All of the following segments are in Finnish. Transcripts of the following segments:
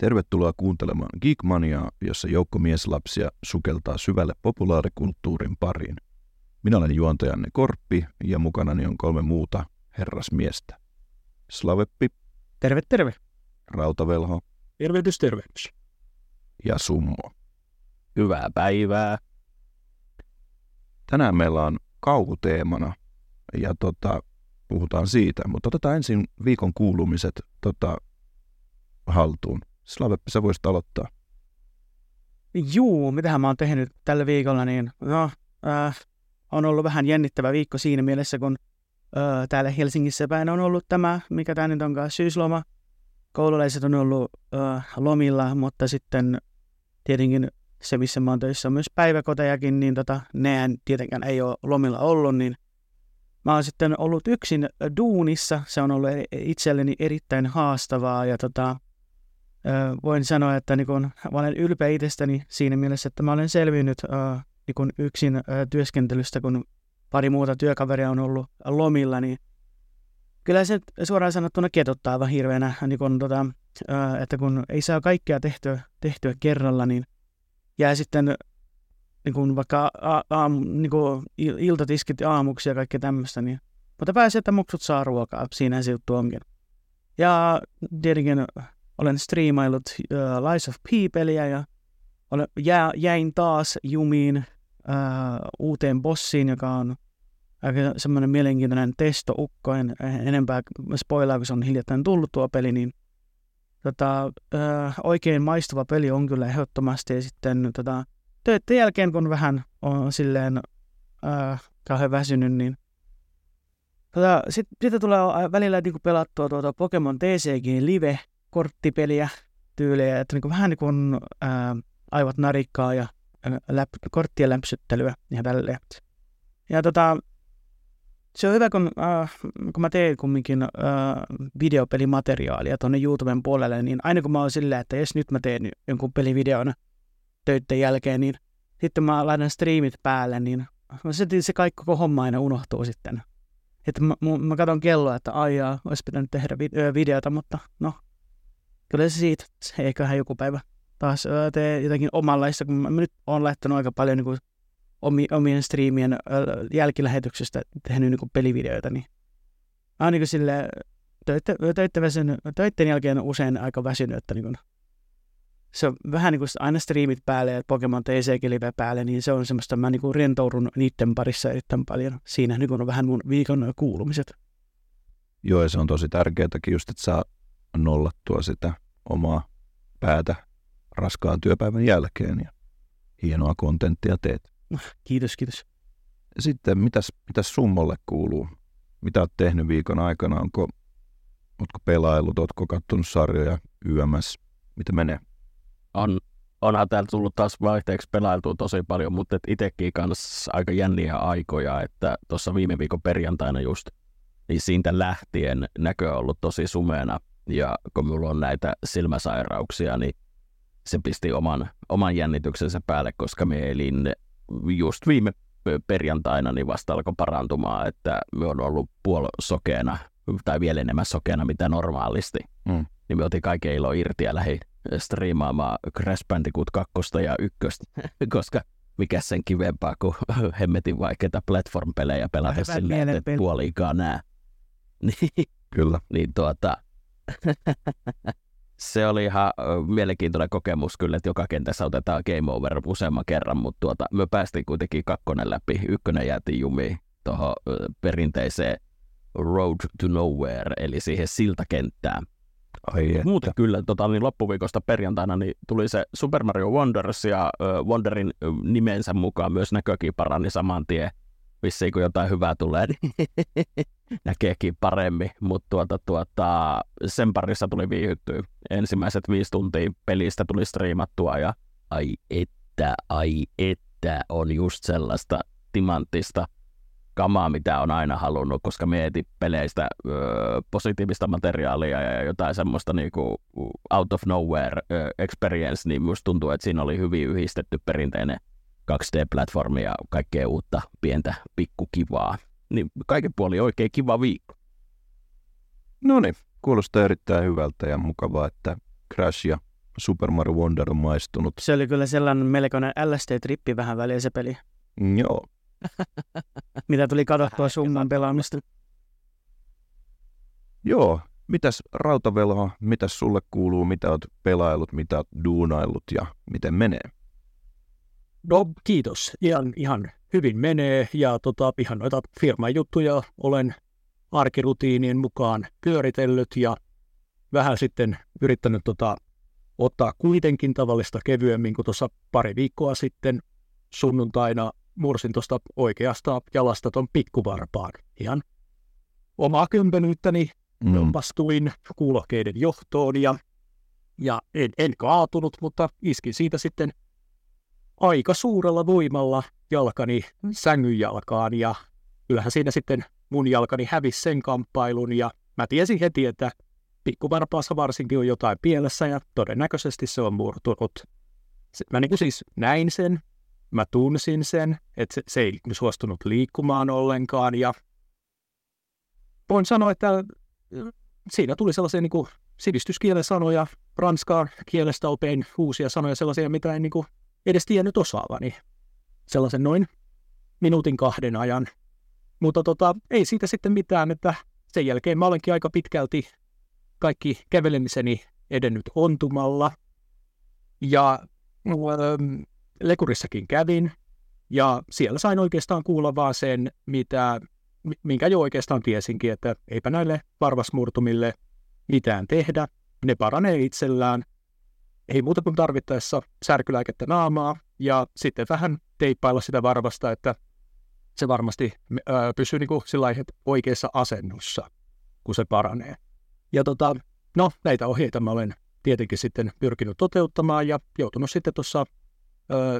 Tervetuloa kuuntelemaan Geekmaniaa, jossa joukko mieslapsia sukeltaa syvälle populaarikulttuurin pariin. Minä olen juontajanne Korppi ja mukanani on kolme muuta herrasmiestä. Slaveppi, Terve, terve. Rautavelho Tervehdys, tervehdys. ja Summo. Hyvää päivää. Tänään meillä on kauhuteemana ja tota, puhutaan siitä, mutta otetaan ensin viikon kuulumiset tota, haltuun. Slaveppi, sä voisit aloittaa. Juu, mitähän mä oon tehnyt tällä viikolla, niin no, äh, on ollut vähän jännittävä viikko siinä mielessä, kun äh, täällä Helsingissä päin on ollut tämä, mikä tämä nyt onkaan, syysloma. Koululaiset on ollut äh, lomilla, mutta sitten tietenkin se, missä mä oon töissä, on myös päiväkotejakin, niin tota, nehän tietenkään ei ole lomilla ollut, niin mä oon sitten ollut yksin duunissa. Se on ollut itselleni erittäin haastavaa ja tota, voin sanoa, että niin kun, mä olen ylpeä itsestäni siinä mielessä, että mä olen selvinnyt ö, niin kun yksin ö, työskentelystä, kun pari muuta työkaveria on ollut lomilla, niin kyllä se suoraan sanottuna ketuttaa aivan hirveänä, niin kun, tota, ö, että kun ei saa kaikkea tehtyä, tehtyä kerralla, niin jää sitten niin kun vaikka a, niin kun il- iltatiskit aamuksi ja kaikkea tämmöistä, niin, mutta pääsee, että muksut saa ruokaa, siinä se juttu onkin. Ja tietenkin olen striimaillut uh, Lies of P-peliä ja olen, jää, jäin taas jumiin uh, uuteen bossiin, joka on aika semmoinen mielenkiintoinen testoukko. En enempää spoilaa, kun se on hiljattain tullut tuo peli, niin tota, uh, oikein maistuva peli on kyllä ehdottomasti. Ja sitten tota, töiden jälkeen, kun vähän on silleen uh, kauhean väsynyt, niin tota, sitten sit tulee välillä niinku pelattua tuota Pokemon TCG Live, korttipeliä tyyliä, että niin kuin vähän niin kuin ää, aivot narikkaa ja läp, korttien lämpsyttelyä ja tälleen. Ja tota, se on hyvä, kun, äh, kun mä teen kumminkin äh, videopelimateriaalia tuonne YouTuben puolelle, niin aina kun mä oon silleen, että jos nyt mä teen jonkun pelivideon töiden jälkeen, niin sitten mä laitan striimit päälle, niin se, se kaikki koko homma aina unohtuu sitten. Että mä, mä, mä katson kelloa, että aijaa, olisi pitänyt tehdä videota, mutta no, kyllä se siitä, se eiköhän joku päivä taas tee jotakin omanlaista, kun mä nyt oon lähtenyt aika paljon niin kuin, omi, omien striimien jälkilähetyksestä tehnyt niin kuin pelivideoita, niin mä oon niin kuin sille töitten, töitten jälkeen usein aika väsynyt, että niin kuin, se on vähän niin kuin aina striimit päälle ja Pokemon Live päälle, niin se on semmoista, mä niin kuin rentoudun niiden parissa erittäin paljon. Siinä niin kuin on vähän mun viikon kuulumiset. Joo, ja se on tosi tärkeääkin just, että saa nollattua sitä omaa päätä raskaan työpäivän jälkeen ja hienoa kontenttia teet. Kiitos, kiitos. Sitten mitäs, mitäs summolle kuuluu? Mitä oot tehnyt viikon aikana? Onko, ootko pelaillut, ootko kattonut sarjoja, YMS? Mitä menee? On, onhan täällä tullut taas vaihteeksi pelailtua tosi paljon, mutta itsekin kanssa aika jänniä aikoja, että tuossa viime viikon perjantaina just, niin siitä lähtien näkö on ollut tosi sumeena ja kun minulla on näitä silmäsairauksia, niin se pisti oman, oman jännityksensä päälle, koska me elin just viime perjantaina niin vasta alkoi parantumaan, että me on ollut puolisokeena tai vielä enemmän sokeena mitä normaalisti. Mm. Niin me otin kaiken ilo irti ja lähdin striimaamaan Crash Bandicoot 2 ja 1, koska mikä sen kivempaa kuin hemmetin vaikeita platform-pelejä pelata silleen, että puoliikaan nää. Niin, Kyllä. Niin tuota, se oli ihan mielenkiintoinen kokemus kyllä, että joka kentässä otetaan game over useamman kerran, mutta tuota, me päästiin kuitenkin kakkonen läpi, ykkönen jäätiin jumiin tuohon perinteiseen Road to Nowhere, eli siihen siltakenttään. Ai Muuten kyllä tota, niin loppuviikosta perjantaina niin tuli se Super Mario Wonders ja äh, Wonderin nimensä mukaan myös näkökin parani saman tien. Vissiin kun jotain hyvää tulee, niin näkeekin paremmin, mutta tuota, tuota, sen parissa tuli viihyttyä. Ensimmäiset viisi tuntia pelistä tuli striimattua ja ai että, ai että on just sellaista timanttista kamaa, mitä on aina halunnut, koska mietin peleistä ö, positiivista materiaalia ja jotain semmoista niinku out of nowhere ö, experience, niin musta tuntuu, että siinä oli hyvin yhdistetty perinteinen 2D-platformi ja kaikkea uutta pientä pikkukivaa. Niin kaiken puoli oikein kiva viikko. No niin, kuulostaa erittäin hyvältä ja mukavaa, että Crash ja Super Mario Wonder on maistunut. Se oli kyllä sellainen melkoinen LSD-trippi vähän väliä se peli, Joo, mitä tuli katsottua summan pelaamista. joo. Mitäs Rautavelho, mitäs sulle kuuluu, mitä oot pelaillut, mitä oot duunaillut ja miten menee? No kiitos. Ihan, ihan hyvin menee ja tota, ihan noita firman juttuja olen arkirutiinien mukaan pyöritellyt ja vähän sitten yrittänyt tota, ottaa kuitenkin tavallista kevyemmin kuin tuossa pari viikkoa sitten sunnuntaina mursin tuosta oikeasta jalasta ton pikkuvarpaan. Ihan omaa kömpelyyttäni Mm. vastuin kuulokkeiden johtoon ja, ja en, en kaatunut, mutta iskin siitä sitten aika suurella voimalla jalkani sängyn jalkaan ja kyllähän siinä sitten mun jalkani hävisi sen kamppailun ja mä tiesin heti, että pikkuvarpaassa varsinkin on jotain pielessä ja todennäköisesti se on murtunut. Mä niin siis näin sen, mä tunsin sen, että se, se ei suostunut liikkumaan ollenkaan ja voin sanoa, että siinä tuli sellaisia niin kuin sivistyskielen sanoja, ranskan kielestä opin uusia sanoja, sellaisia, mitä en niin kuin edes tiennyt osaavani. Sellaisen noin minuutin kahden ajan. Mutta tota, ei siitä sitten mitään, että sen jälkeen mä olenkin aika pitkälti kaikki kävelemiseni edennyt ontumalla. Ja ähm, Lekurissakin kävin, ja siellä sain oikeastaan kuulla vaan sen, mitä, mi- minkä jo oikeastaan tiesinkin, että eipä näille varvasmurtumille mitään tehdä. Ne paranee itsellään. Ei muuta kuin tarvittaessa särkylääkettä naamaa ja sitten vähän teippailla sitä varvasta, että se varmasti ö, pysyy niin kuin oikeassa asennossa, kun se paranee. Ja tota, no, näitä ohjeita mä olen tietenkin sitten pyrkinyt toteuttamaan ja joutunut sitten tuossa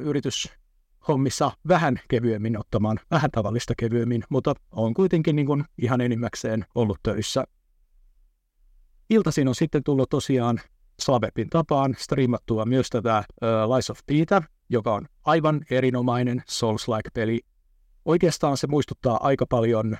yrityshommissa vähän kevyemmin ottamaan, vähän tavallista kevyemmin, mutta on kuitenkin niin kuin ihan enimmäkseen ollut töissä. Iltaisin on sitten tullut tosiaan Slavepin tapaan striimattua myös tätä uh, Lies of Peter, joka on aivan erinomainen Souls-like-peli. Oikeastaan se muistuttaa aika paljon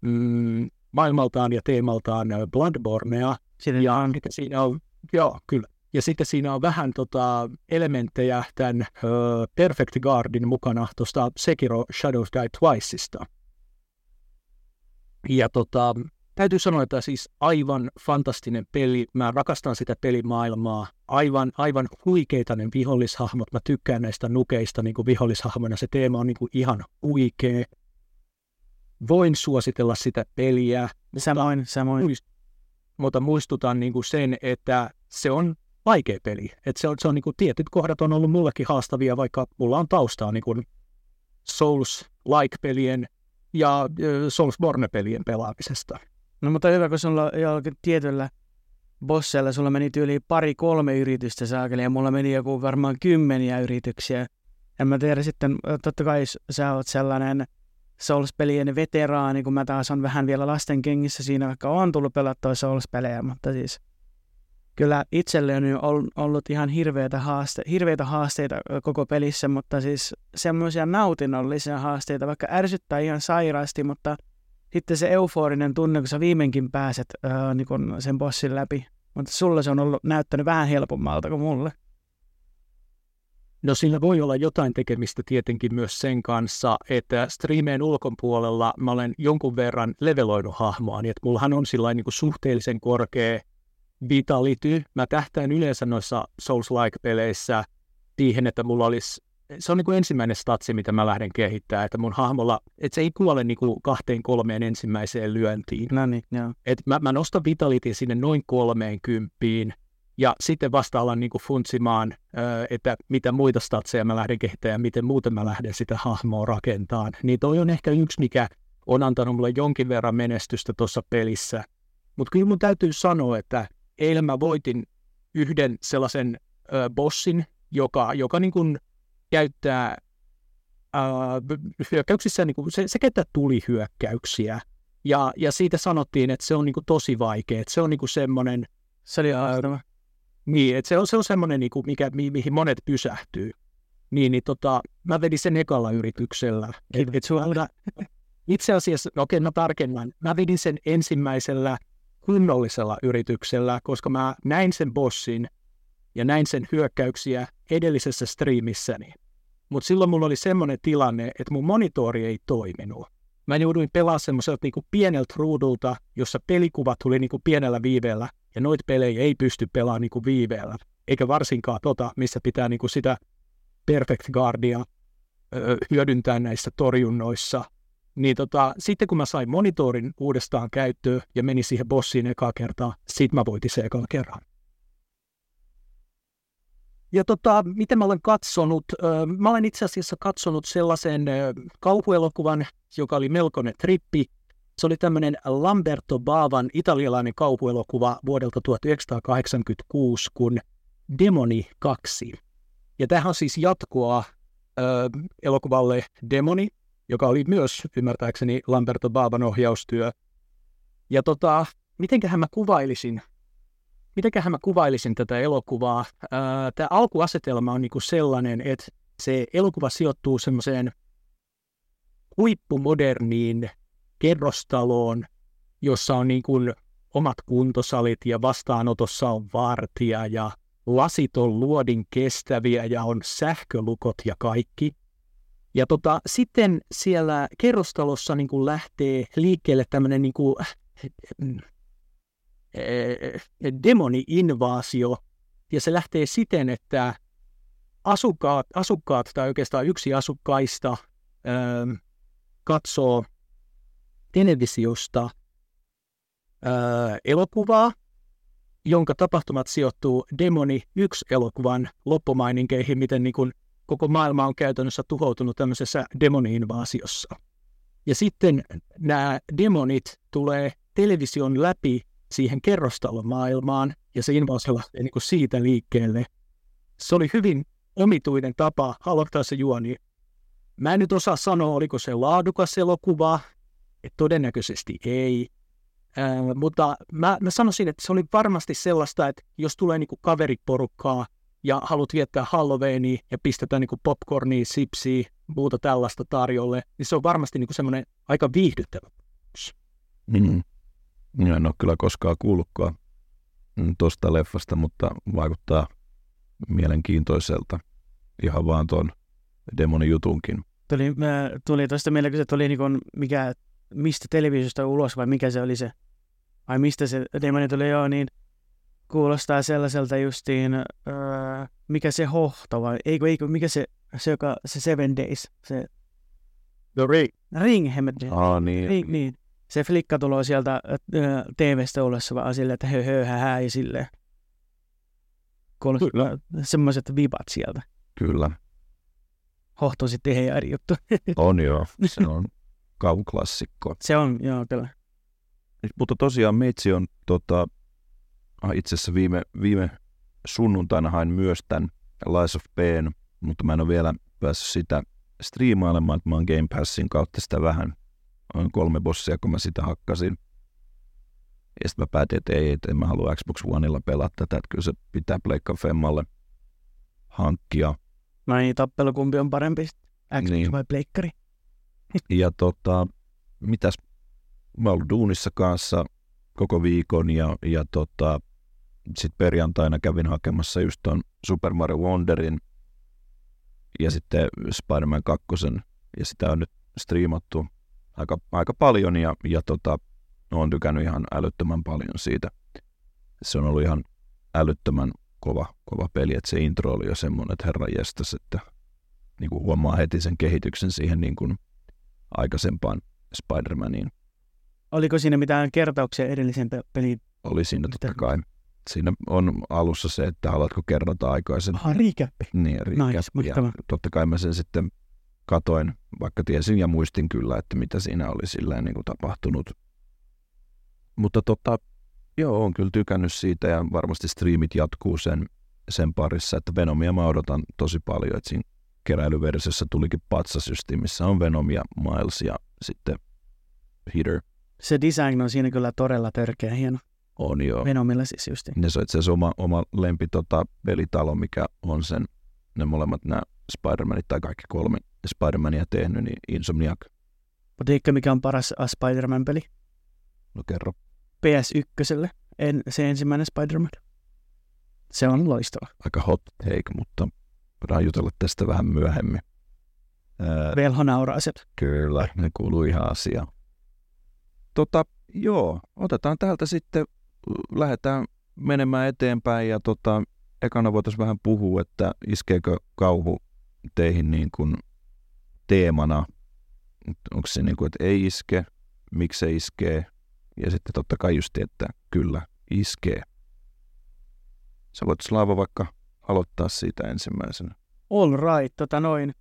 mm, maailmaltaan ja teemaltaan Bloodbornea, Siinä ja on, siinä on, joo, kyllä. Ja sitten siinä on vähän tota, elementtejä tämän ö, Perfect Guardin mukana tuosta Sekiro Shadows Die Twiceista. Ja tota, täytyy sanoa, että siis aivan fantastinen peli. Mä rakastan sitä pelimaailmaa. Aivan, aivan huikeita ne vihollishahmot. Mä tykkään näistä nukeista niin kuin vihollishahmoina. Se teema on niin kuin ihan huikea. Voin suositella sitä peliä samoin, samoin. muist- mutta muistutan niin kuin sen, että se on vaikea peli. Että se on, se on niin kuin, tietyt kohdat on ollut mullekin haastavia, vaikka mulla on taustaa niin kuin Souls-like-pelien ja ö, Soulsborne-pelien pelaamisesta. No mutta hyvä, kun sulla jollakin tietyllä bossella sulla meni tyyli pari kolme yritystä saakeli ja mulla meni joku varmaan kymmeniä yrityksiä. En mä tiedä sitten, totta kai sä oot sellainen Souls-pelien veteraani, kun mä taas on vähän vielä lasten kengissä siinä, vaikka on tullut pelattua Souls-pelejä, mutta siis kyllä itselleni on ol- ollut ihan hirveitä, haaste- hirveitä haasteita koko pelissä, mutta siis semmoisia nautinnollisia haasteita, vaikka ärsyttää ihan sairaasti, mutta sitten se euforinen tunne, kun sä viimeinkin pääset öö, niin kun sen bossin läpi. Mutta sulle se on ollut näyttänyt vähän helpommalta kuin mulle. No sillä voi olla jotain tekemistä tietenkin myös sen kanssa, että striimeen ulkopuolella mä olen jonkun verran leveloinut hahmoa, niin että mullahan on sillä niin suhteellisen korkea vitality. Mä tähtään yleensä noissa Souls-like-peleissä siihen, että mulla olisi, se on niin kuin ensimmäinen statsi, mitä mä lähden kehittämään, että mun hahmolla, että se ei kuole niin kuin kahteen kolmeen ensimmäiseen lyöntiin. No niin, joo. Et mä, mä nostan vitalitin sinne noin kolmeen kymppiin, ja sitten vasta alan niin kuin funtsimaan, että mitä muita statseja mä lähden kehittämään ja miten muuten mä lähden sitä hahmoa rakentamaan. Niin toi on ehkä yksi, mikä on antanut mulle jonkin verran menestystä tuossa pelissä. Mutta kyllä mun täytyy sanoa, että eilen mä voitin yhden sellaisen ö, bossin, joka, joka niin kuin käyttää ää, hyökkäyksissä, niin kuin, se, se käyttää tulihyökkäyksiä. Ja, ja siitä sanottiin, että se on niin kuin tosi vaikea, että se on niin kuin semmoinen, Se oli haastava. niin, että se on, se on semmoinen, niin kuin, mikä, mi, mihin monet pysähtyy. Niin, niin tota, mä vedin sen ekalla yrityksellä. Et, et, itse asiassa, no okei, mä tarkennan. Mä vedin sen ensimmäisellä kunnollisella yrityksellä, koska mä näin sen bossin ja näin sen hyökkäyksiä edellisessä striimissäni. Mutta silloin mulla oli semmoinen tilanne, että mun monitori ei toiminut. Mä jouduin pelaamaan semmoiselta niinku pieneltä ruudulta, jossa pelikuvat tuli niinku pienellä viiveellä, ja noit pelejä ei pysty pelaamaan niinku viiveellä. Eikä varsinkaan tota, missä pitää niinku sitä Perfect Guardia öö, hyödyntää näissä torjunnoissa. Niin tota, sitten kun mä sain monitorin uudestaan käyttöön ja menin siihen bossiin ekaa kertaa, sit mä voitin se ekaa kerran. Ja tota, miten mä olen katsonut? Mä olen itse asiassa katsonut sellaisen kauhuelokuvan, joka oli melkoinen trippi. Se oli tämmöinen Lamberto Bavan italialainen kauhuelokuva vuodelta 1986 kun Demoni 2. Ja tähän on siis jatkoa äh, elokuvalle Demoni, joka oli myös ymmärtääkseni Lamberto Bavan ohjaustyö. Ja tota, mitenköhän mä kuvailisin mitenköhän mä kuvailisin tätä elokuvaa? Tämä alkuasetelma on niinku sellainen, että se elokuva sijoittuu semmoiseen huippumoderniin kerrostaloon, jossa on niin kuin omat kuntosalit ja vastaanotossa on vartija ja lasit on luodin kestäviä ja on sähkölukot ja kaikki. Ja tota, sitten siellä kerrostalossa niin kuin lähtee liikkeelle tämmöinen niin kuin, Eh, demoni-invaasio, ja se lähtee siten, että asukkaat, asukkaat tai oikeastaan yksi asukkaista ö, ähm, katsoo televisiosta ö, äh, elokuvaa, jonka tapahtumat sijoittuu Demoni 1-elokuvan loppumaininkeihin, miten niin kuin koko maailma on käytännössä tuhoutunut tämmöisessä demoni-invaasiossa. Ja sitten nämä demonit tulee television läpi siihen kerrostalomaailmaan ja se invausio lähtee niin siitä liikkeelle. Se oli hyvin omituinen tapa aloittaa se juoni. Mä en nyt osaa sanoa, oliko se laadukas elokuva, että todennäköisesti ei. Ää, mutta mä, mä sanoisin, että se oli varmasti sellaista, että jos tulee niinku kaveriporukkaa ja haluat viettää Halloweenia ja pistetään niinku popcornia, sipsiä, muuta tällaista tarjolle, niin se on varmasti niinku semmoinen aika viihdyttävä. Mm. Minä en ole kyllä koskaan kuullutkaan tuosta leffasta, mutta vaikuttaa mielenkiintoiselta ihan vaan tuon demonin jutunkin. Tuli, mä, tuli tuosta mieleen, kun se tuli niin kuin, mikä, mistä televisiosta ulos vai mikä se oli se, vai mistä se demoni tuli, joo, niin kuulostaa sellaiselta justiin, öö, mikä se hohto vai, eikö, eikö, mikä se, se, joka, se Seven Days, se The Ring. Ring, hemmet. Ah, niin. Ring, niin se flikka tulee sieltä äh, TV-stä ollessa vaan silleen, että hö, hö, hä, hä, ja silleen. Kuulostaa semmoiset vibat sieltä. Kyllä. Hohto sitten ihan eri juttu. on joo, se on kauklassikko. se on, joo, kyllä. Mutta tosiaan meitsi on tota, ah, itse asiassa viime, viime sunnuntaina hain myös tämän Lies of Pain, mutta mä en ole vielä päässyt sitä striimailemaan, että mä oon Game Passin kautta sitä vähän noin kolme bossia, kun mä sitä hakkasin. Ja sitten mä päätin, että ei, että en mä halua Xbox Oneilla pelata tätä, että kyllä se pitää Pleikka Femmalle hankkia. No niin, tappelukumpi on parempi, Xbox niin. vai Pleikkari? ja tota, mitäs, mä oon duunissa kanssa koko viikon ja, ja tota, sitten perjantaina kävin hakemassa just ton Super Mario Wonderin ja sitten Spider-Man 2 ja sitä on nyt striimattu aika, aika paljon ja, ja tota, olen tykännyt ihan älyttömän paljon siitä. Se on ollut ihan älyttömän kova, kova peli, että se intro oli jo semmoinen, että herra jestas, että niin kuin huomaa heti sen kehityksen siihen niin kuin aikaisempaan Spider-Maniin. Oliko siinä mitään kertauksia edellisen peliin? Oli siinä totta kai. Siinä on alussa se, että haluatko kerrata aikaisen. Ah, riikäppi. Niin, riikäppi. Nice, ja totta kai mä sen sitten katoin, vaikka tiesin ja muistin kyllä, että mitä siinä oli silleen niin kuin tapahtunut. Mutta tota, joo, on kyllä tykännyt siitä ja varmasti striimit jatkuu sen, sen parissa, että Venomia mä odotan tosi paljon, että siinä keräilyversiossa tulikin patsasystiin, missä on Venom ja Miles ja sitten Peter. Se design on siinä kyllä todella törkeä hieno. On joo. Venomilla siis just. Ne se on itse asiassa oma, oma lempi tota, pelitalo, mikä on sen, ne molemmat nämä Spider-Manit tai kaikki kolme Spider-Mania tehnyt, niin Insomniac. Mutta tiedätkö, mikä on paras Spider-Man-peli? No kerro. PS1, en, se ensimmäinen Spider-Man. Se on loistava. Aika hot take, mutta voidaan jutella tästä vähän myöhemmin. Ää, Velho nauraa sen. Kyllä, ne kuuluu ihan asiaan. Tota, joo, otetaan täältä sitten, lähdetään menemään eteenpäin ja tota, ekana voitaisiin vähän puhua, että iskeekö kauhu teihin niin kuin teemana, onko se niin kuin, että ei iske, miksi se iskee, ja sitten totta kai just, että kyllä iskee. Sä voit Slaava vaikka aloittaa siitä ensimmäisenä. All right, tota noin.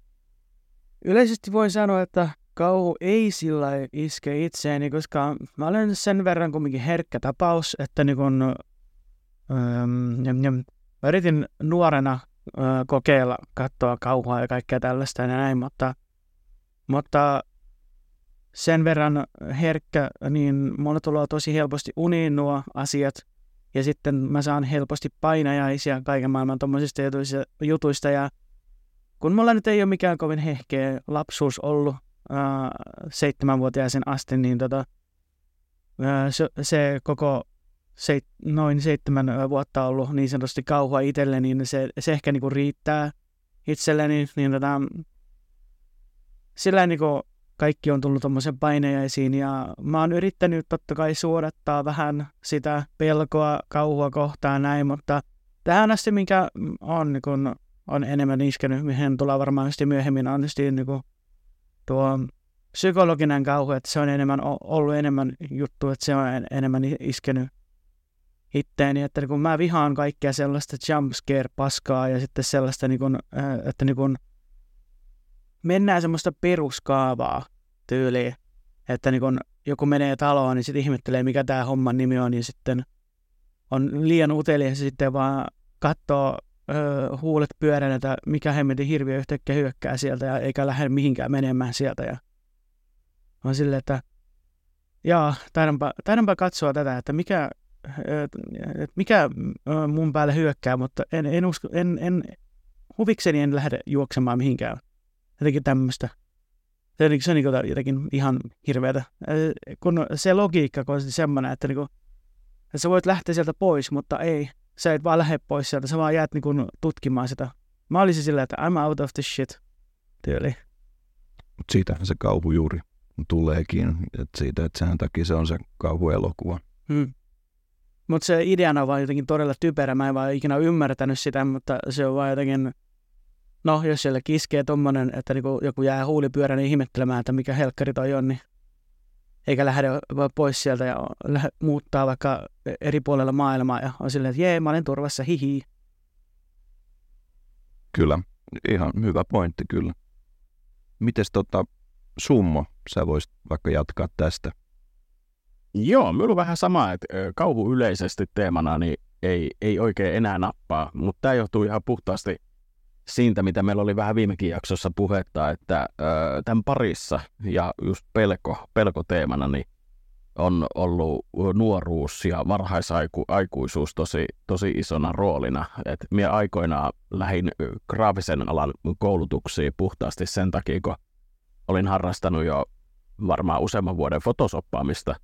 Yleisesti voi sanoa, että kauhu ei sillä iske itseeni, koska mä olen sen verran kumminkin herkkä tapaus, että niin kun, ähm, jam, jam, mä yritin nuorena äh, kokeilla katsoa kauhua ja kaikkea tällaista ja näin, mutta, mutta sen verran herkkä, niin mulle tulee tosi helposti uniin nuo asiat, ja sitten mä saan helposti painajaisia kaiken maailman tuommoisista jutuista, ja kun mulla nyt ei ole mikään kovin hehkeä lapsuus ollut ää, seitsemänvuotiaisen asti, niin tota, ää, se, se koko seit, noin seitsemän vuotta ollut niin sanotusti kauhua itselleni, niin se, se ehkä niinku riittää itselleni, niin tota, sillä niinku kaikki on tullut tuommoisen painejaisiin ja mä oon yrittänyt totta kai suodattaa vähän sitä pelkoa kauhua kohtaan näin, mutta tähän asti mikä on, niin kun, on enemmän iskenyt, mihin tulee varmaan myöhemmin on niin kun, tuo psykologinen kauhu, että se on enemmän ollut enemmän juttu, että se on enemmän iskenyt itteeni, että kun mä vihaan kaikkea sellaista jumpscare-paskaa ja sitten sellaista, niin kun, että niin kun, mennään semmoista peruskaavaa tyyliin, että niin kun joku menee taloon, niin sitten ihmettelee, mikä tämä homman nimi on, ja sitten on liian utelias ja sitten vaan katsoo öö, huulet pyöränä, että mikä hemmetin hirviö yhtäkkiä hyökkää sieltä ja eikä lähde mihinkään menemään sieltä. Ja on silleen, että jaa, taidanpa, taidanpa katsoa tätä, että mikä, että mikä mun päälle hyökkää, mutta en, en, usko, en, en huvikseni en lähde juoksemaan mihinkään jotenkin tämmöistä. Se, on, se on niin jotenkin ihan hirveätä. Kun se logiikka on semmoinen, että, niin kuin, että sä voit lähteä sieltä pois, mutta ei. Sä et vaan lähde pois sieltä, sä vaan jäät niin kuin, tutkimaan sitä. Mä olisin silleen, että I'm out of the shit tyyli. Mut siitähän se kauhu juuri tuleekin, että siitä, että sehän takia se on se kauhuelokuva. Hmm. Mutta se ideana on vaan jotenkin todella typerä. Mä en vaan ikinä ymmärtänyt sitä, mutta se on vaan jotenkin No, jos siellä kiskee tommonen, että niinku joku jää huulipyörän niin ihmettelemään, että mikä helkkari toi on, niin eikä lähde pois sieltä ja muuttaa vaikka eri puolella maailmaa ja on silleen, että jee, mä olen turvassa, hihi. Kyllä, ihan hyvä pointti kyllä. Mites tota, Summo, sä voisit vaikka jatkaa tästä? Joo, minulla on vähän sama, että kauhu yleisesti teemana niin ei, ei oikein enää nappaa, mutta tämä johtuu ihan puhtaasti siitä, mitä meillä oli vähän viimekin jaksossa puhetta, että ö, tämän parissa ja just pelko, pelkoteemana, niin on ollut nuoruus ja varhaisaikuisuus tosi, tosi isona roolina. Et minä aikoinaan lähdin graafisen alan koulutuksiin puhtaasti sen takia, kun olin harrastanut jo varmaan useamman vuoden fotosoppaamista.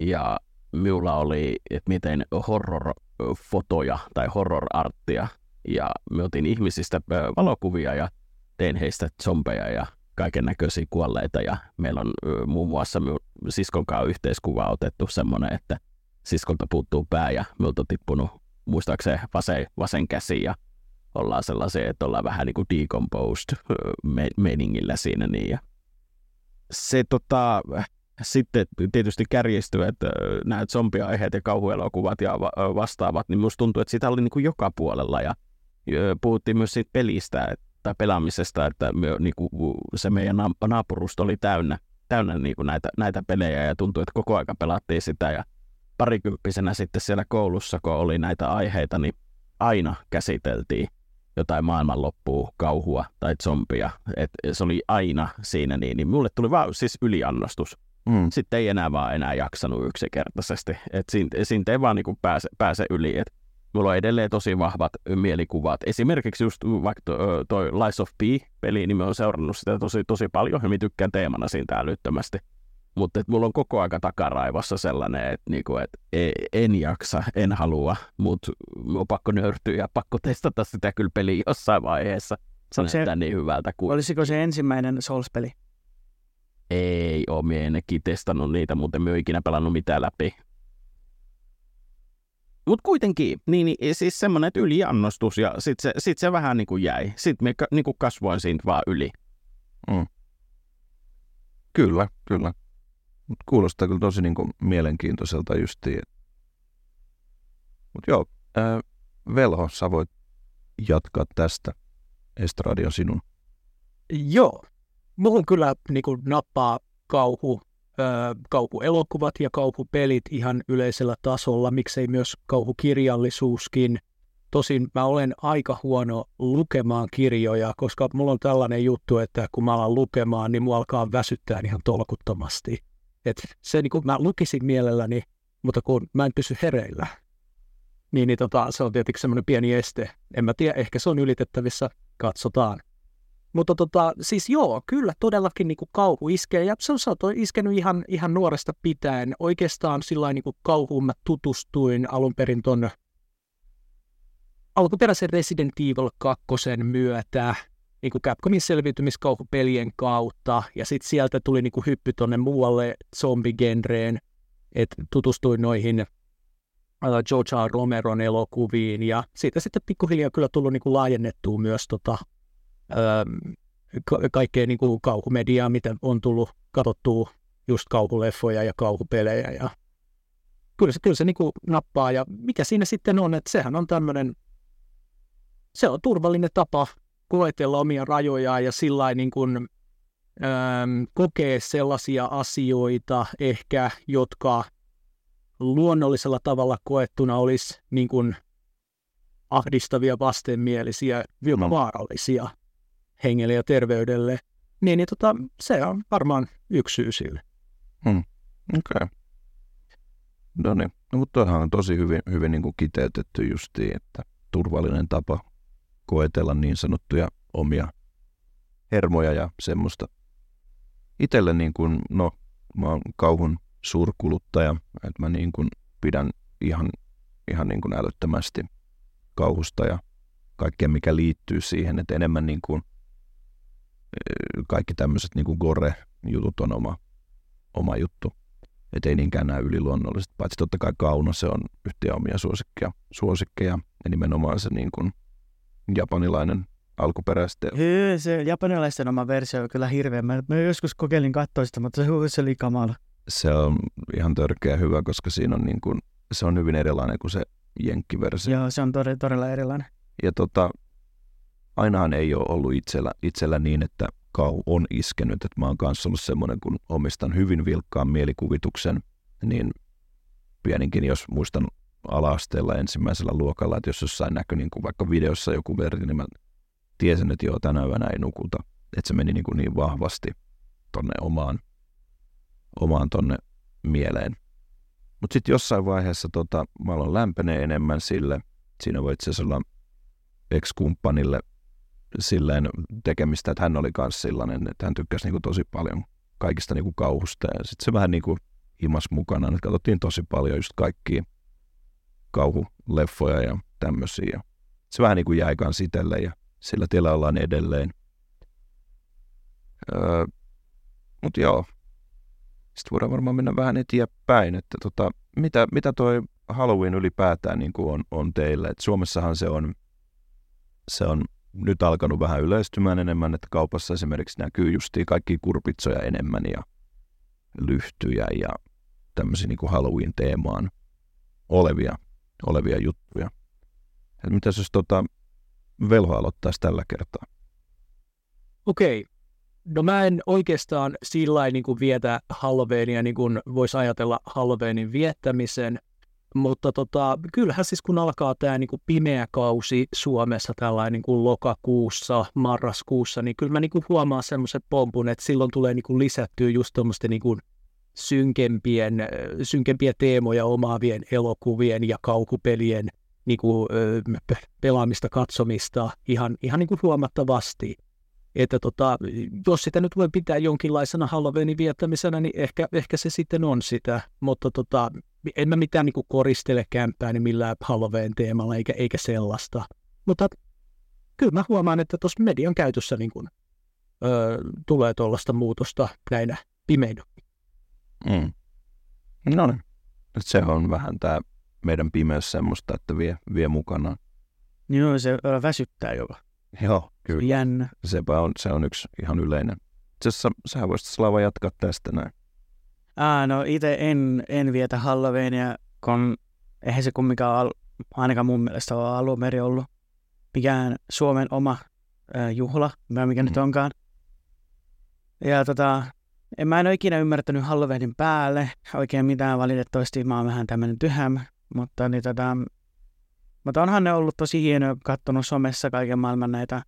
Ja minulla oli, että miten horror-fotoja tai horror-arttia ja me otin ihmisistä valokuvia ja tein heistä zombeja ja kaiken näköisiä kuolleita. Ja meillä on muun muassa siskon kanssa yhteiskuva otettu semmoinen, että siskolta puuttuu pää ja minulta on tippunut muistaakseni vasen, vasen käsi ja ollaan sellaisia, että ollaan vähän niin kuin decomposed meningillä siinä niin. Ja se tota, sitten tietysti kärjistyy, että nämä zombiaiheet ja kauhuelokuvat ja vastaavat, niin musta tuntuu, että sitä oli niin kuin joka puolella. Ja puhuttiin myös siitä pelistä tai pelaamisesta, että me, niin kuin, se meidän naapurusto oli täynnä, täynnä niin kuin näitä, näitä pelejä ja tuntui, että koko aika pelattiin sitä ja parikymppisenä sitten siellä koulussa, kun oli näitä aiheita, niin aina käsiteltiin jotain maailmanloppua, kauhua tai zombia. Et se oli aina siinä niin, niin mulle tuli vaan siis yliannostus. Mm. Sitten ei enää vaan enää jaksanut yksinkertaisesti. Et siitä, siitä ei vaan niin pääse, pääse yli. Et mulla on edelleen tosi vahvat mielikuvat. Esimerkiksi just vaikka toi, toi Lies of P-peli, niin mä oon seurannut sitä tosi, tosi paljon ja mä tykkään teemana siitä älyttömästi. mutta mulla on koko aika takaraivossa sellainen, että niinku, et e, en jaksa, en halua, mutta on pakko nöyrtyä ja pakko testata sitä kyllä peliä jossain vaiheessa. Se näyttää niin hyvältä. Kuin... Olisiko se ensimmäinen Souls-peli? Ei mie ennenkin testannut niitä, mutta en ikinä pelannut mitään läpi. Mutta kuitenkin, niin, niin siis semmoinen yliannostus ja sitten se, sit se vähän niin kuin jäi. Sitten me niin kuin kasvoin siitä vaan yli. Mm. Kyllä, kyllä. Mut kuulostaa kyllä tosi niin kuin mielenkiintoiselta justiin. Mutta joo, ää, Velho, sä voit jatkaa tästä. Estradio sinun. Joo. Mulla kyllä niin kuin, nappaa kauhu, kauhuelokuvat ja kauhupelit ihan yleisellä tasolla, miksei myös kauhukirjallisuuskin. Tosin mä olen aika huono lukemaan kirjoja, koska mulla on tällainen juttu, että kun mä alan lukemaan, niin mua alkaa väsyttää ihan tolkuttomasti. Et se niin kuin mä lukisin mielelläni, mutta kun mä en pysy hereillä, niin, niin tota, se on tietenkin semmoinen pieni este. En mä tiedä, ehkä se on ylitettävissä, katsotaan. Mutta tota, siis joo, kyllä todellakin niin kuin kauhu iskee, ja se on, se on iskenyt ihan, ihan nuoresta pitäen. Oikeastaan sillä niin kauhuun mä tutustuin alun perin ton alkuperäisen Resident Evil 2 myötä, niin kuin Capcomin selviytymiskauhupelien kautta, ja sitten sieltä tuli niin kuin hyppy tonne muualle zombigenreen, että tutustuin noihin uh, George R. Romeron elokuviin, ja siitä sitten pikkuhiljaa kyllä tullut niin kuin laajennettua myös tota, ka- kaikkea niin kuin kauhumediaa, mitä on tullut katsottua just kauhuleffoja ja kauhupelejä, ja kyllä se, kyllä se niin kuin nappaa, ja mikä siinä sitten on, että sehän on tämmöinen, se on turvallinen tapa koetella omia rajojaan ja sillä niin kuin, ähm, kokee sellaisia asioita ehkä, jotka luonnollisella tavalla koettuna olisi niin kuin ahdistavia, vastenmielisiä, jopa vaarallisia hengelle ja terveydelle, niin, niin tota, se on varmaan yksi syy sille. Hmm. Okei. Okay. No niin, no, mutta on tosi hyvin, hyvin niin kuin kiteytetty justiin, että turvallinen tapa koetella niin sanottuja omia hermoja ja semmoista. Itelle niin kuin, no, mä oon kauhun suurkuluttaja, että mä niin kuin pidän ihan, ihan niin kuin älyttömästi kauhusta ja kaikkea, mikä liittyy siihen, että enemmän niin kuin kaikki tämmöiset niin gore-jutut on oma, oma juttu. Että ei niinkään nämä yliluonnolliset, paitsi totta kai Kauno, se on yhtiö omia suosikkeja, suosikkeja ja nimenomaan se niin kuin japanilainen alkuperäistä. Hyy, se japanilaisten oma versio on kyllä hirveä. Mä, mä joskus kokeilin katsoa sitä, mutta se, se oli kamala. Se on ihan törkeä hyvä, koska siinä on niin kuin, se on hyvin erilainen kuin se jenkkiversio. Joo, se on todella, todella erilainen. Ja tota, ainahan ei ole ollut itsellä, itsellä niin, että kau on iskenyt. Että mä oon kanssa ollut semmoinen, kun omistan hyvin vilkkaan mielikuvituksen, niin pieninkin, jos muistan ala-asteella ensimmäisellä luokalla, että jos jossain näkyi niin kuin vaikka videossa joku verti, niin mä tiesin, että joo, tänä yönä ei nukuta. Että se meni niin, kuin niin vahvasti tonne omaan, omaan tonne mieleen. Mutta sitten jossain vaiheessa tota, mä aloin lämpenee enemmän sille. Siinä voi itse asiassa olla ex-kumppanille silleen tekemistä, että hän oli myös sellainen, että hän tykkäsi niinku tosi paljon kaikista niinku kauhusta. Ja sitten se vähän niinku himas mukana, että katsottiin tosi paljon just kaikkia kauhuleffoja ja tämmöisiä. Se vähän niin kuin jäi kans itselle ja sillä tiellä ollaan edelleen. Öö, Mutta joo, sitten voidaan varmaan mennä vähän eteenpäin, että tota, mitä, mitä toi Halloween ylipäätään niin kuin on, on teille? Et Suomessahan se on, se on nyt alkanut vähän yleistymään enemmän, että kaupassa esimerkiksi näkyy justiin kaikki kurpitsoja enemmän ja lyhtyjä ja tämmöisiä niin Halloween-teemaan olevia, olevia juttuja. Et mitäs jos tota, Velho aloittaisi tällä kertaa? Okei. No mä en oikeastaan sillä niin kuin vietä Halloweenia niin kuin voisi ajatella Halloweenin viettämisen, mutta tota, kyllähän siis kun alkaa tämä niin kuin pimeä kausi Suomessa tällainen niin kuin lokakuussa, marraskuussa, niin kyllä mä niin kuin huomaan semmoisen pompun, että silloin tulee niin kuin lisättyä just tuommoisten niin kuin synkempien, synkempiä teemoja omaavien elokuvien ja kaukupelien niin kuin, pelaamista, katsomista ihan, ihan niin kuin huomattavasti. Että tota, jos sitä nyt voi pitää jonkinlaisena Halloweenin viettämisenä, niin ehkä, ehkä se sitten on sitä, mutta tota, en mä mitään niin koristele kämpää niin millään Halloween teemalla eikä, eikä sellaista. Mutta kyllä mä huomaan, että tuossa median käytössä niin kuin, öö, tulee tuollaista muutosta näinä pimeinä. Mm. No niin. Se on vähän tämä meidän pimeys semmoista, että vie, vie mukanaan. Joo, se väsyttää jopa. Joo, kyllä. Jännä. Sepä on, se on yksi ihan yleinen. Itse asiassa sä voisit Slava jatkaa tästä näin. Ah, no itse en, en vietä Halloweenia, kun eihän se kumminkaan ainakaan mun mielestä ole alun meri ollut mikään Suomen oma äh, juhla, mikä mm. nyt onkaan. Ja tota, en mä en ole ikinä ymmärtänyt Halloweenin päälle oikein mitään valitettavasti. Mä oon vähän tämmönen tyhäm, mutta niin tota, mutta onhan ne ollut tosi hienoja, katsonut somessa kaiken maailman näitä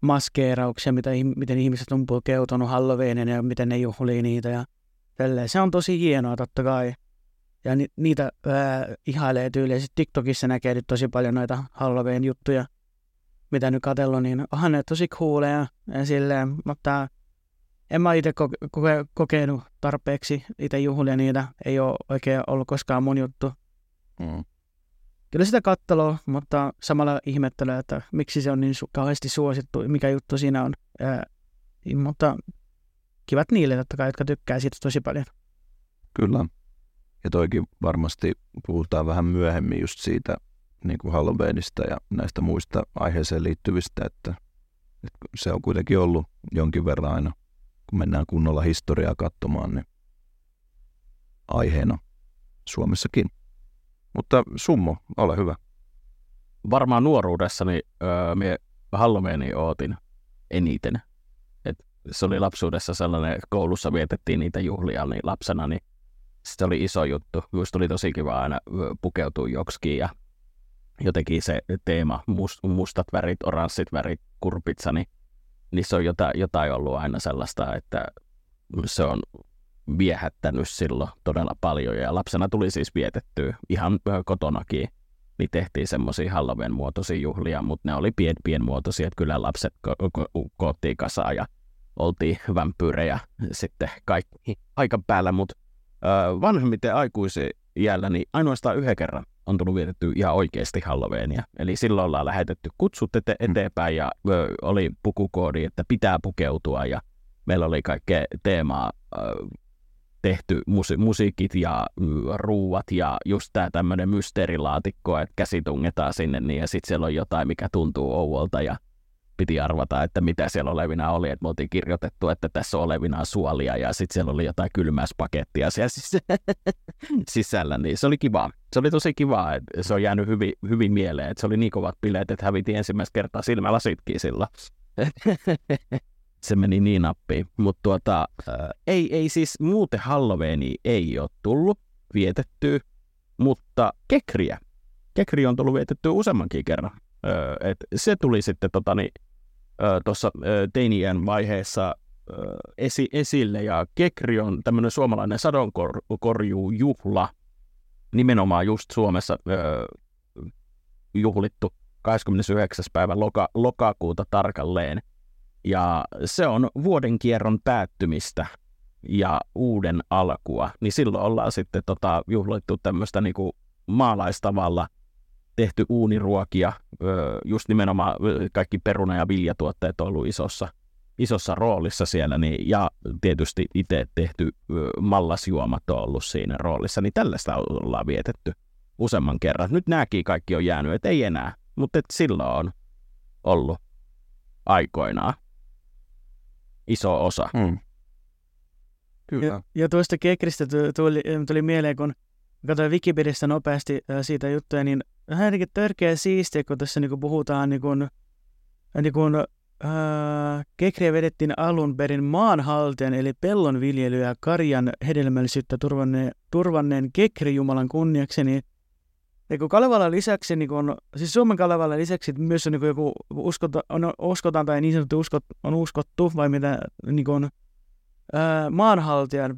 maskeerauksia, mitä, miten ihmiset on pukeutunut Halloweenin ja miten ne juhlii niitä ja tälleen. Se on tosi hienoa totta kai. Ja ni, niitä ää, ihailee tyyliä. Sitten TikTokissa näkee nyt tosi paljon noita Halloween-juttuja, mitä nyt katsellut, niin onhan ne tosi cooleja ja silleen, mutta en mä itse koke- koke- kokenut tarpeeksi itse juhlia niitä. Ei ole oikein ollut koskaan mun juttu. Mm. Kyllä sitä kattelua, mutta samalla ihmettelee, että miksi se on niin su- kauheasti suosittu, mikä juttu siinä on. Ää, mutta kivat niille totta kai, jotka tykkää siitä tosi paljon. Kyllä. Ja toikin varmasti puhutaan vähän myöhemmin just siitä niin kuin Halloweenista ja näistä muista aiheeseen liittyvistä, että, että se on kuitenkin ollut jonkin verran aina, kun mennään kunnolla historiaa katsomaan, niin aiheena Suomessakin. Mutta Summo, ole hyvä. Varmaan nuoruudessani öö, me Halloweeni ootin eniten. Et se oli lapsuudessa sellainen, koulussa vietettiin niitä juhlia niin lapsena, niin se oli iso juttu. Just oli tosi kiva aina pukeutua joksikin ja jotenkin se teema, must, mustat värit, oranssit värit, kurpitsa, niin niissä on jotain, jotain ollut aina sellaista, että se on viehättänyt silloin todella paljon ja lapsena tuli siis vietettyä ihan kotonakin niin tehtiin semmoisia Halloween muotoisia juhlia, mutta ne oli pien, pienmuotoisia, että kyllä lapset ko- ko- koottiin kasaan ja oltiin vampyyrejä sitten kaikki aika päällä, mutta vanhemmiten aikuisen iällä niin ainoastaan yhden kerran on tullut vietetty ihan oikeasti Halloweenia. Eli silloin ollaan lähetetty kutsut ete- mm. eteenpäin ja ö, oli pukukoodi, että pitää pukeutua ja meillä oli kaikkea teemaa ö, tehty musi- musiikit ja y, ruuat ja just tämä tämmöinen mysteerilaatikko, että käsi tungetaan sinne niin ja sitten siellä on jotain, mikä tuntuu ouolta ja piti arvata, että mitä siellä olevina oli, että me oltiin kirjoitettu, että tässä on olevina suolia ja sitten siellä oli jotain kylmäspakettia siellä sisällä, niin se oli kiva. Se oli tosi kiva, se on jäänyt hyvin, hyvin mieleen, että se oli niin kovat bileet, että häviti ensimmäistä kertaa silmälasitkin sillä. se meni niin nappiin, mutta tuota, ää, ei, ei siis muuten Halloweeni ei ole tullut vietettyä, mutta kekriä. Kekri on tullut vietettyä useammankin kerran. Öö, et se tuli sitten tota, niin, tuossa teinien vaiheessa esi, esille, ja Kekri on tämmöinen suomalainen sadonkorjuujuhla, nimenomaan just Suomessa öö, juhlittu 29. päivä loka, lokakuuta tarkalleen. Ja se on vuoden kierron päättymistä ja uuden alkua, niin silloin ollaan sitten tota, juhlittu tämmöistä niinku maalaistavalla – tehty uuniruokia, just nimenomaan kaikki peruna- ja viljatuotteet on ollut isossa, isossa roolissa siellä, niin, ja tietysti itse tehty mallasjuomat on ollut siinä roolissa, niin tällaista ollaan vietetty useamman kerran. Nyt nämäkin kaikki on jäänyt, että ei enää, mutta et silloin on ollut aikoinaan iso osa. Hmm. Kyllä. Ja, ja tuosta kekristä tuli, tuli mieleen, kun katsoin Wikipediasta nopeasti siitä juttuja, niin vähän jotenkin törkeä siistiä, kun tässä niin puhutaan niin kuin, niin kuin, äh, kekriä vedettiin alun perin maanhaltijan eli pellonviljelyä ja karjan hedelmällisyyttä turvanneen, turvanneen kekrijumalan kunniaksi, niin niin kun Kalevalan lisäksi, niin kun, siis Suomen Kalevalan lisäksi myös on niin joku uskota, on, uskotaan tai niin sanottu uskot, on uskottu, vai mitä niin kun, ää, maanhaltijan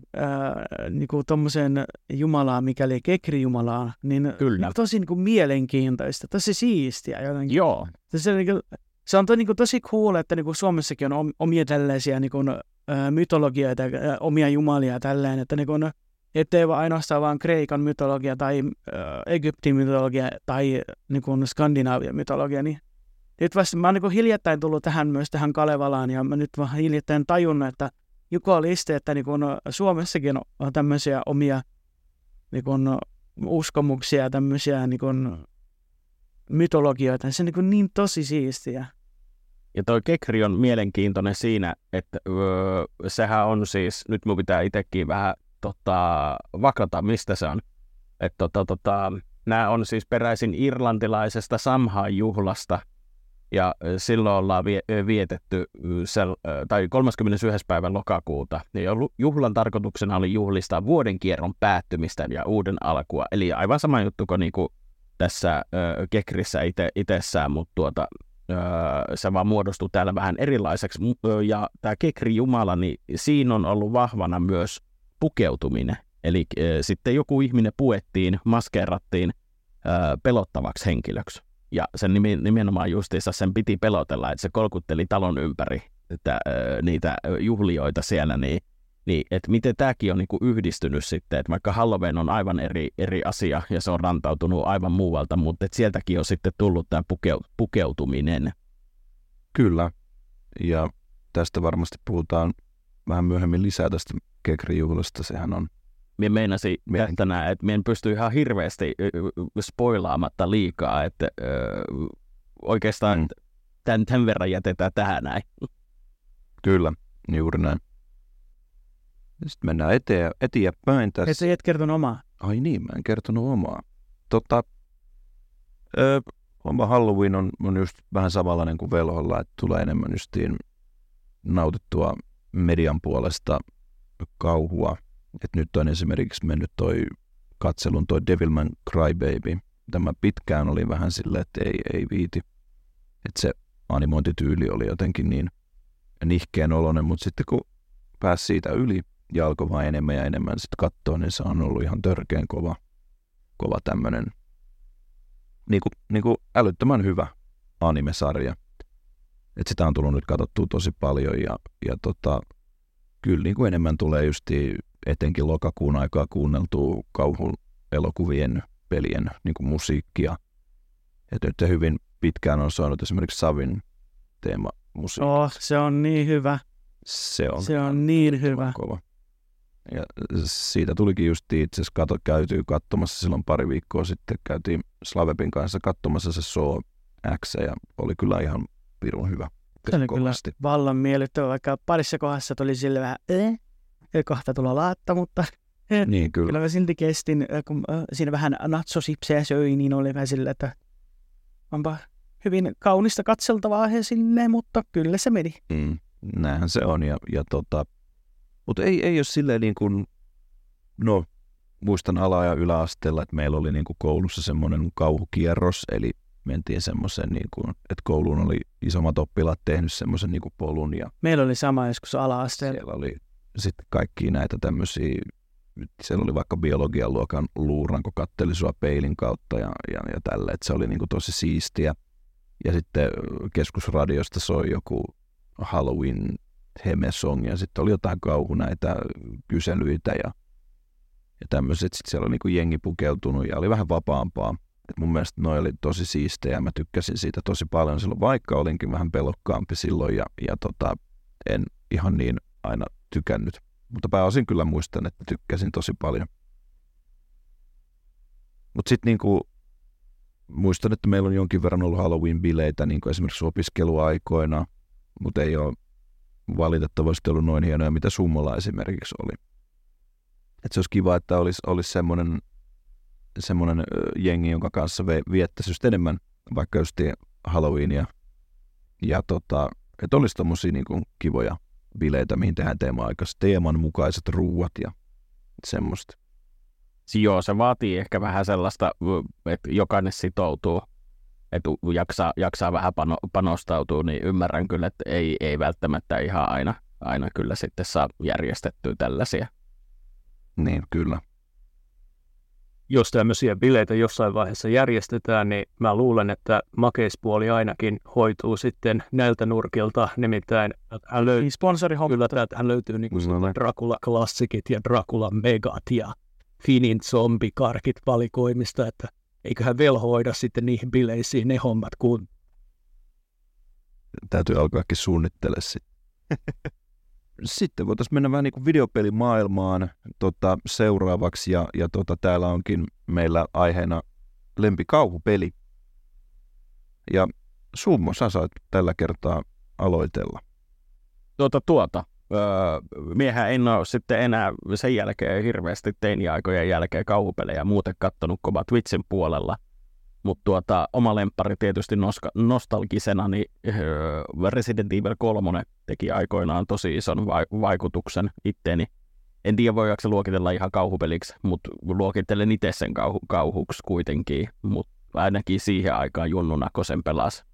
niinku tommosen jumalaan, mikäli kekrijumalaan, niin Kyllä. tosi niinku mielenkiintoista, tosi siistiä jotenkin. Joo. Se niinku, se on to, niin kuin, tosi cool, että niin kuin Suomessakin on omia tällaisia niin kuin, ä, mytologioita, ä, omia jumalia ja tälleen, että niin kuin, ettei ainoastaan vaan Kreikan mytologia tai ä, Egyptin mytologia tai niin kuin Skandinaavian mytologia, niin nyt vasta, mä oon niin hiljattain tullut tähän myös tähän Kalevalaan ja mä nyt vaan hiljattain tajunnut, että Juko oli iste, että niin kun Suomessakin on tämmöisiä omia niin kun, uskomuksia ja tämmöisiä niin kun, mytologioita. Se on niin, niin tosi siistiä. Ja toi Kekri on mielenkiintoinen siinä, että öö, sehän on siis, nyt mun pitää itsekin vähän tota, vakata, mistä se on. Tota, tota, nämä on siis peräisin irlantilaisesta Samhain-juhlasta, ja silloin ollaan vietetty, tai 31. päivän lokakuuta, ja juhlan tarkoituksena oli juhlistaa vuoden kierron päättymistä ja uuden alkua. Eli aivan sama juttu kuin niinku tässä Kekrissä ite, itsessään, mutta tuota, se vaan muodostui täällä vähän erilaiseksi. Ja tämä Kekri Jumala, niin siinä on ollut vahvana myös pukeutuminen. Eli sitten joku ihminen puettiin, maskeerattiin pelottavaksi henkilöksi. Ja sen nimenomaan justiinsa sen piti pelotella, että se kolkutteli talon ympäri että, niitä juhlioita siellä, niin, niin että miten tämäkin on niinku yhdistynyt sitten, että vaikka Halloween on aivan eri, eri asia ja se on rantautunut aivan muualta, mutta että sieltäkin on sitten tullut tämä puke, pukeutuminen. Kyllä, ja tästä varmasti puhutaan vähän myöhemmin lisää tästä Kekri-juhlasta, sehän on Mie meinasin tänään, että en pysty ihan hirveästi spoilaamatta liikaa, että ö, oikeastaan mm. tämän, tämän verran jätetään tähän näin. Kyllä, juuri näin. Sitten mennään eteen, eteenpäin tässä. Et et kertonut omaa. Ai niin, mä en kertonut omaa. Tota, ö, oma Halloween on, on just vähän samanlainen kuin velholla, että tulee enemmän justiin nautittua median puolesta kauhua et nyt on esimerkiksi mennyt toi katselun toi Devilman Crybaby. Tämä pitkään oli vähän silleen, että ei, ei viiti. Että se animointityyli oli jotenkin niin nihkeän oloinen, mutta sitten kun pääsi siitä yli ja alkoi vain enemmän ja enemmän sitten katsoa, niin se on ollut ihan törkeän kova, kova tämmöinen niin kuin, niin kuin älyttömän hyvä animesarja. Et sitä on tullut nyt katsottua tosi paljon ja, ja tota, kyllä niin kuin enemmän tulee just etenkin lokakuun aikaa kuunneltua kauhun elokuvien pelien niin kuin musiikkia. Et nyt hyvin pitkään on soinut esimerkiksi Savin teema musiikki. Oh, se on niin hyvä. Se on, se on niin hyvä. Kova. Ja siitä tulikin just itse asiassa kato, käytyy katsomassa silloin pari viikkoa sitten. Käytiin Slavepin kanssa katsomassa se Show X ja oli kyllä ihan pirun hyvä. Se oli kyllä vallan miellyttävä, vaikka parissa kohdassa tuli sille vähän, eh? kohta tulla laatta, mutta niin, kyllä. kyllä mä silti kestin, kun siinä vähän natsosipsejä söi, niin oli vähän sillä, että onpa hyvin kaunista katseltavaa he sinne, mutta kyllä se meni. Mm, näinhän se on, ja, ja tota, mutta ei, ei ole silleen niin kuin, no muistan ala- ja yläasteella, että meillä oli niin kuin koulussa semmoinen kauhukierros, eli mentiin semmoisen, niin kuin, että kouluun oli isommat oppilaat tehnyt semmoisen niin polun. Ja Meillä oli sama joskus ala-asteella. Siellä oli sitten kaikki näitä tämmöisiä, siellä oli vaikka biologian luokan luuranko katteli sua peilin kautta ja, ja, ja tälle, että se oli niin kuin tosi siistiä. Ja sitten keskusradiosta soi joku Halloween hemesong ja sitten oli jotain kauhu näitä kyselyitä ja, ja tämmöiset. Sitten siellä oli niin kuin jengi pukeutunut ja oli vähän vapaampaa. Mun mielestä noi oli tosi siistejä ja mä tykkäsin siitä tosi paljon silloin, vaikka olinkin vähän pelokkaampi silloin ja, ja tota, en ihan niin aina tykännyt. Mutta pääosin kyllä muistan, että tykkäsin tosi paljon. Mutta sitten niinku, muistan, että meillä on jonkin verran ollut Halloween-bileitä niin kuin esimerkiksi opiskeluaikoina, mutta ei ole valitettavasti ollut noin hienoja, mitä Summola esimerkiksi oli. Et se olisi kiva, että olisi, olisi semmoinen, semmoinen jengi, jonka kanssa viettäisi just enemmän vaikka just Halloweenia. Ja tota, että olisi tommosia niin kuin kivoja bileitä, mihin tehdään teema-aikaiset teeman mukaiset ruuat ja semmoista. Joo, se vaatii ehkä vähän sellaista, että jokainen sitoutuu, että jaksaa, jaksaa vähän pano, panostautua, niin ymmärrän kyllä, että ei, ei välttämättä ihan aina, aina kyllä sitten saa järjestettyä tällaisia. Niin, kyllä. Jos tämmöisiä bileitä jossain vaiheessa järjestetään, niin mä luulen, että makeispuoli ainakin hoituu sitten näiltä nurkilta, nimittäin hän löytyy, Niin sponsorihomma. kyllä täältä hän löytyy niin No niin. Dracula-klassikit ja Dracula Megat ja Finin zombikarkit valikoimista, että eiköhän velho hoida sitten niihin bileisiin ne hommat kun Täytyy alkaakin suunnittele sitten. Sitten voitaisiin mennä vähän niin kuin videopelimaailmaan tota, seuraavaksi ja, ja tota, täällä onkin meillä aiheena lempikauhupeli. Ja Summo, sä saat tällä kertaa aloitella. tuota, tuota. Öö, miehän en ole sitten enää sen jälkeen hirveästi teiniaikojen jälkeen kauhupelejä muuten kattonut kova Twitchin puolella. Mutta tuota, oma lemppari tietysti noska, nostalgisena, niin öö, Resident Evil 3 teki aikoinaan tosi ison vai, vaikutuksen itteeni. En tiedä voidaanko se luokitella ihan kauhupeliksi, mutta luokittelen itse sen kauhu, kauhuksi kuitenkin. Mutta ainakin siihen aikaan junnuna, kun sen pelasi.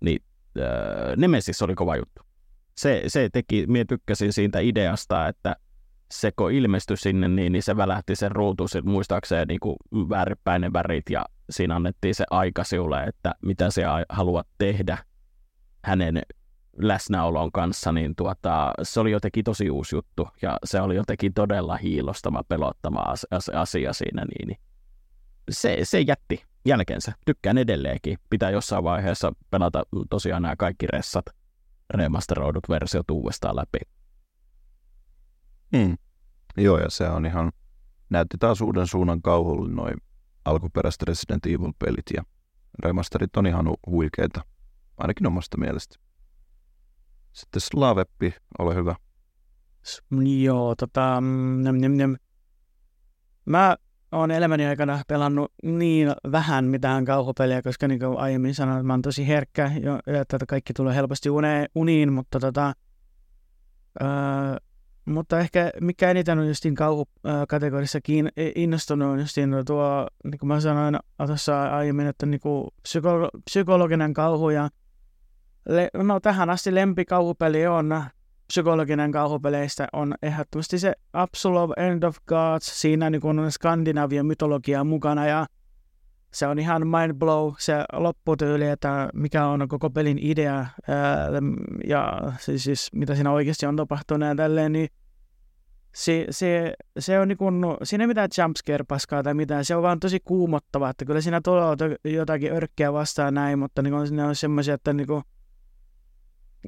Niin öö, Nemesis oli kova juttu se, se teki, minä tykkäsin siitä ideasta, että se kun ilmestyi sinne, niin, niin se välähti sen ruutu, sit muistaakseen niin kuin väärinpäin ne värit ja siinä annettiin se aika sinulle, että mitä se haluat tehdä hänen läsnäolon kanssa, niin tuota, se oli jotenkin tosi uusi juttu ja se oli jotenkin todella as- as- asia siinä, niin, se, se jätti jälkensä. Tykkään edelleenkin. Pitää jossain vaiheessa pelata tosiaan nämä kaikki ressat remasteroidut versiot uudestaan läpi. Hmm. Joo, ja se on ihan, näytti taas uuden suunnan kauhulle noin alkuperäiset Resident Evil-pelit ja remasterit on ihan hu- huikeita, ainakin omasta mielestä. Sitten Slaveppi, ole hyvä. Joo, tota, mm, nem, nem, nem. mä oon elämäni aikana pelannut niin vähän mitään kauhupeliä, koska niin kuin aiemmin sanoin, että mä oon tosi herkkä ja, että kaikki tulee helposti une, uniin, mutta tota, öö, mutta ehkä mikä eniten on justiin kauhukategorissa kiin, innostunut on justiin tuo, niin kuin mä sanoin tuossa aiemmin, että niin kuin psyko, psykologinen kauhu ja le, no tähän asti lempikauhupeli on psykologinen kauhupeleistä on ehdottomasti se Absolve End of Gods. Siinä niin on Skandinavian mytologia mukana ja se on ihan mind blow se lopputyyli, että mikä on koko pelin idea ää, ja siis, siis mitä siinä oikeasti on tapahtunut ja tälleen, niin se, se, se on niin kuin, siinä ei mitään jumpscare-paskaa tai mitään, se on vaan tosi kuumottava, että kyllä siinä tulee jotakin örkkiä vastaan näin, mutta niin kuin, ne on semmoisia, että niin kuin,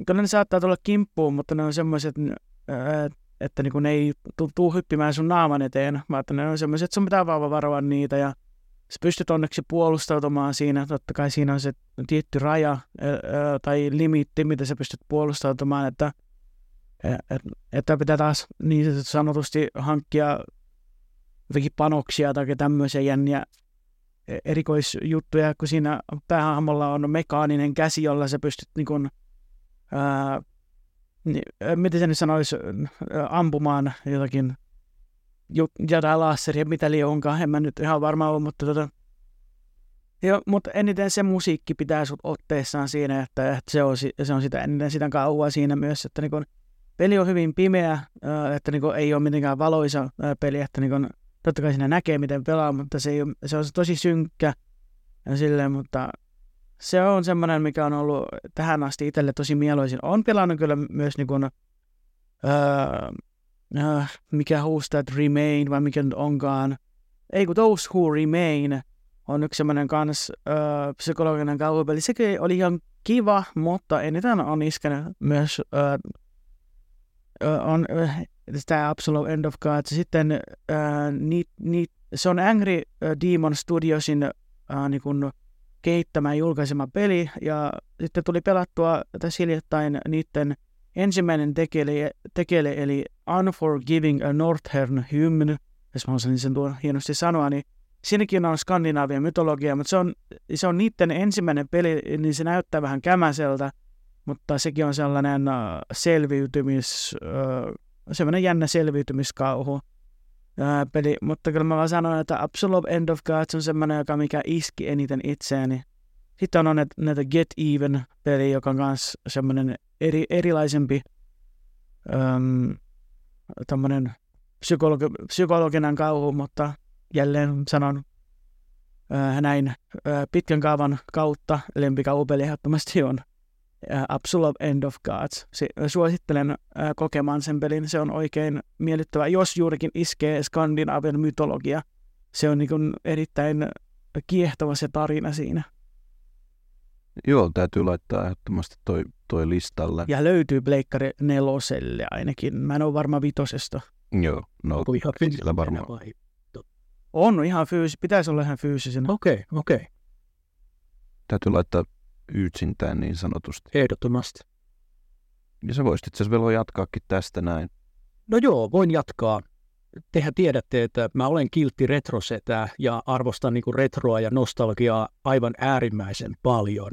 kyllä ne saattaa tulla kimppuun, mutta ne on semmoiset, että niin ne ei tuu hyppimään sun naaman eteen, vaan että ne on semmoiset, että sun pitää vaan varoa niitä ja sä pystyt onneksi puolustautumaan siinä. Totta kai siinä on se tietty raja tai limitti, mitä sä pystyt puolustautumaan, että, että pitää taas niin sanotusti hankkia jotenkin panoksia tai tämmöisiä jänniä e, erikoisjuttuja, kun siinä päähahmolla on mekaaninen käsi, jolla sä pystyt niin kuin, ää, niin, miten se nyt sanoisi, ampumaan jotakin jotain laseria, mitä liian onkaan, en mä nyt ihan varma ole, mutta tota, jo, mutta eniten se musiikki pitää sut otteessaan siinä, että, että se, on, se on sitä eniten sitä kauhua siinä myös, että niin kun, peli on hyvin pimeä, että niin kun, ei ole mitenkään valoisa peli, että niin kun, totta kai siinä näkee miten pelaa, mutta se, ei ole, se on tosi synkkä ja silleen, mutta se on semmoinen, mikä on ollut tähän asti itselle tosi mieluisin. On pelannut kyllä myös niin kuin, öö, öö, mikä Who's That Remain, vai mikä nyt onkaan. Ei kun Those Who Remain on yksi semmoinen kans öö, psykologinen kauhupeli. Sekin oli ihan kiva, mutta eniten on iskenyt myös öö, öö, on öö, tämä Absolute End of God. Sitten öö, ni, ni, se on Angry Demon Studiosin öö, niin kuin, kehittämään julkaisema peli, ja sitten tuli pelattua tässä hiljattain niiden ensimmäinen tekele, tekele eli Unforgiving a Northern Hymn, jos mä osaisin sen tuon hienosti sanoa, niin siinäkin on skandinaavian mytologia, mutta se on, se on niiden ensimmäinen peli, niin se näyttää vähän kämäseltä, mutta sekin on sellainen uh, selviytymis, uh, sellainen jännä selviytymiskauhu uh, peli, mutta kyllä mä vaan sanon, että Absolute End of Gods on semmoinen, joka mikä iski eniten itseäni. Sitten on näitä, näitä Get Even-peli, joka on myös semmoinen eri, erilaisempi um, tämmöinen psykologi, psykologinen kauhu, mutta jälleen sanon ää, näin ää, pitkän kaavan kautta lempikaupeli ehdottomasti on ää, Absolve End of Gods. Se, suosittelen ää, kokemaan sen pelin. Se on oikein miellyttävä, jos juurikin iskee Skandinavian mytologia. Se on niin erittäin kiehtova se tarina siinä. Joo, täytyy laittaa ehdottomasti toi, toi listalle. Ja löytyy Pleikkari neloselle ainakin. Mä en ole varma vitosesta. Joo, no Onko ihan sillä varmaan. vai? On ihan fyysi, pitäisi olla ihan fyysisenä. Okei, okay, okei. Okay. Täytyy laittaa ytsintään niin sanotusti. Ehdottomasti. Ja sä voisit itse asiassa vielä jatkaakin tästä näin. No joo, voin jatkaa. Tehän tiedätte, että mä olen kiltti retrosetä ja arvostan niinku retroa ja nostalgiaa aivan äärimmäisen paljon.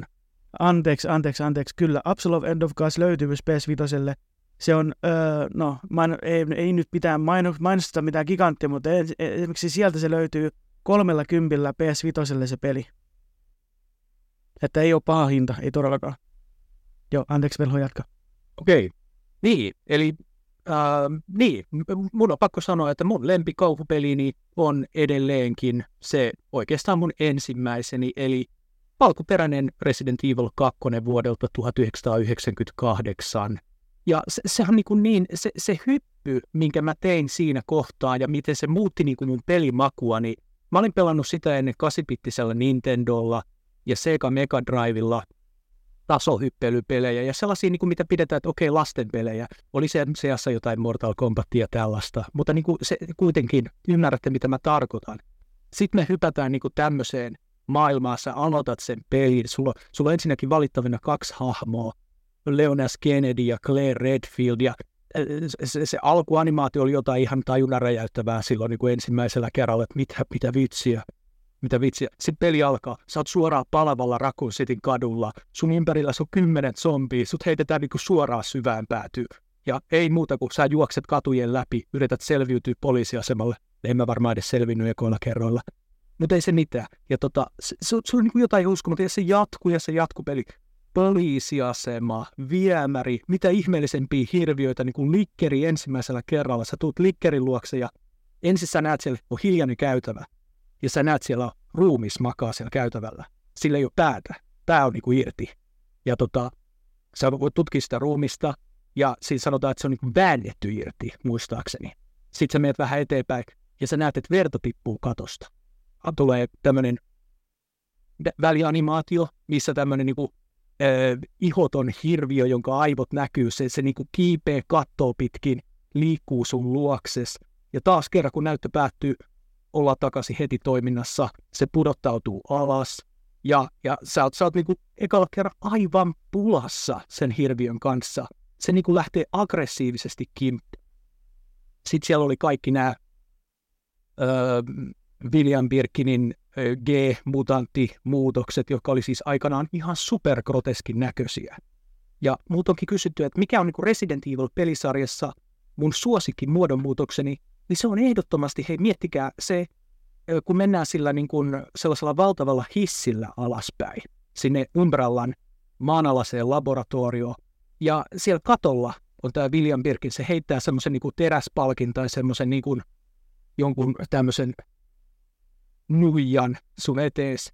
Anteeksi, anteeksi, anteeksi. Kyllä, Absolve End of Gods löytyy myös PS5. Se on, öö, no, maino, ei, ei nyt mitään maino, mainosteta mitään giganttia, mutta en- esimerkiksi sieltä se löytyy kolmella kympillä PS5 se peli. Että ei ole paha hinta, ei todellakaan. Joo, anteeksi, Velho jatka. Okei, niin, eli äh, niin, mun on pakko sanoa, että mun lempikauhupelini on edelleenkin se oikeastaan mun ensimmäiseni, eli alkuperäinen Resident Evil 2 vuodelta 1998. Ja se, sehän on niin, niin se, se hyppy, minkä mä tein siinä kohtaa ja miten se muutti niin kuin mun pelimakua, niin mä olin pelannut sitä ennen 8-bittisellä Nintendolla ja Sega Mega Drivella tasohyppelypelejä ja sellaisia, niin kuin mitä pidetään, että okei, lastenpelejä. Oli se seassa jotain Mortal Kombatia ja tällaista, mutta niin kuin se kuitenkin ymmärrätte, mitä mä tarkoitan. Sitten me hypätään niin kuin tämmöiseen maailmaan, sä aloitat sen pelin, sulla, sulla on ensinnäkin valittavina kaksi hahmoa, Leon S. Kennedy ja Claire Redfield, ja äh, se, se alkuanimaatio oli jotain ihan tajunnan räjäyttävää silloin niin kuin ensimmäisellä kerralla, että mitä, mitä vitsiä, mitä vitsiä. Sitten peli alkaa, sä oot suoraan palavalla Raccoon Cityn kadulla, sun ympärillä on kymmenen zombia, sut heitetään niin kuin suoraan syvään päätyyn. Ja ei muuta kuin sä juokset katujen läpi, yrität selviytyä poliisiasemalle. En mä varmaan edes selvinnyt ekoilla kerroilla. Mutta ei se mitään. Ja tota, se, se, se on niin kuin jotain uskomatonta, ja se jatkuu ja se jatkuu peli. Poliisiasema, viemäri, mitä ihmeellisempiä hirviöitä, niin kuin likkeri ensimmäisellä kerralla. Sä tuut likkerin luokse ja ensin sä näet siellä on hiljainen käytävä. Ja sä näet siellä ruumis makaa siellä käytävällä. Sillä ei ole päätä. Pää on niin kuin irti. Ja tota, sä voit tutkia sitä ruumista, ja siinä sanotaan, että se on niin kuin väännetty irti, muistaakseni. Sitten sä menet vähän eteenpäin, ja sä näet, että verta tippuu katosta. Tulee tämmöinen välianimaatio, missä tämmöinen niin kuin, äh, ihoton hirviö, jonka aivot näkyy, se, se niin kuin kiipee kattoo pitkin, liikkuu sun luokses. Ja taas kerran, kun näyttö päättyy, olla takaisin heti toiminnassa, se pudottautuu alas, ja, ja sä oot, sä oot niinku ekalla kerran aivan pulassa sen hirviön kanssa. Se niinku lähtee aggressiivisesti kimppuun. Sitten siellä oli kaikki nämä öö, William Birkinin G-mutantti-muutokset, jotka oli siis aikanaan ihan supergroteskin näköisiä. Ja muut onkin kysytty, että mikä on niinku Resident Evil-pelisarjassa mun suosikki muodonmuutokseni, niin se on ehdottomasti, hei miettikää se, kun mennään sillä niin kuin sellaisella valtavalla hissillä alaspäin, sinne Umbrallan maanalaiseen laboratorioon, ja siellä katolla on tämä William Birkin, se heittää semmoisen niin teräspalkin tai semmoisen niin kuin jonkun tämmöisen nuijan sun etees,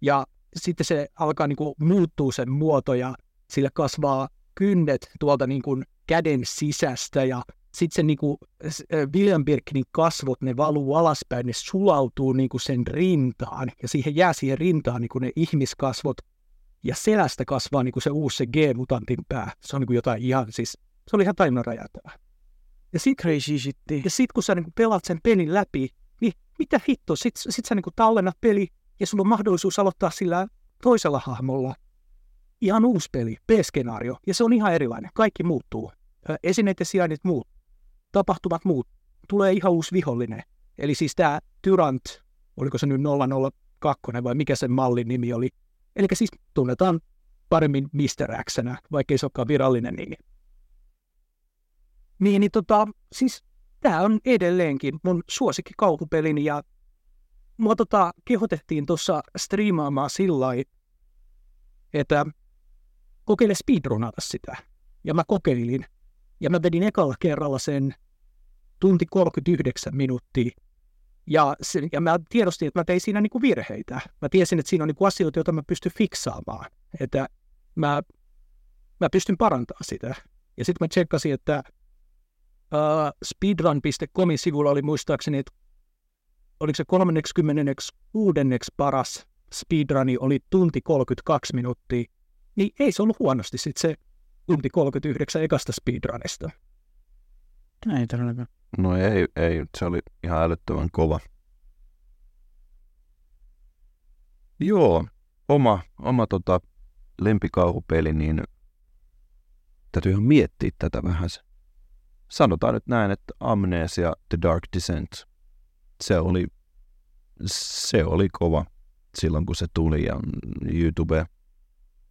ja sitten se alkaa niin kuin muuttuu sen muoto, ja sillä kasvaa kynnet tuolta niin kuin käden sisästä, ja sitten se niinku, William Birkinin kasvot, ne valuu alaspäin, ne sulautuu niinku sen rintaan, ja siihen jää siihen rintaan niinku ne ihmiskasvot, ja selästä kasvaa niinku se uusi se G-mutantin pää. Se on niinku jotain ihan, siis, se oli ihan tajunnan räjäyttävää. Ja sit, Crazy shitti. ja sit kun sä niinku pelaat sen pelin läpi, niin mitä hitto, sit, sit sä niinku tallennat peli, ja sulla on mahdollisuus aloittaa sillä toisella hahmolla ihan uusi peli, B-skenaario, ja se on ihan erilainen. Kaikki muuttuu. Esineet ja sijainnit muut tapahtumat muut. Tulee ihan uusi vihollinen. Eli siis tämä Tyrant, oliko se nyt 002 vai mikä sen mallin nimi oli. Eli siis tunnetaan paremmin Mr. X, vaikkei se olekaan virallinen nimi. Niin, niin tota, siis tämä on edelleenkin mun suosikki kauhupelini ja mua tota, kehotettiin tuossa striimaamaan sillä että kokeile speedrunata sitä. Ja mä kokeilin. Ja mä vedin ekalla kerralla sen tunti 39 minuuttia. Ja, se, ja mä tiedostin, että mä tein siinä niin kuin virheitä. Mä tiesin, että siinä on niin kuin asioita, joita mä pystyn fiksaamaan. Että mä, mä pystyn parantamaan sitä. Ja sitten mä tsekkasin, että uh, speedrun.comin sivulla oli muistaakseni, että oliko se 36. paras speedruni oli tunti 32 minuuttia. Niin ei se ollut huonosti sitten se tunti 39 ekasta speedrunista. Ei todellakaan. No ei, ei, se oli ihan älyttömän kova. Joo, oma, oma tota, lempikauhupeli, niin täytyy ihan miettiä tätä vähän. Sanotaan nyt näin, että Amnesia The Dark Descent, se oli, se oli kova silloin, kun se tuli ja YouTube,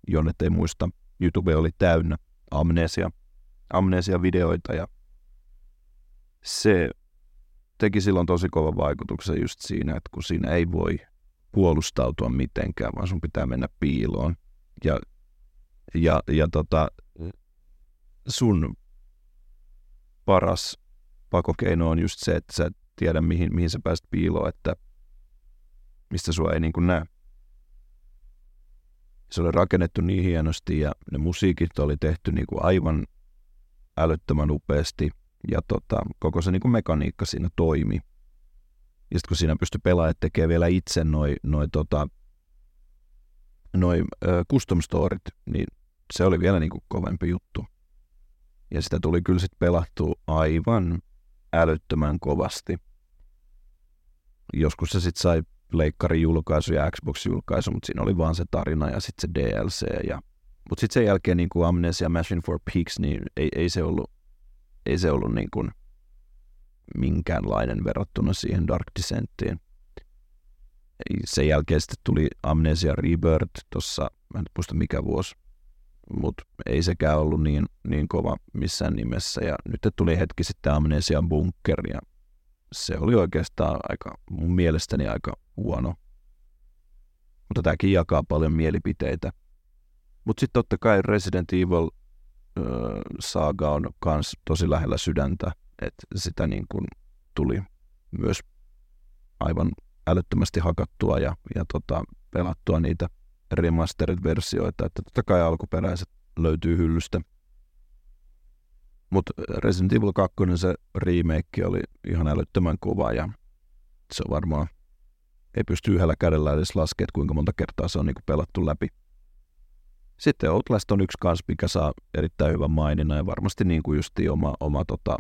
jonne ei muista, YouTube oli täynnä Amnesia, Amnesia-videoita ja se teki silloin tosi kova vaikutuksen just siinä, että kun siinä ei voi puolustautua mitenkään, vaan sun pitää mennä piiloon. Ja, ja, ja tota, sun paras pakokeino on just se, että sä et tiedä, mihin, mihin sä pääset piiloon, että mistä sua ei niin kuin näe. Se oli rakennettu niin hienosti ja ne musiikit oli tehty niin kuin aivan älyttömän upeasti – ja tota, koko se niin kuin mekaniikka siinä toimi. Ja sitten kun siinä pystyi pelaajat tekemään vielä itse noin noi, tota, noi, ö, custom storit, niin se oli vielä niin kuin kovempi juttu. Ja sitä tuli kyllä sitten pelattua aivan älyttömän kovasti. Joskus se sitten sai leikkarin julkaisu ja Xbox-julkaisu, mutta siinä oli vaan se tarina ja sitten se DLC. Ja... Mutta sitten sen jälkeen niin kuin Amnesia Machine for Peaks, niin ei, ei se ollut ei se ollut niin kuin minkäänlainen verrattuna siihen Dark Descenttiin. Sen jälkeen sitten tuli Amnesia Rebirth tuossa, en muista mikä vuosi, mutta ei sekään ollut niin, niin kova missään nimessä. Ja nyt tuli hetki sitten Amnesia Bunker ja se oli oikeastaan aika, mun mielestäni aika huono. Mutta tämäkin jakaa paljon mielipiteitä. Mutta sitten totta kai Resident Evil saaga on myös tosi lähellä sydäntä, että sitä niin kuin tuli myös aivan älyttömästi hakattua ja, ja tota, pelattua niitä remastered-versioita, että totta kai alkuperäiset löytyy hyllystä. Mutta Resident Evil 2, se remake oli ihan älyttömän kova ja se on varmaan, ei pysty yhdellä kädellä edes laskemaan, kuinka monta kertaa se on niin kuin pelattu läpi. Sitten Outlast on yksi kans, mikä saa erittäin hyvän maininnan ja varmasti niin kuin justi oma, oma tota,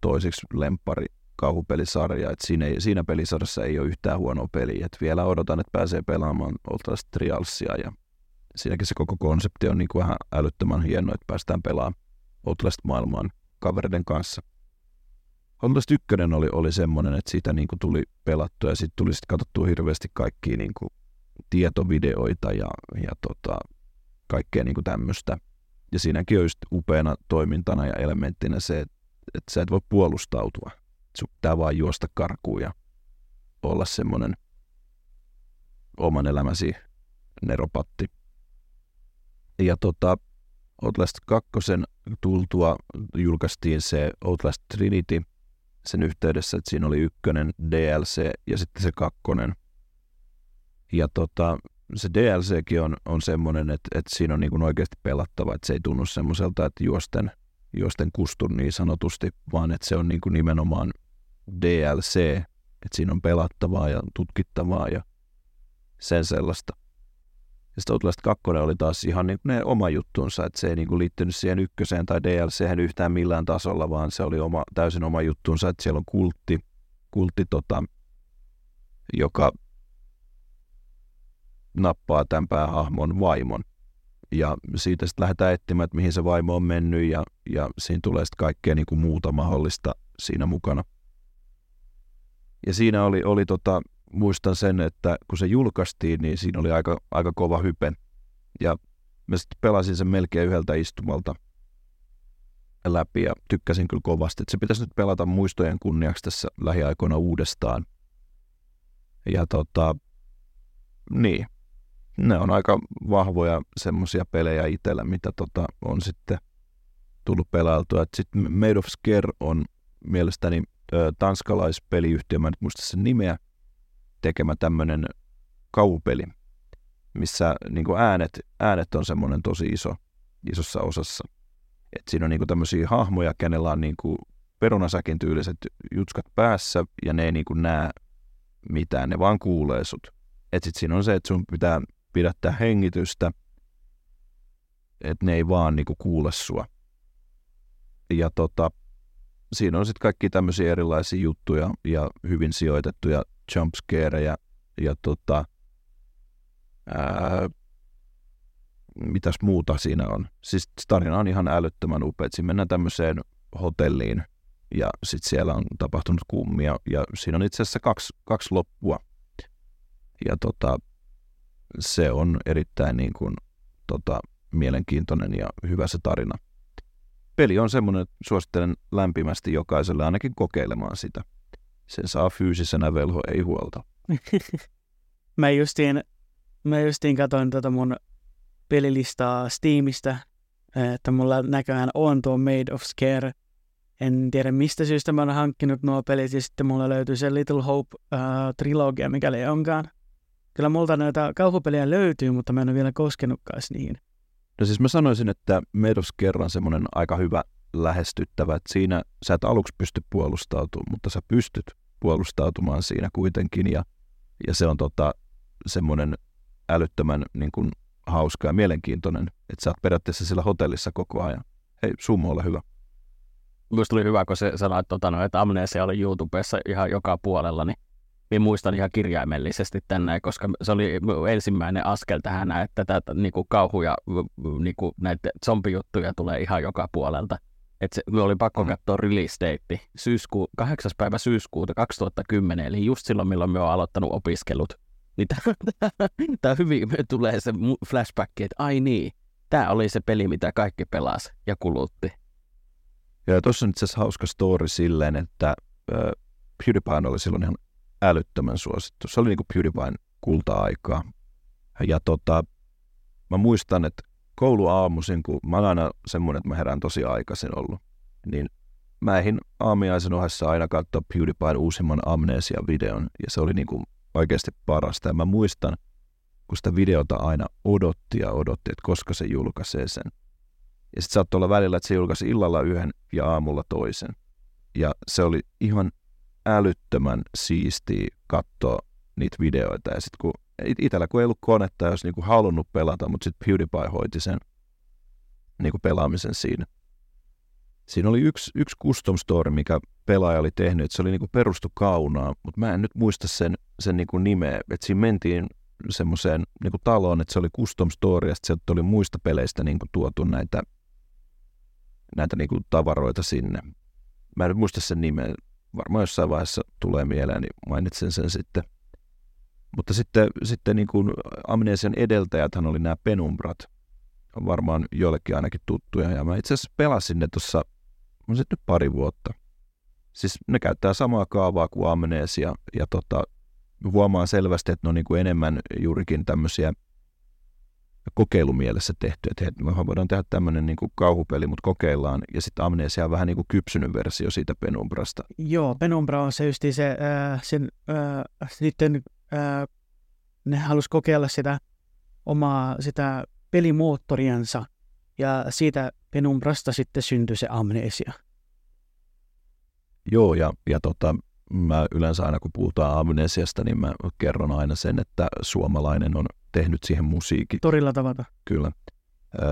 toiseksi lempari kauhupelisarja. Et siinä, ei, siinä pelisarjassa ei ole yhtään huonoa peliä. Et vielä odotan, että pääsee pelaamaan Outlast Trialsia ja siinäkin se koko konsepti on niin kuin vähän älyttömän hieno, että päästään pelaamaan Outlast-maailmaan kavereiden kanssa. Outlast 1 oli, oli semmoinen, että siitä niin kuin tuli pelattua ja sitten tuli sitten katsottua hirveästi kaikkia niin kuin tietovideoita ja, ja tota, kaikkea niin kuin tämmöistä. Ja siinäkin on just upeana toimintana ja elementtinä se, että, että sä et voi puolustautua. Sun pitää vaan juosta karkuun ja olla semmoinen oman elämäsi neropatti. Ja tota, Outlast 2 tultua julkaistiin se Outlast Trinity sen yhteydessä, että siinä oli ykkönen DLC ja sitten se kakkonen. Ja tota, se DLCkin on, on semmoinen, että, että siinä on niin kuin oikeasti pelattava, että se ei tunnu semmoiselta, että juosten, juosten kustun niin sanotusti, vaan että se on niin kuin nimenomaan DLC, että siinä on pelattavaa ja tutkittavaa ja sen sellaista. Ja sitten Outlast 2 oli taas ihan niin ne oma juttunsa, että se ei niin liittynyt siihen ykköseen tai DLChen yhtään millään tasolla, vaan se oli oma, täysin oma juttunsa, että siellä on kultti, kultti tota, joka nappaa tämän päähahmon vaimon. Ja siitä sitten lähdetään etsimään, että mihin se vaimo on mennyt ja, ja siinä tulee sitten kaikkea niin kuin muuta mahdollista siinä mukana. Ja siinä oli, oli tota, muistan sen, että kun se julkaistiin, niin siinä oli aika, aika kova hype. Ja mä sitten pelasin sen melkein yhdeltä istumalta läpi ja tykkäsin kyllä kovasti, että se pitäisi nyt pelata muistojen kunniaksi tässä lähiaikoina uudestaan. Ja tota, niin, ne on aika vahvoja semmoisia pelejä itsellä, mitä tota on sitten tullut pelailtua. Sitten Made of Scare on mielestäni tanskalaispeliyhtiö, mä en muista sen nimeä, tekemä tämmöinen kaupeli, missä niin kuin äänet, äänet on semmoinen tosi iso, isossa osassa. Et siinä on niin kuin tämmöisiä hahmoja, kenellä on niin kuin perunasäkin tyyliset jutskat päässä, ja ne ei niin kuin näe mitään, ne vaan kuulee sut. Et sit siinä on se, että sun pitää pidättää hengitystä, että ne ei vaan niinku kuule sua. Ja tota, siinä on sitten kaikki tämmöisiä erilaisia juttuja ja hyvin sijoitettuja jumpscareja ja tota, ää, mitäs muuta siinä on. Siis tarina on ihan älyttömän upea. Siinä mennään tämmöiseen hotelliin ja sitten siellä on tapahtunut kummia ja siinä on itse asiassa kaksi, kaksi loppua. Ja tota, se on erittäin niin kuin, tota, mielenkiintoinen ja hyvä se tarina. Peli on semmoinen, että suosittelen lämpimästi jokaiselle ainakin kokeilemaan sitä. Sen saa fyysisenä velho, ei huolta. mä justiin, mä justiin katsoin tota mun pelilistaa Steamista, että mulla näköjään on tuo Made of Scare. En tiedä mistä syystä mä oon hankkinut nuo pelit ja sitten mulla löytyy se Little Hope-trilogia, uh, mikäli onkaan. Kyllä multa näitä kauhupelejä löytyy, mutta mä en ole vielä koskenutkaan niihin. No siis mä sanoisin, että Medos kerran semmoinen aika hyvä lähestyttävä, että siinä sä et aluksi pysty puolustautumaan, mutta sä pystyt puolustautumaan siinä kuitenkin ja, ja se on tota, semmoinen älyttömän niin kuin, hauska ja mielenkiintoinen, että sä oot periaatteessa siellä hotellissa koko ajan. Hei, summo ole hyvä. Minusta oli hyvä, kun se sanoi, että, tota, että Amnesia oli YouTubessa ihan joka puolella, niin minä muistan ihan kirjaimellisesti tänne, koska se oli ensimmäinen askel tähän, että tätä niin kuin kauhuja, niin kuin näitä zombijuttuja tulee ihan joka puolelta. että se, me oli pakko mm. katsoa release date, syyskuu, 8. päivä syyskuuta 2010, eli just silloin, milloin me on aloittanut opiskelut. Niin tämä hyvin tulee se flashback, että ai niin, tämä oli se peli, mitä kaikki pelasi ja kulutti. Ja tuossa on itse asiassa hauska story silleen, että äh, PewDiePie oli silloin ihan älyttömän suosittu. Se oli niin kuin PewDiePien kulta-aikaa. Ja tota, mä muistan, että kouluaamuisin, kun mä olen aina semmoinen, että mä herään tosi aikaisin ollut, niin mä ehdin aamiaisen ohessa aina katsoa PewDiePien uusimman Amnesia-videon, ja se oli niin kuin oikeasti parasta. Ja mä muistan, kun sitä videota aina odotti ja odotti, että koska se julkaisee sen. Ja sitten saattoi olla välillä, että se julkaisi illalla yhden ja aamulla toisen. Ja se oli ihan älyttömän siistiä katsoa niitä videoita. Ja sitten kun itsellä kun ei ollut konetta, jos niinku halunnut pelata, mutta sitten PewDiePie hoiti sen niinku pelaamisen siinä. Siinä oli yksi, yksi custom story, mikä pelaaja oli tehnyt, että se oli niinku perustu kaunaan, mutta mä en nyt muista sen, sen niinku nimeä. Että siinä mentiin semmoiseen niinku taloon, että se oli custom story, ja sieltä oli muista peleistä niinku tuotu näitä, näitä niinku tavaroita sinne. Mä en nyt muista sen nimeä varmaan jossain vaiheessa tulee mieleen, niin mainitsen sen sitten. Mutta sitten, sitten niin kuin Amnesian edeltäjäthän oli nämä penumbrat, on varmaan joillekin ainakin tuttuja, ja mä itse asiassa pelasin ne tuossa, on se nyt pari vuotta. Siis ne käyttää samaa kaavaa kuin Amnesia, ja tota, huomaan selvästi, että ne on niin kuin enemmän juurikin tämmöisiä kokeilumielessä tehty, että hei, me voidaan tehdä tämmöinen niin kauhupeli, mutta kokeillaan, ja sitten Amnesia on vähän niin kuin kypsynyt versio siitä Penumbrasta. Joo, Penumbra on se just se, äh, sen, äh, sitten äh, ne halus kokeilla sitä omaa sitä pelimoottoriansa, ja siitä Penumbrasta sitten syntyi se Amnesia. Joo, ja, ja tota, mä yleensä aina kun puhutaan Amnesiasta, niin mä kerron aina sen, että suomalainen on tehnyt siihen musiikin. Torilla tavata. Kyllä.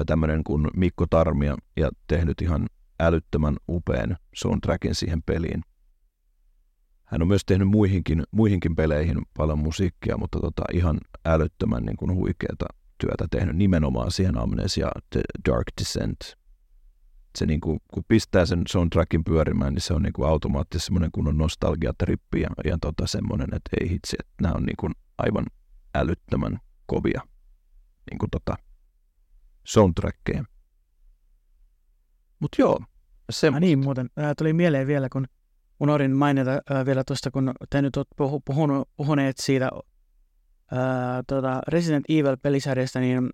Tämmöinen kuin Mikko Tarmia ja tehnyt ihan älyttömän upean soundtrackin siihen peliin. Hän on myös tehnyt muihinkin, muihinkin peleihin paljon musiikkia, mutta tota, ihan älyttömän niin kuin huikeata työtä tehnyt nimenomaan siihen Amnesia The Dark Descent. Se niin kuin, kun pistää sen soundtrackin pyörimään, niin se on niin kuin automaattisesti semmoinen kunnon nostalgiatrippi ja, ja tota semmoinen, että ei hitsi, että nämä on niin kuin aivan älyttömän kovia. Niin kuin tota, soundtrackeja. Mutta joo, se... Ah, niin muuten, äh, tuli mieleen vielä, kun unohdin mainita äh, vielä tuosta, kun te nyt olette puhu, puhunut, puhuneet siitä äh, tota Resident Evil-pelisarjasta, niin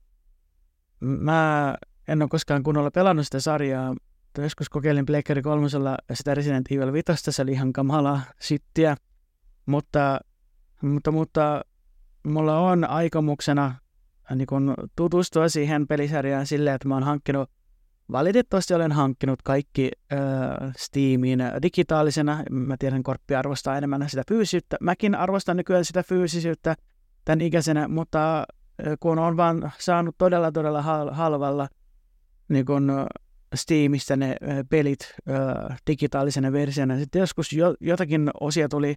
mä en ole koskaan kunnolla pelannut sitä sarjaa, joskus kokeilin Pleikkari kolmosella sitä Resident Evil 5, se oli ihan kamala sittiä, mutta, mutta, mutta mulla on aikomuksena niin kun tutustua siihen pelisarjaan silleen, että mä oon hankkinut, valitettavasti olen hankkinut kaikki äh, Steamiin digitaalisena. Mä tiedän, Korppi arvostaa enemmän sitä fyysisyyttä. Mäkin arvostan nykyään sitä fyysisyyttä tämän ikäisenä, mutta äh, kun on vaan saanut todella todella hal- halvalla niin kun, äh, Steamista ne äh, pelit äh, digitaalisena versiona. Sitten joskus jo, jotakin osia tuli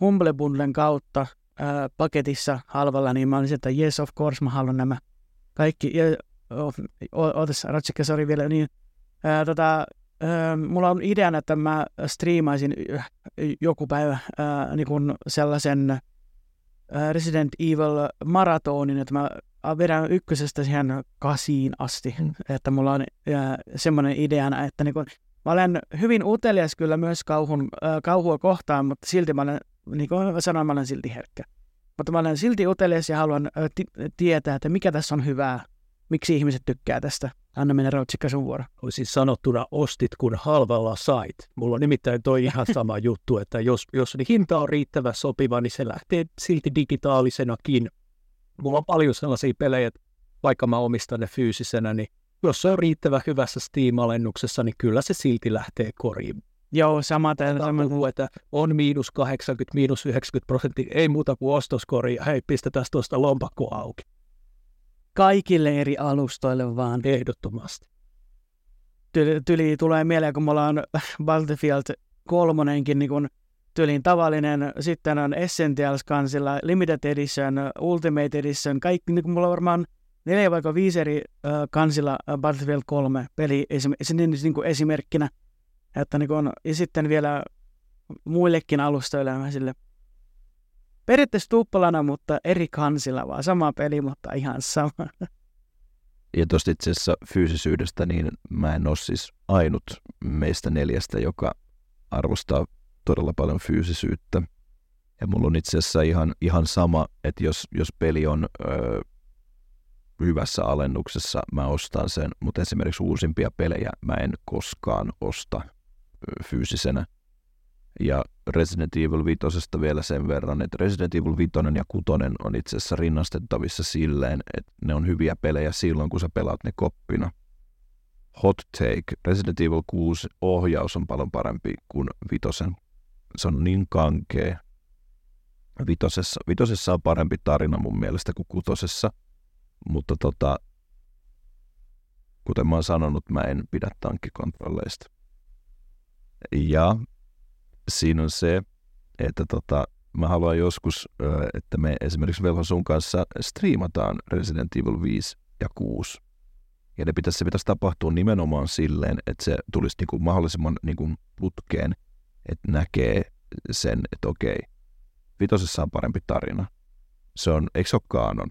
Humble Bundlen kautta, ää, paketissa halvalla, niin mä olin että yes, of course, mä haluan nämä kaikki. Ja, oh, ootas, Ratsikka, sori vielä, niin ää, tota, ää, mulla on ideana, että mä striimaisin joku päivä ää, niin kun sellaisen ää, Resident Evil maratonin, että mä vedän ykkösestä siihen kasiin asti, mm. että mulla on ää, semmoinen ideana, että niin kun, mä olen hyvin utelias kyllä myös kauhun, ää, kauhua kohtaan, mutta silti mä olen niin kuin sanoin, mä olen silti herkkä. Mutta mä olen silti utelias ja haluan t- tietää, että mikä tässä on hyvää, miksi ihmiset tykkää tästä. Anna mennä Routsikka sun vuoro. Olisin sanottuna ostit, kun halvalla sait. Mulla on nimittäin toi ihan sama juttu, että jos, jos niin hinta on riittävä sopiva, niin se lähtee silti digitaalisenakin. Mulla on paljon sellaisia pelejä, että vaikka mä omistan ne fyysisenä, niin jos se on riittävän hyvässä Steam-alennuksessa, niin kyllä se silti lähtee koriin. Joo, sama Sama kuin, että on miinus 80, miinus 90 prosenttia, ei muuta kuin ostoskori, ja hei, pistetään tuosta lompakko auki. Kaikille eri alustoille vaan. Ehdottomasti. Tyli, tyli tulee mieleen, kun mulla on Battlefield kolmonenkin niin kun tavallinen, sitten on Essentials kansilla, Limited Edition, Ultimate Edition, kaikki, niin kuin mulla on varmaan neljä vai viisi eri uh, kansilla Battlefield 3 peli esim, niin, niin kuin esimerkkinä. Että niin on, ja sitten vielä muillekin alustoille mä sille periaatteessa tuppalana, mutta eri kansilla, vaan sama peli, mutta ihan sama. Ja tuosta itse asiassa fyysisyydestä, niin mä en ole siis ainut meistä neljästä, joka arvostaa todella paljon fyysisyyttä. Ja mulla on itse asiassa ihan, ihan sama, että jos, jos peli on öö, hyvässä alennuksessa, mä ostan sen, mutta esimerkiksi uusimpia pelejä mä en koskaan osta fyysisenä. Ja Resident Evil 5 vielä sen verran, että Resident Evil 5 ja 6 on itse asiassa rinnastettavissa silleen, että ne on hyviä pelejä silloin, kun sä pelaat ne koppina. Hot take. Resident Evil 6 ohjaus on paljon parempi kuin Vitosen. Se on niin kankea. Vitosessa, vitosessa on parempi tarina mun mielestä kuin kutosessa, mutta tota, kuten mä oon sanonut, mä en pidä tankkikontrolleista. Ja siinä on se, että tota, mä haluan joskus, että me esimerkiksi Velho sun kanssa striimataan Resident Evil 5 ja 6. Ja ne pitäisi, se pitäisi tapahtua nimenomaan silleen, että se tulisi niinku mahdollisimman niinku putkeen, että näkee sen, että okei, vitosessa on parempi tarina. Se on, eikö se ole kaanon?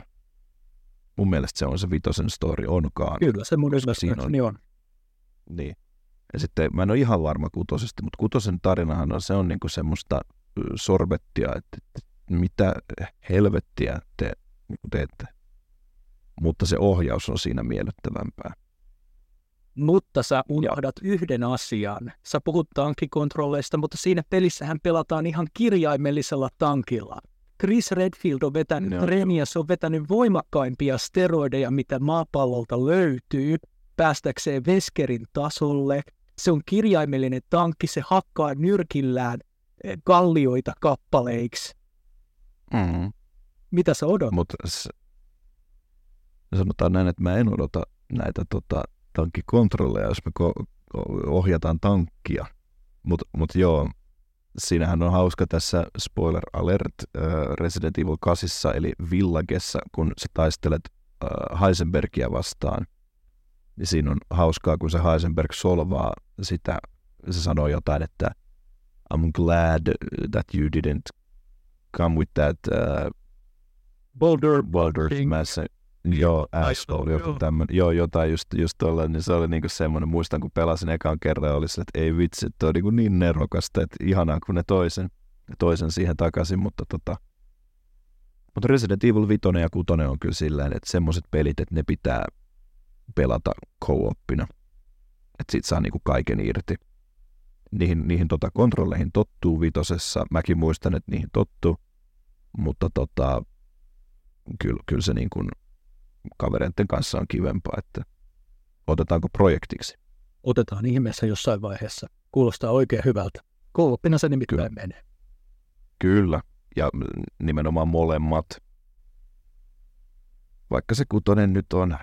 Mun mielestä se on se vitosen story, on kaanon. Kyllä, se mun on. on. Niin. Ja sitten mä en ole ihan varma kutosesta, mutta kutosen tarinahan on, se on niinku semmoista sorbettia, että, että mitä helvettiä te niinku teette. Mutta se ohjaus on siinä miellyttävämpää. Mutta sä unohdat ja. yhden asian. Sä puhut tankkikontrolleista, mutta siinä pelissähän pelataan ihan kirjaimellisella tankilla. Chris Redfield on vetänyt, no. Remias on vetänyt voimakkaimpia steroideja, mitä maapallolta löytyy, päästäkseen Veskerin tasolle – se on kirjaimellinen tankki, se hakkaa nyrkillään eh, kallioita kappaleiksi. Mm. Mitä sä odotat? Mut s- sanotaan näin, että mä en odota näitä tota, tankkikontrolleja, jos me ko- ohjataan tankkia. Mutta mut joo, siinähän on hauska tässä spoiler alert äh, Resident Evil 8, eli Villagessa, kun sä taistelet äh, Heisenbergia vastaan – siinä on hauskaa, kun se Heisenberg solvaa sitä, se sanoo jotain, että I'm glad that you didn't come with that uh, Boulder, Boulder Mass. Joo, asshole, joku tämmönen. Joo, jotain just, just tollainen, niin se oli niinku semmoinen, muistan kun pelasin ekan kerran, oli se, että ei vitsi, että on niinku niin nerokasta, että ihanaa kun ne toisen, toisen siihen takaisin, mutta tota, mutta Resident Evil 5 ja 6 on kyllä silleen, että semmoiset pelit, että ne pitää pelata co-oppina. että siitä saa niinku kaiken irti. Niihin, niihin tota kontrolleihin tottuu vitosessa. Mäkin muistan, että niihin tottuu, mutta tota, kyllä, kyllä se niin kuin kavereiden kanssa on kivempaa, että otetaanko projektiksi. Otetaan ihmeessä jossain vaiheessa. Kuulostaa oikein hyvältä. Kouluppina se nimittäin Kyllä. menee. Kyllä, ja nimenomaan molemmat. Vaikka se kutonen nyt on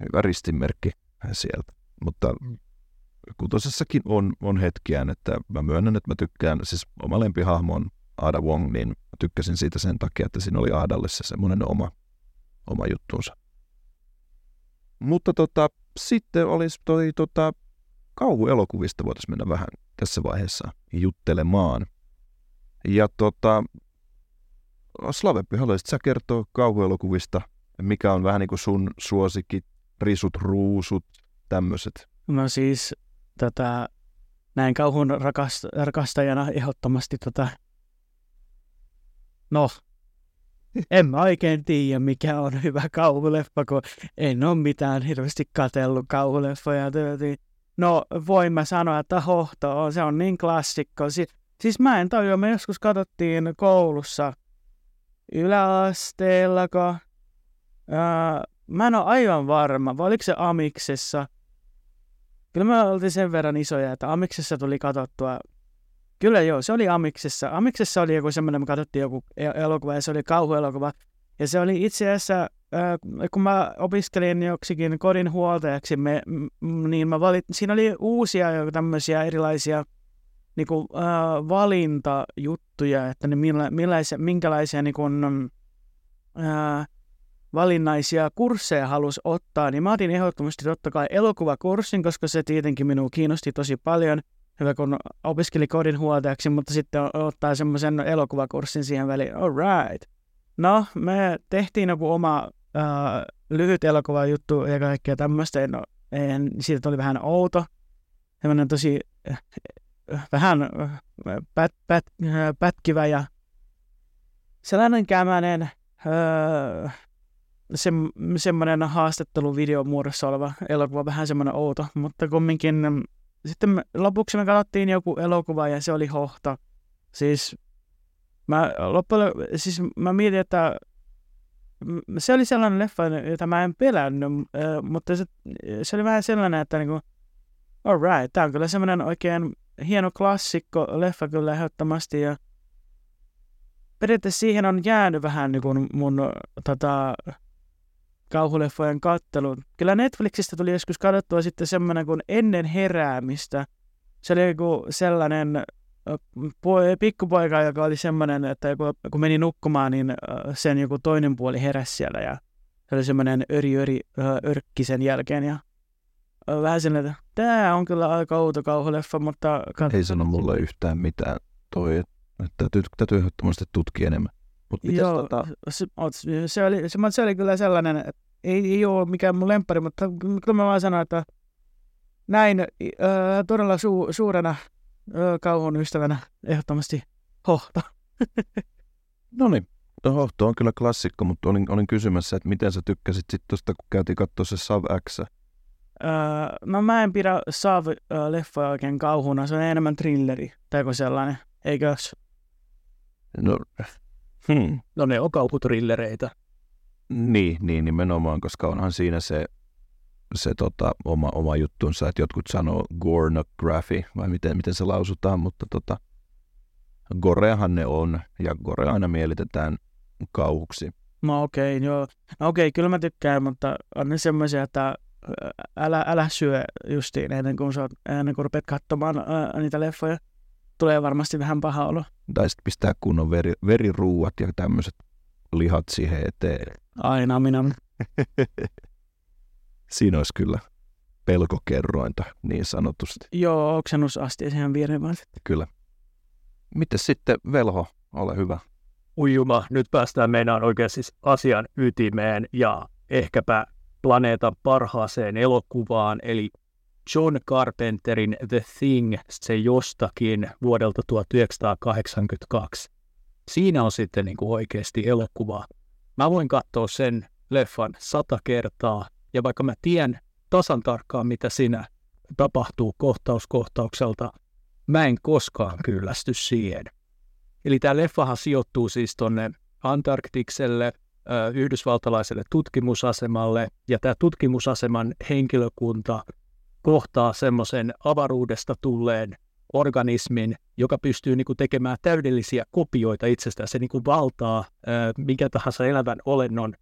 hyvä ristinmerkki sieltä, mutta mm. kutosessakin on, on hetkiään, että mä myönnän, että mä tykkään, siis oma lempihahmo on Ada Wong, niin tykkäsin siitä sen takia, että siinä oli Aadalle se semmoinen oma, oma juttuunsa. Mutta tota, sitten olisi toi tota, kauhuelokuvista voitaisiin mennä vähän tässä vaiheessa juttelemaan. Ja tota, Slaveppi, haluaisit sä kertoa kauhuelokuvista, mikä on vähän niin kuin sun suosikit, risut, ruusut, tämmöiset? No siis tätä, näin kauhun rakast, rakastajana ehdottomasti tota, no, en mä oikein tiedä, mikä on hyvä kauhuleffa, kun en ole mitään hirveästi katsellut kauhuleffoja. No, voin mä sanoa, että Hohto se on niin klassikko. Si- siis mä en tajua, me joskus katsottiin koulussa yläasteella, kun ää, mä en ole aivan varma, vai oliko se Amiksessa. Kyllä me oltiin sen verran isoja, että Amiksessa tuli katsottua Kyllä joo, se oli Amiksessa. Amiksessa oli joku semmoinen, me katsottiin joku e- elokuva ja se oli kauhuelokuva. Ja se oli itse asiassa, äh, kun mä opiskelin joksikin kodin huoltajaksi, me, m- niin mä valit, siinä oli uusia tämmöisiä erilaisia niin kuin, äh, valintajuttuja, että ne milla, millaisia, minkälaisia niin kuin, äh, valinnaisia kursseja halusi ottaa, niin mä otin ehdottomasti totta kai elokuvakurssin, koska se tietenkin minua kiinnosti tosi paljon – hyvä kun opiskeli kodin huoltajaksi, mutta sitten ottaa semmoisen elokuvakurssin siihen väliin. All right. No, me tehtiin joku oma äh, lyhyt juttu ja kaikkea tämmöistä. No, en, siitä tuli vähän outo. Semmoinen tosi äh, vähän äh, pät, pät, äh, pätkivä ja sellainen kämänen äh, se, semmoinen haastatteluvideo muodossa oleva elokuva, vähän semmoinen outo, mutta kumminkin sitten me, lopuksi me katsottiin joku elokuva ja se oli hohta. Siis mä, loppujen, siis mä mietin, että se oli sellainen leffa, jota mä en pelännyt, mutta se, se oli vähän sellainen, että niinku, alright, tämä on kyllä semmoinen oikein hieno klassikko leffa kyllä ehdottomasti ja periaatteessa siihen on jäänyt vähän niin kuin mun tota, kauhuleffojen kattelu. Kyllä Netflixistä tuli joskus katsottua sitten semmoinen kuin Ennen heräämistä. Se oli joku sellainen pikkupoika, joka oli semmoinen, että kun meni nukkumaan, niin sen joku toinen puoli heräsi siellä ja se oli semmoinen öri öri örkki sen jälkeen ja vähän sellainen, että tämä on kyllä aika outo kauhuleffa, mutta... Ei sano mulle yhtään mitään toi, että täytyy, täytyy ehdottomasti tutkia enemmän. Mut Joo, tota... se, se, oli, se, se oli kyllä sellainen, että ei, ei ole mikään mun lemppari, mutta kyllä mä vaan sanon, että näin äh, todella su, suurena äh, kauhun ystävänä ehdottomasti hohto. no niin, no hohto on kyllä klassikko, mutta olin, olin kysymässä, että miten sä tykkäsit sitten tuosta, kun käytiin katsoa se Sav X. Öö, no mä en pidä Sav-leffoja oikein kauhuna, se on enemmän thrilleri tai joku sellainen, eikös? No Hmm. No ne on kauhutrillereitä. Niin, niin, nimenomaan, koska onhan siinä se, se tota, oma, oma juttunsa, että jotkut sanoo gornography, vai miten, miten se lausutaan, mutta tota, goreahan ne on, ja gore aina mielitetään kauhuksi. No okei, okay, joo. No okei, okay, kyllä mä tykkään, mutta on ne semmoisia, että älä, älä syö justiin ennen kuin, sä, ennen kuin rupeat katsomaan ää, niitä leffoja tulee varmasti vähän paha olo. Tai sitten pistää kunnon veri, veriruuat ja tämmöiset lihat siihen eteen. Aina minä. Siinä olisi kyllä pelkokerrointa niin sanotusti. Joo, oksennusasti siihen viereen vaan. Kyllä. Miten sitten Velho, ole hyvä. Ujuma, nyt päästään meinaan oikein siis asian ytimeen ja ehkäpä planeetan parhaaseen elokuvaan, eli John Carpenterin The Thing, se jostakin vuodelta 1982. Siinä on sitten niin kuin oikeasti elokuvaa. Mä voin katsoa sen leffan sata kertaa, ja vaikka mä tiedän tasan tarkkaan, mitä siinä tapahtuu kohtaus kohtaukselta. Mä en koskaan kyllästy siihen. Eli tämä leffahan sijoittuu siis tuonne Antarktikselle, yhdysvaltalaiselle tutkimusasemalle, ja tämä tutkimusaseman henkilökunta kohtaa semmoisen avaruudesta tulleen organismin, joka pystyy niin kuin tekemään täydellisiä kopioita itsestään. Se niin kuin valtaa mikä tahansa elävän olennon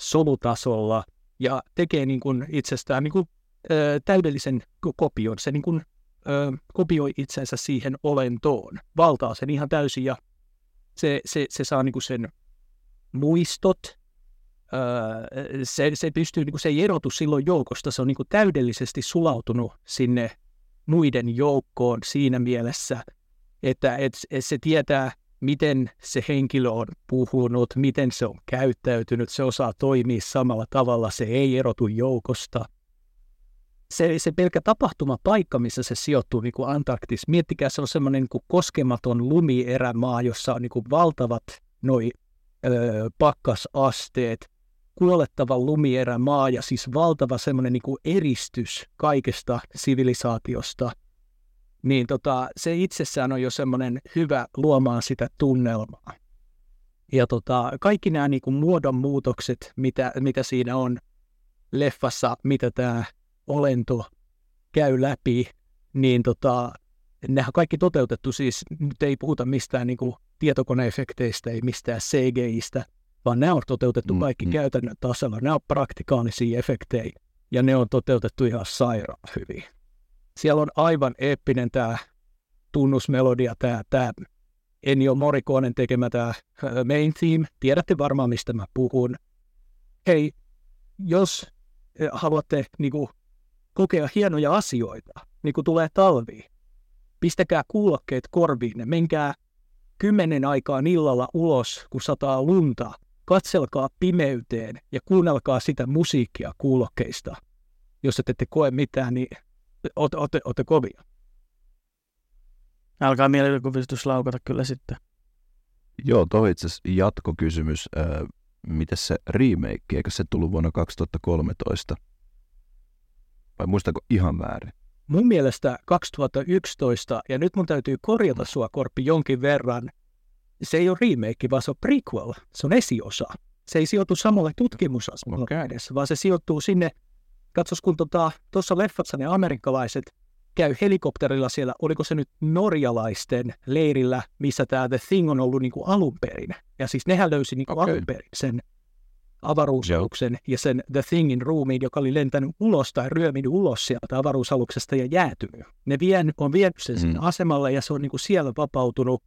solutasolla ja tekee niin kuin itsestään niin kuin, täydellisen kopion. Se niin kuin, kopioi itsensä siihen olentoon, valtaa sen ihan täysin ja se, se, se saa niin kuin sen muistot, se, se, pystyy, niin kuin, se ei erotu silloin joukosta, se on niin kuin täydellisesti sulautunut sinne muiden joukkoon siinä mielessä, että et, et se tietää, miten se henkilö on puhunut, miten se on käyttäytynyt, se osaa toimia samalla tavalla, se ei erotu joukosta. Se, se pelkä tapahtumapaikka, missä se sijoittuu, niin kuin Antarktis, miettikää, se on semmoinen niin koskematon lumierämaa, jossa on niin kuin valtavat noi, ö, pakkasasteet, kuolettava lumierämaa ja siis valtava semmoinen niin kuin eristys kaikesta sivilisaatiosta, niin tota, se itsessään on jo semmoinen hyvä luomaan sitä tunnelmaa. Ja tota, kaikki nämä niin kuin muodonmuutokset, mitä, mitä siinä on leffassa, mitä tämä olento käy läpi, niin tota, nehän kaikki toteutettu siis, nyt ei puhuta mistään niin kuin tietokoneefekteistä, ei mistään CGIstä, vaan nämä on toteutettu mm, kaikki mm. käytännön tasolla. Nämä on praktikaalisia efektejä ja ne on toteutettu ihan sairaan hyvin. Siellä on aivan eeppinen tämä tunnusmelodia, tämä, tämä Ennio Morikonen tekemä tämä main theme. Tiedätte varmaan, mistä mä puhun. Hei, jos haluatte niin kuin, kokea hienoja asioita, niin kuin tulee talvi, pistäkää kuulokkeet korviin ja menkää kymmenen aikaan illalla ulos, kun sataa lunta katselkaa pimeyteen ja kuunnelkaa sitä musiikkia kuulokkeista. Jos et ette koe mitään, niin olette, olette kovia. Alkaa mielikuvitus laukata kyllä sitten. Joo, tuo itse asiassa jatkokysymys. Äh, miten se remake, eikö se tullut vuonna 2013? Vai muistanko ihan väärin? Mun mielestä 2011, ja nyt mun täytyy korjata sua Korppi jonkin verran, se ei ole remake, vaan se on prequel. Se on esiosa. Se ei sijoitu samalle tutkimusasemalle okay. edessä, vaan se sijoittuu sinne, katsos kun tuossa tota, leffassa ne amerikkalaiset käy helikopterilla siellä, oliko se nyt norjalaisten leirillä, missä tämä The Thing on ollut niinku alun perin. Ja siis nehän löysi niinku okay. alun perin sen avaruusaluksen ja sen The Thingin ruumiin, joka oli lentänyt ulos tai ryöminyt ulos sieltä avaruusaluksesta ja jäätynyt. Ne vien, on vienyt sen mm. asemalle ja se on niinku siellä vapautunut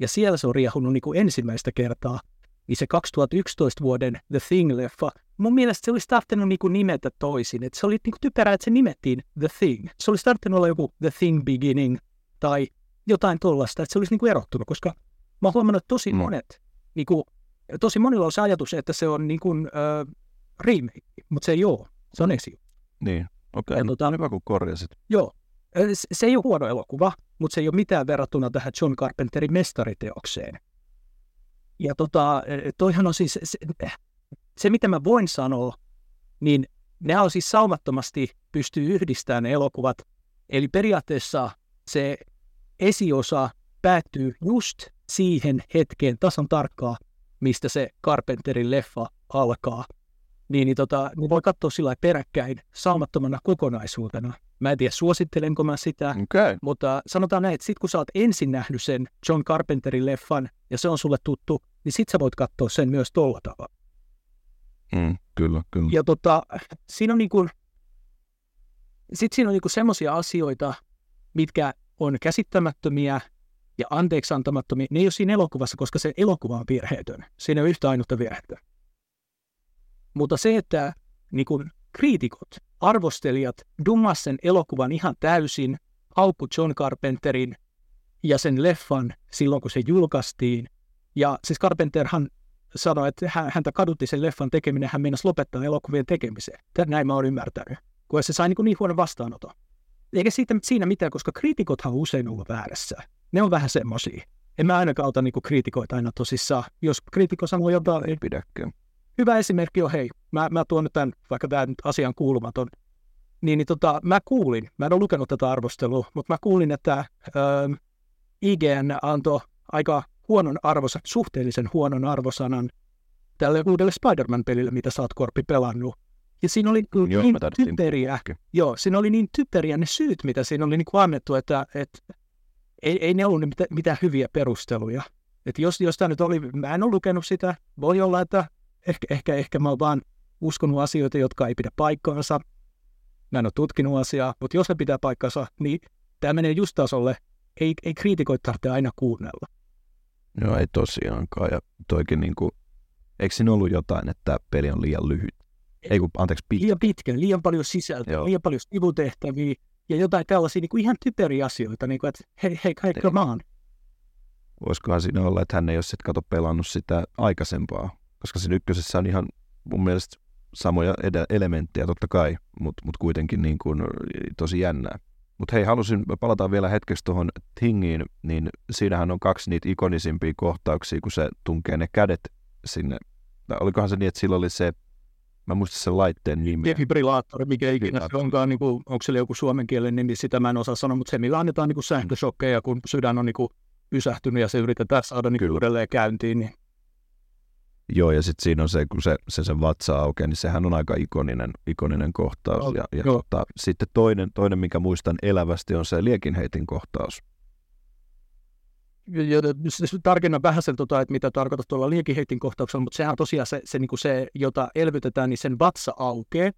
ja siellä se on riehunut niin kuin ensimmäistä kertaa. Niin se 2011 vuoden The Thing-leffa, mun mielestä se olisi tarvinnut niin kuin nimetä toisin. Että se oli niin kuin typerää, että se nimettiin The Thing. Se olisi tarvinnut olla joku The Thing Beginning tai jotain tuollaista, että se olisi niin kuin erottunut, koska mä oon huomannut, että tosi mm. monet, niin kuin, tosi monilla on se ajatus, että se on niin kuin, uh, remake, mutta se ei ole. Se on esio. Niin, okei. Okay. Tota, hyvä kun korjasit. Joo, se ei ole huono elokuva, mutta se ei ole mitään verrattuna tähän John Carpenterin mestariteokseen. Ja tota, toihan on siis, se, se mitä mä voin sanoa, niin ne on siis saumattomasti pystyy yhdistämään ne elokuvat. Eli periaatteessa se esiosa päättyy just siihen hetkeen tasan tarkkaan, mistä se Carpenterin leffa alkaa niin, niin, tota, niin voi katsoa sillä peräkkäin saumattomana kokonaisuutena. Mä en tiedä, suosittelenko mä sitä, okay. mutta sanotaan näin, että sit kun sä oot ensin nähnyt sen John Carpenterin leffan, ja se on sulle tuttu, niin sit sä voit katsoa sen myös tolla tavalla. Mm, kyllä, kyllä. Ja tota, siinä on niin kuin, sit siinä on niin semmoisia asioita, mitkä on käsittämättömiä ja anteeksi antamattomia. Ne ei ole siinä elokuvassa, koska se elokuva on virheetön. Siinä on yhtä ainutta virhettä. Mutta se, että niin kuin, kriitikot, arvostelijat dummas sen elokuvan ihan täysin, haukku John Carpenterin ja sen leffan silloin, kun se julkaistiin. Ja siis Carpenterhan sanoi, että häntä kadutti sen leffan tekeminen, hän meinasi lopettaa elokuvien tekemiseen. Näin mä oon ymmärtänyt, kun se sai niin, niin huonon vastaanoton. Eikä siitä, siinä mitään, koska kriitikothan usein ollut väärässä. Ne on vähän semmosia. En mä ainakaan ota niin kriitikoita aina tosissaan. Jos kriitikko sanoo jotain, ei pidäkään. Hyvä esimerkki on, hei, mä, mä tuon nyt tämän, vaikka tämä nyt asian kuulumaton, niin, niin tota, mä kuulin, mä en ole lukenut tätä arvostelua, mutta mä kuulin, että ähm, IGN antoi aika huonon arvosan, suhteellisen huonon arvosanan tälle uudelle Spider-Man-pelille, mitä sä oot Korpi pelannut. Ja siinä oli Joo, niin typeriä, joo, siinä oli niin typeriä ne syyt, mitä siinä oli niin kuin annettu, että, että ei, ei ne ollut mitään, mitään hyviä perusteluja. Että jos, jos tämä nyt oli, mä en ole lukenut sitä, voi olla, että ehkä, ehkä, ehkä mä oon vaan uskonut asioita, jotka ei pidä paikkaansa. Mä en ole tutkinut asiaa, mutta jos ne pitää paikkansa, niin tämä menee just tasolle. Ei, ei kriitikoita tarvitse aina kuunnella. Joo, ei tosiaankaan. Ja toikin niin kuin, eikö siinä ollut jotain, että peli on liian lyhyt? Ei kun, anteeksi, pitkä. Liian pitkä, liian paljon sisältöä, Joo. liian paljon sivutehtäviä ja jotain tällaisia niin kuin ihan typeriä asioita, niin kuin, että hei, hei, hei, come on. Voisikohan siinä olla, että hän ei ole sitten kato pelannut sitä aikaisempaa, koska siinä ykkösessä on ihan mun mielestä samoja ed- elementtejä totta kai, mutta mut kuitenkin niin kuin tosi jännää. Mutta hei, halusin palata vielä hetkeksi tuohon Thingiin, niin siinähän on kaksi niitä ikonisimpia kohtauksia, kun se tunkee ne kädet sinne. Tai olikohan se niin, että sillä oli se, mä en muista sen laitteen nimi. defibrillaattori, mikä ikinä se onkaan, niin kuin, onko se joku suomenkielinen nimi, sitä mä en osaa sanoa, mutta se, millä annetaan niin kuin sähköshokkeja, kun sydän on niin kuin pysähtynyt ja se yritetään saada niin Kyllä. uudelleen käyntiin. Niin. Joo, ja sitten siinä on se, kun se, se, se vatsa aukeaa, niin sehän on aika ikoninen, ikoninen kohtaus. On, Ja, ja joo. tota, sitten toinen, toinen, mikä muistan elävästi, on se liekinheitin kohtaus. Ja, ja, siis tarkennan vähän sen, tota, että mitä tarkoitat tuolla liekinheitin kohtauksella, mutta sehän on tosiaan se, se, niin kuin se, jota elvytetään, niin sen vatsa aukeaa.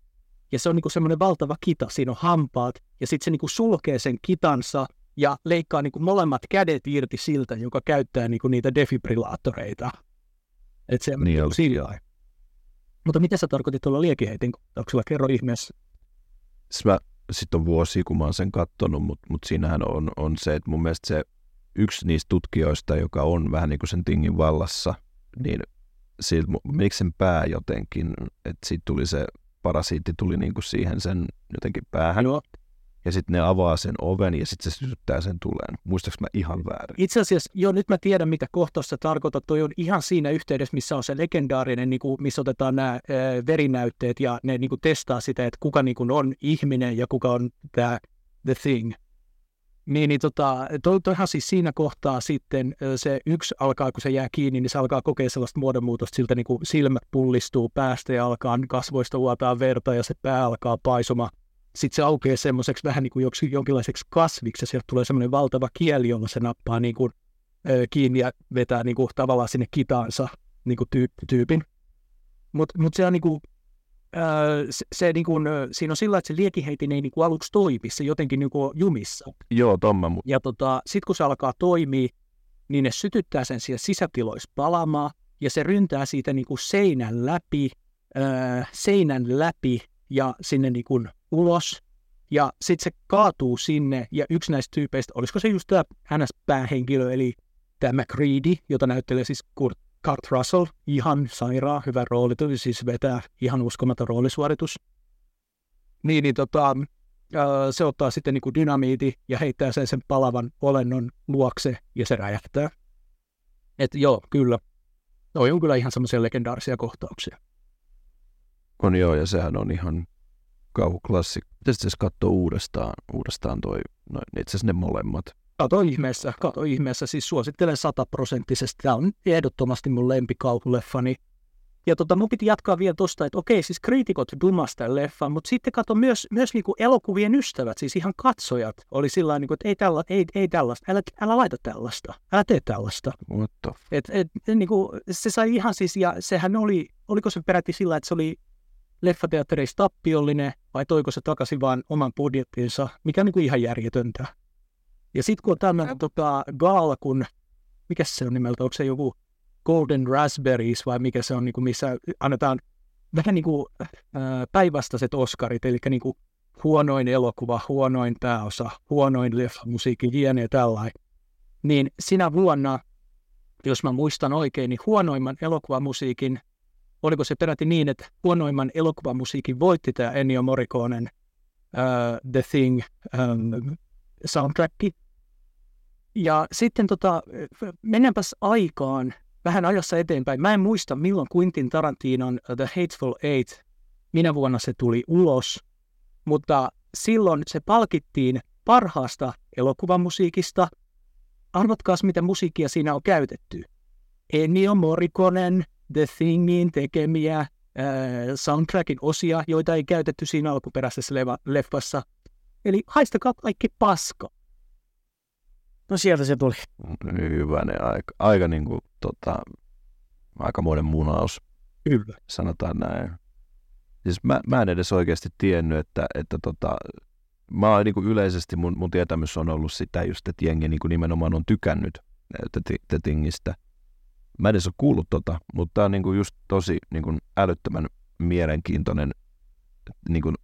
Ja se on niin kuin semmoinen valtava kita, siinä on hampaat, ja sitten se niin kuin sulkee sen kitansa ja leikkaa niin kuin molemmat kädet irti siltä, joka käyttää niin kuin niitä defibrillaattoreita. Et se, Niin oli. sillä. Mutta mitä sä tarkoitit tuolla liekinheitin kohtauksella? Kerro ihmeessä. Sitten on vuosia, kun mä oon sen kattonut, mutta mut siinähän on, on se, että mun mielestä se yksi niistä tutkijoista, joka on vähän niin kuin sen tingin vallassa, niin siitä, menikö sen pää jotenkin, että siitä tuli se parasiitti tuli niin kuin siihen sen jotenkin päähän, Joo. Ja sitten ne avaa sen oven ja sitten se sytyttää sen tuleen. Muistaaks mä ihan väärin? Itse asiassa, jo nyt mä tiedän, mitä kohtausta tarkoitat. Toi on ihan siinä yhteydessä, missä on se legendaarinen, niin kuin, missä otetaan nämä verinäytteet ja ne niin kuin, testaa sitä, että kuka niin kuin, on ihminen ja kuka on tämä The Thing. Niin, niin tota, toi, toihan siis siinä kohtaa sitten se yksi alkaa, kun se jää kiinni, niin se alkaa kokea sellaista muodonmuutosta, siltä niin kuin silmät pullistuu päästä ja alkaa kasvoista vuotaa verta ja se pää alkaa paisumaan. Sitten se aukeaa semmoiseksi vähän niin kuin joksi, jonkinlaiseksi kasviksi ja sieltä tulee semmoinen valtava kieli, jolla se nappaa niin kuin, ö, kiinni ja vetää niin kuin, tavallaan sinne kitaansa niin kuin tyyp, tyypin. Mutta mut se on niin kuin, ö, se, se niin kuin, ö, siinä on sillä, että se liekiheitin ei niin kuin aluksi toimi, se jotenkin niin kuin on jumissa. Joo, Tomma, mu- Ja tota, sitten kun se alkaa toimia, niin ne sytyttää sen siellä sisätiloissa palamaan, ja se ryntää siitä niin kuin seinän läpi, ää, seinän läpi ja sinne niin kuin ulos. Ja sitten se kaatuu sinne, ja yksi näistä tyypeistä, olisiko se just tämä NS-päähenkilö, eli tämä McCready, jota näyttelee siis Kurt, Kurt Russell, ihan sairaan hyvä rooli, siis vetää ihan uskomaton roolisuoritus. Niin, niin tota, se ottaa sitten niin kuin dynamiiti ja heittää sen sen palavan olennon luokse ja se räjähtää. Et joo, kyllä. Noi on kyllä ihan semmoisia legendaarisia kohtauksia. On joo, ja sehän on ihan kauhuklassikko. Pitäisi siis katsoa uudestaan, uudestaan toi, no itse asiassa ne molemmat. Kato ihmeessä, kato ihmeessä, siis suosittelen sataprosenttisesti. Tämä on ehdottomasti mun lempikauhuleffani. Ja tota, mun piti jatkaa vielä tosta, että okei, siis kriitikot dumas tämän leffan, mutta sitten kato myös, myös niinku elokuvien ystävät, siis ihan katsojat, oli sillä niinku, että ei, tälla, ei, ei tällaista, älä, älä laita tällaista, älä tee tällaista. What the Et, et, niinku, se sai ihan siis, ja sehän oli, oliko se peräti sillä, että se oli leffateattereissa tappiollinen, vai toiko se takaisin vaan oman budjettinsa, mikä on niinku ihan järjetöntä. Ja sitten kun on tämmöinen tota, gaala, kun, mikä se on nimeltä, onko se joku Golden Raspberries vai mikä se on, niinku, missä annetaan vähän niin kuin päinvastaiset Oscarit, eli niin kuin huonoin elokuva, huonoin pääosa, huonoin leffamusiikki, jne. tällainen. Niin sinä vuonna, jos mä muistan oikein, niin huonoimman elokuvamusiikin, oliko se peräti niin, että huonoimman elokuvamusiikin voitti tämä Ennio Morriconen uh, The Thing um, soundtrack. Ja sitten tota, mennäänpäs aikaan vähän ajassa eteenpäin. Mä en muista, milloin Quentin Tarantinon The Hateful Eight, minä vuonna se tuli ulos, mutta silloin se palkittiin parhaasta elokuvamusiikista. Arvatkaas, mitä musiikkia siinä on käytetty. Ennio Morriconen, The Thingin tekemiä äh, soundtrackin osia, joita ei käytetty siinä alkuperäisessä leffassa. Eli haistakaa kaikki paska. No sieltä se tuli. Hyvänen aika, aika niin kuin, tota, aikamoinen munaus. Kyllä. Sanotaan näin. Siis mä, mä en edes oikeasti tiennyt, että, että tota, mä oon niin kuin yleisesti, mun, mun tietämys on ollut sitä just, että jengi niin kuin nimenomaan on tykännyt Tetingistä. Mä en edes ole kuullut tota, mutta tää on niin kuin just tosi niin kuin älyttömän mielenkiintoinen niin kuin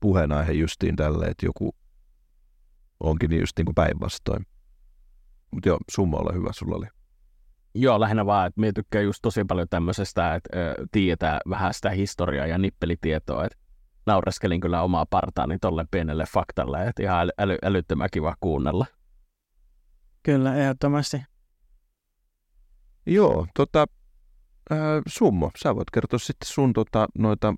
puheenaihe justiin tälle, että joku onkin just niin kuin päinvastoin. Mutta joo, summa ole hyvä, sulla oli. Joo, lähinnä vaan, että minä tykkään just tosi paljon tämmöisestä, että ö, tietää vähän sitä historiaa ja nippelitietoa, että naureskelin kyllä omaa partaani tolle pienelle faktalle, että ihan äly, äly, älyttömän kiva kuunnella. Kyllä, ehdottomasti. Joo, tota, äh, Summo, sä voit kertoa sitten sun tota, noita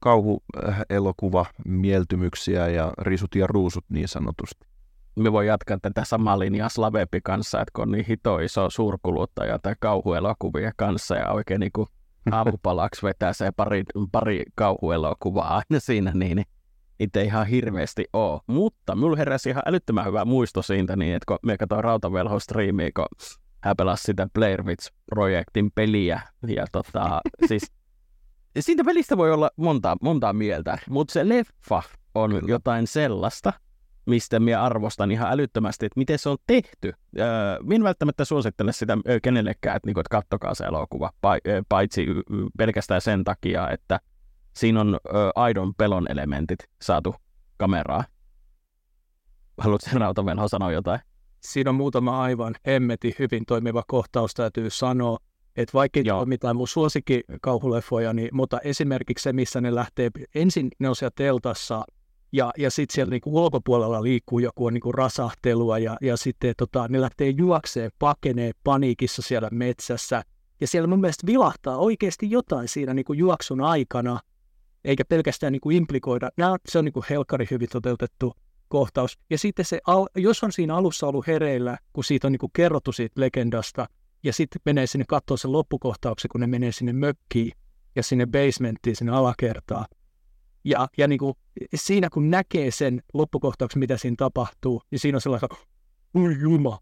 kauhuelokuva mieltymyksiä ja risut ja ruusut niin sanotusti me voi jatkaa tätä samaa linjaa Slavepi kanssa, että kun on niin hito iso suurkuluttaja tai kauhuelokuvia kanssa ja oikein niin kuin aamupalaksi vetää se pari, pari kauhuelokuvaa aina siinä, niin, niitä ei ihan hirveästi ole. Mutta minulla heräsi ihan älyttömän hyvä muisto siitä, niin että kun me katsoin Rautavelho striimiä, kun hän pelasi sitä Blair Witch-projektin peliä. Ja tota, siis siitä pelistä voi olla monta, monta mieltä, mutta se leffa on Kyllä. jotain sellaista, mistä minä arvostan ihan älyttömästi, että miten se on tehty. Öö, minä välttämättä suosittele sitä kenellekään, että, niin kuin, että kattokaa se elokuva, paitsi pelkästään sen takia, että siinä on aidon pelon elementit saatu kameraa. Haluatko sen Rautavelho sanoa jotain? Siinä on muutama aivan hemmeti hyvin toimiva kohtaus, täytyy sanoa. Että vaikka ei ole mitään mun suosikki kauhuleffoja, niin, mutta esimerkiksi se, missä ne lähtee, ensin ne on siellä teltassa, ja, ja sitten siellä niinku ulkopuolella liikkuu joku niinku rasahtelua ja, ja sitten tota, ne lähtee juokseen, pakenee paniikissa siellä metsässä. Ja siellä mun mielestä vilahtaa oikeasti jotain siinä niinku juoksun aikana, eikä pelkästään niinku implikoida. Nämä, se on niinku helkari hyvin toteutettu kohtaus. Ja sitten se, jos on siinä alussa ollut hereillä, kun siitä on niinku kerrottu siitä legendasta, ja sitten menee sinne katsoa sen loppukohtauksen, kun ne menee sinne mökkiin ja sinne basementtiin, sinne alakertaan, ja, ja niin kuin siinä kun näkee sen loppukohtauksen, mitä siinä tapahtuu, niin siinä on sellaista, oi juma,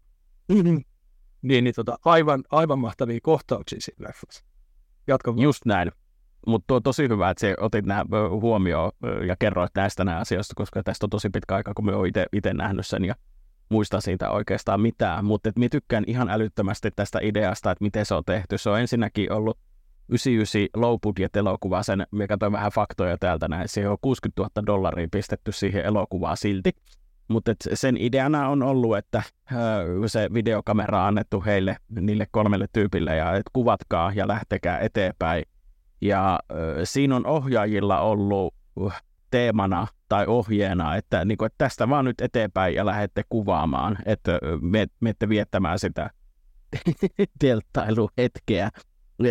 niin, niin tota, aivan, aivan mahtavia kohtauksia siinä leffassa. Jatka Just näin. Mutta on tosi hyvä, että otit nämä huomioon ja kerroit näistä nämä asioista, koska tästä on tosi pitkä aika, kun me olen itse nähnyt sen ja muista siitä oikeastaan mitään. Mutta minä tykkään ihan älyttömästi tästä ideasta, että miten se on tehty. Se on ensinnäkin ollut 99 low budget elokuva, sen, me katsoin vähän faktoja täältä näin, siihen on 60 000 dollaria pistetty siihen elokuvaan silti. Mutta sen ideana on ollut, että se videokamera on annettu heille, niille kolmelle tyypille, ja et kuvatkaa ja lähtekää eteenpäin. Ja siinä on ohjaajilla ollut teemana tai ohjeena, että, niin kuin, että tästä vaan nyt eteenpäin ja lähdette kuvaamaan, että menette viettämään sitä telttailuhetkeä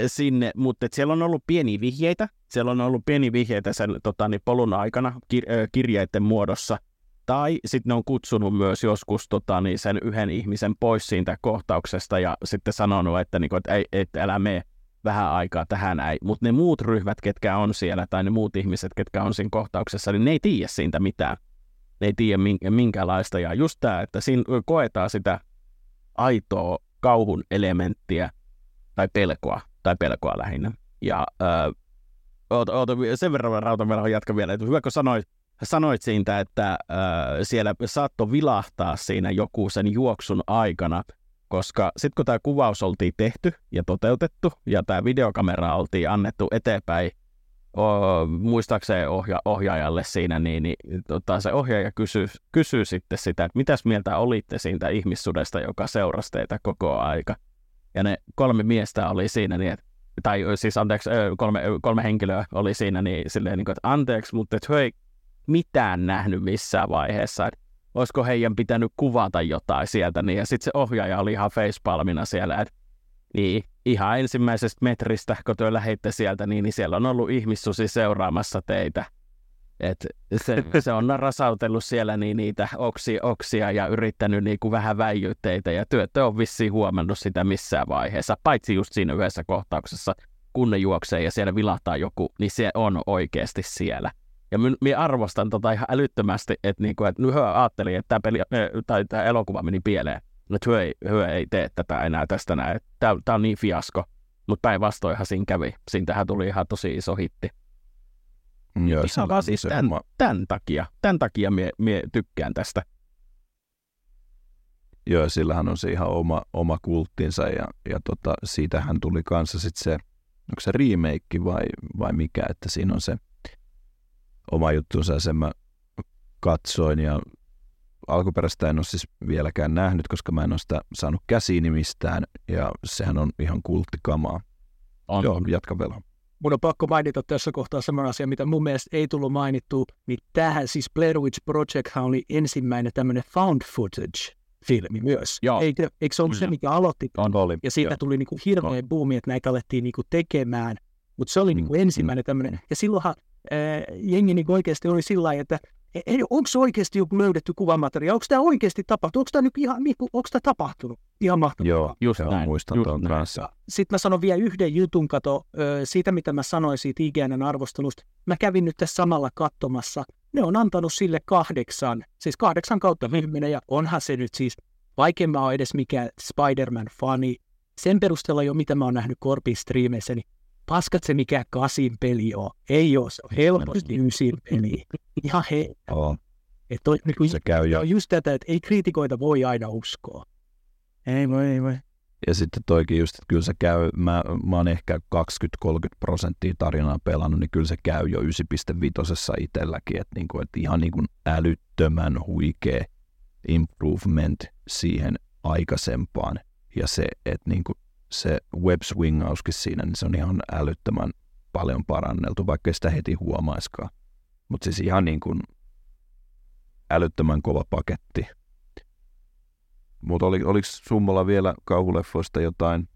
sinne, mutta siellä on ollut pieniä vihjeitä. Siellä on ollut pieniä vihjeitä sen tota, niin polun aikana kir- kirjeiden muodossa. Tai sitten ne on kutsunut myös joskus tota, niin sen yhden ihmisen pois siitä kohtauksesta ja sitten sanonut, että, niin kuin, että, ei, että älä mene vähän aikaa tähän näin. Mutta ne muut ryhmät, ketkä on siellä, tai ne muut ihmiset, ketkä on siinä kohtauksessa, niin ne ei tiedä siitä mitään. Ne ei tiedä minkälaista. Ja just tämä, että siinä koetaan sitä aitoa kauhun elementtiä tai pelkoa tai pelkoa lähinnä. Ja äh, oota, oota, sen verran rautamelho jatka vielä, että hyvä kun sanoit, sanoit siitä, että äh, siellä saattoi vilahtaa siinä joku sen juoksun aikana, koska sitten kun tämä kuvaus oltiin tehty ja toteutettu ja tämä videokamera oltiin annettu eteenpäin o, muistaakseen ohja, ohjaajalle siinä, niin, niin tota, se ohjaaja kysyy, kysyy sitten sitä, että mitäs mieltä olitte siitä ihmissudesta, joka seurasi teitä koko aika. Ja ne kolme miestä oli siinä, niin että, tai siis anteeksi, kolme, kolme henkilöä oli siinä, niin silleen, niin kuin, että anteeksi, mutta että he ei mitään nähnyt missään vaiheessa, että olisiko heidän pitänyt kuvata jotain sieltä, niin ja sitten se ohjaaja oli ihan facepalmina siellä, että niin, ihan ensimmäisestä metristä, kun te lähditte sieltä, niin, niin siellä on ollut ihmissusi seuraamassa teitä. Et se, se on rasautellut siellä niin niitä oksi, oksia ja yrittänyt niin kuin vähän väijytteitä ja työttö on vissiin huomannut sitä missään vaiheessa, paitsi just siinä yhdessä kohtauksessa, kun ne juoksee ja siellä vilahtaa joku, niin se on oikeasti siellä. Ja minä arvostan tota ihan älyttömästi, että, niinku, että nyt ajattelin, että tämä, peli, tai tämä elokuva meni pieleen. Että hyö ei, hyö ei tee tätä enää tästä näin. Tämä, tämä on niin fiasko. Mutta päinvastoinhan siinä kävi. Siintähän tuli ihan tosi iso hitti. Joo, Ihan vaan siis tämän, oma, tämän takia. Tämän takia mie, mie tykkään tästä. joo, sillähän on se ihan oma, oma kulttinsa ja, ja tota, siitähän tuli kanssa sitten se, onko se remake vai, vai mikä, että siinä on se oma juttunsa ja sen mä katsoin ja alkuperäistä en ole siis vieläkään nähnyt, koska mä en ole sitä saanut käsiini mistään ja sehän on ihan kulttikamaa. On, Joo, on. jatka vielä. Mun on pakko mainita tässä kohtaa semmoinen asia, mitä mun mielestä ei tullut mainittua, niin tämähän siis Blair Witch Project oli ensimmäinen tämmöinen found footage-filmi myös. Joo. Eikö, eikö se ollut se, mikä aloitti? On. Oli. Ja siitä Joo. tuli niinku hirveä buumi, että näitä alettiin niinku tekemään. Mutta se oli niinku ensimmäinen tämmöinen. Ja silloinhan jengi niinku oikeasti oli sillä että onko se oikeasti joku löydetty kuvamateriaali? Onko tämä oikeasti tapahtunut? Onko tämä nyt ihan, niinku, onko tämä tapahtunut? Ihan mahtavaa. Joo, Just joo näin, muistan just tuon näin. kanssa. Sitten mä sanon vielä yhden jutun, kato, siitä mitä mä sanoin siitä IGNn arvostelusta. Mä kävin nyt tässä samalla katsomassa. Ne on antanut sille kahdeksan, siis kahdeksan kautta kymmenen, ja onhan se nyt siis, vaikka mä oon edes mikään Spider-Man-fani, sen perusteella jo mitä mä oon nähnyt Korpin striimeissä, niin paskat se mikä kasin peli on. Ei oo, se on helposti ysin peli. Ihan he, Oo, et toi, niin kuin, se käy jo. just tätä, että ei kriitikoita voi aina uskoa. Ei voi, ei voi. Ja sitten toikin just, että kyllä se käy, mä, mä oon ehkä 20-30 prosenttia tarinaa pelannut, niin kyllä se käy jo 9.5 itselläkin, että, niinku, että ihan niinku älyttömän huikea improvement siihen aikaisempaan. Ja se, että niinku se web swingauskin siinä, niin se on ihan älyttömän paljon paranneltu, vaikka sitä heti huomaiskaan. Mutta siis ihan niin kuin älyttömän kova paketti. Mutta oli, oliko Summolla vielä kauhuleffoista jotain?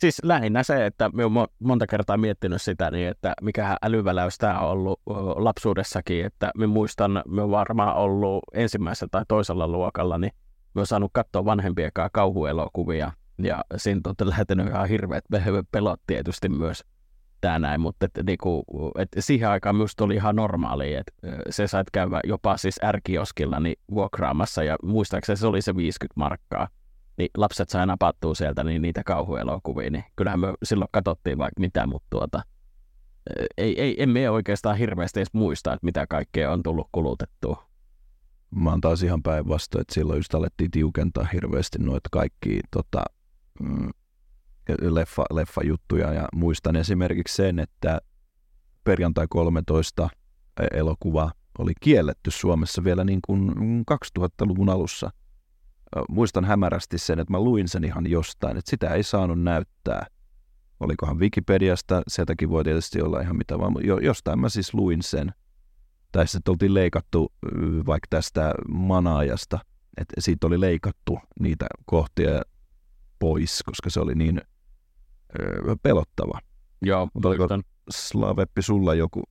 Siis lähinnä se, että oon mo- monta kertaa miettinyt sitä, niin että mikähän älyväläys tämä on ollut lapsuudessakin, että me muistan, me on varmaan ollut ensimmäisellä tai toisella luokalla, niin me on saanut katsoa vanhempien kanssa kauhuelokuvia, ja siinä on lähtenyt ihan hirveät pe- pelot tietysti myös tämä näin, mutta että niinku, et siihen aikaan minusta oli ihan normaali, että se sait käydä jopa siis ärkioskilla niin vuokraamassa, ja muistaakseni se oli se 50 markkaa, niin lapset sai napattua sieltä niin niitä kauhuelokuvia, niin kyllähän me silloin katsottiin vaikka mitä, mutta tuota, ei, ei, emme oikeastaan hirveästi edes muista, että mitä kaikkea on tullut kulutettua. Mä oon taas ihan päinvastoin, että silloin just alettiin tiukentaa hirveästi noita kaikki tota, mm, leffa, leffajuttuja ja muistan esimerkiksi sen, että perjantai 13 elokuva oli kielletty Suomessa vielä niin kuin 2000-luvun alussa. Muistan hämärästi sen, että mä luin sen ihan jostain, että sitä ei saanut näyttää. Olikohan Wikipediasta, sieltäkin voi tietysti olla ihan mitä vaan, mutta jo- jostain mä siis luin sen. Tai sitten oltiin leikattu vaikka tästä manaajasta, että siitä oli leikattu niitä kohtia pois, koska se oli niin ö, pelottava. Joo, Mutta oliko-. Slaveppi, sulla joku?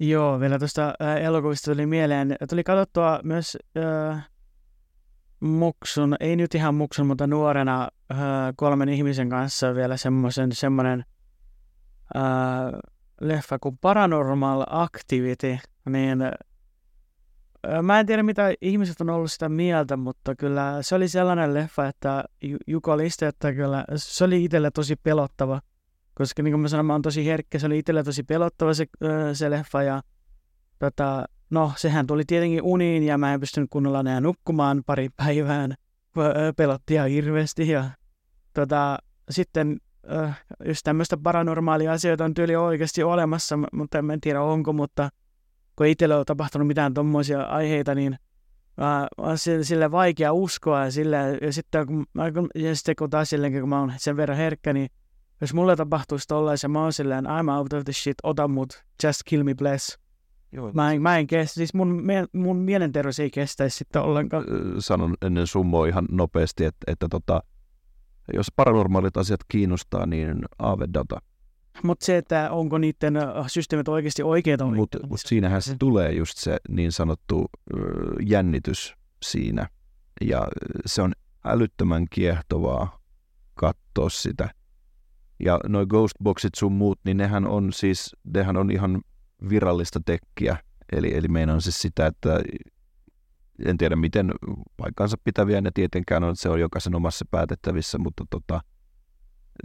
Joo, vielä tuosta ää, elokuvista tuli mieleen. Tuli katsottua myös ää, Muksun, ei nyt ihan Muksun, mutta nuorena ää, kolmen ihmisen kanssa vielä semmoisen, semmoinen ää, leffa kuin Paranormal Activity, niin mä en tiedä mitä ihmiset on ollut sitä mieltä, mutta kyllä se oli sellainen leffa, että Ju- Juko listi, että kyllä se oli itselle tosi pelottava. Koska niin kuin mä sanoin, mä oon tosi herkkä, se oli itselle tosi pelottava se, se leffa ja tota, no sehän tuli tietenkin uniin ja mä en pystynyt kunnolla enää nukkumaan pari päivään, pelotti ihan hirveästi ja tota, sitten just tämmöistä paranormaalia asioita on tyyli oikeasti olemassa, mutta en tiedä onko, mutta kun ei itsellä ole tapahtunut mitään tommosia aiheita, niin Mä, on sille, sille vaikea uskoa ja, sille, ja, sitten, kun, mä- ja sitten kun taas silleen, kun mä oon sen verran herkkä, niin jos mulle tapahtuisi tollaisen, mä oon silleen, I'm out of the shit, ota mut, just kill me bless. Joo. Mä en, mä en kestä, siis mun, mun mielenterveys ei kestäisi sitten ollenkaan. Sanon ennen summoa ihan nopeasti, että, että tota, jos paranormaalit asiat kiinnostaa, niin Aavedata. Mutta se, että onko niiden systeemit oikeasti oikeita. Mutta mut siinähän se tulee just se niin sanottu ö, jännitys siinä. Ja se on älyttömän kiehtovaa katsoa sitä. Ja noi Ghostboxit sun muut, niin nehän on siis, nehän on ihan virallista tekkiä. Eli, eli meinaan siis sitä, että en tiedä miten paikkansa pitäviä ne tietenkään on, se on jokaisen omassa päätettävissä, mutta tota,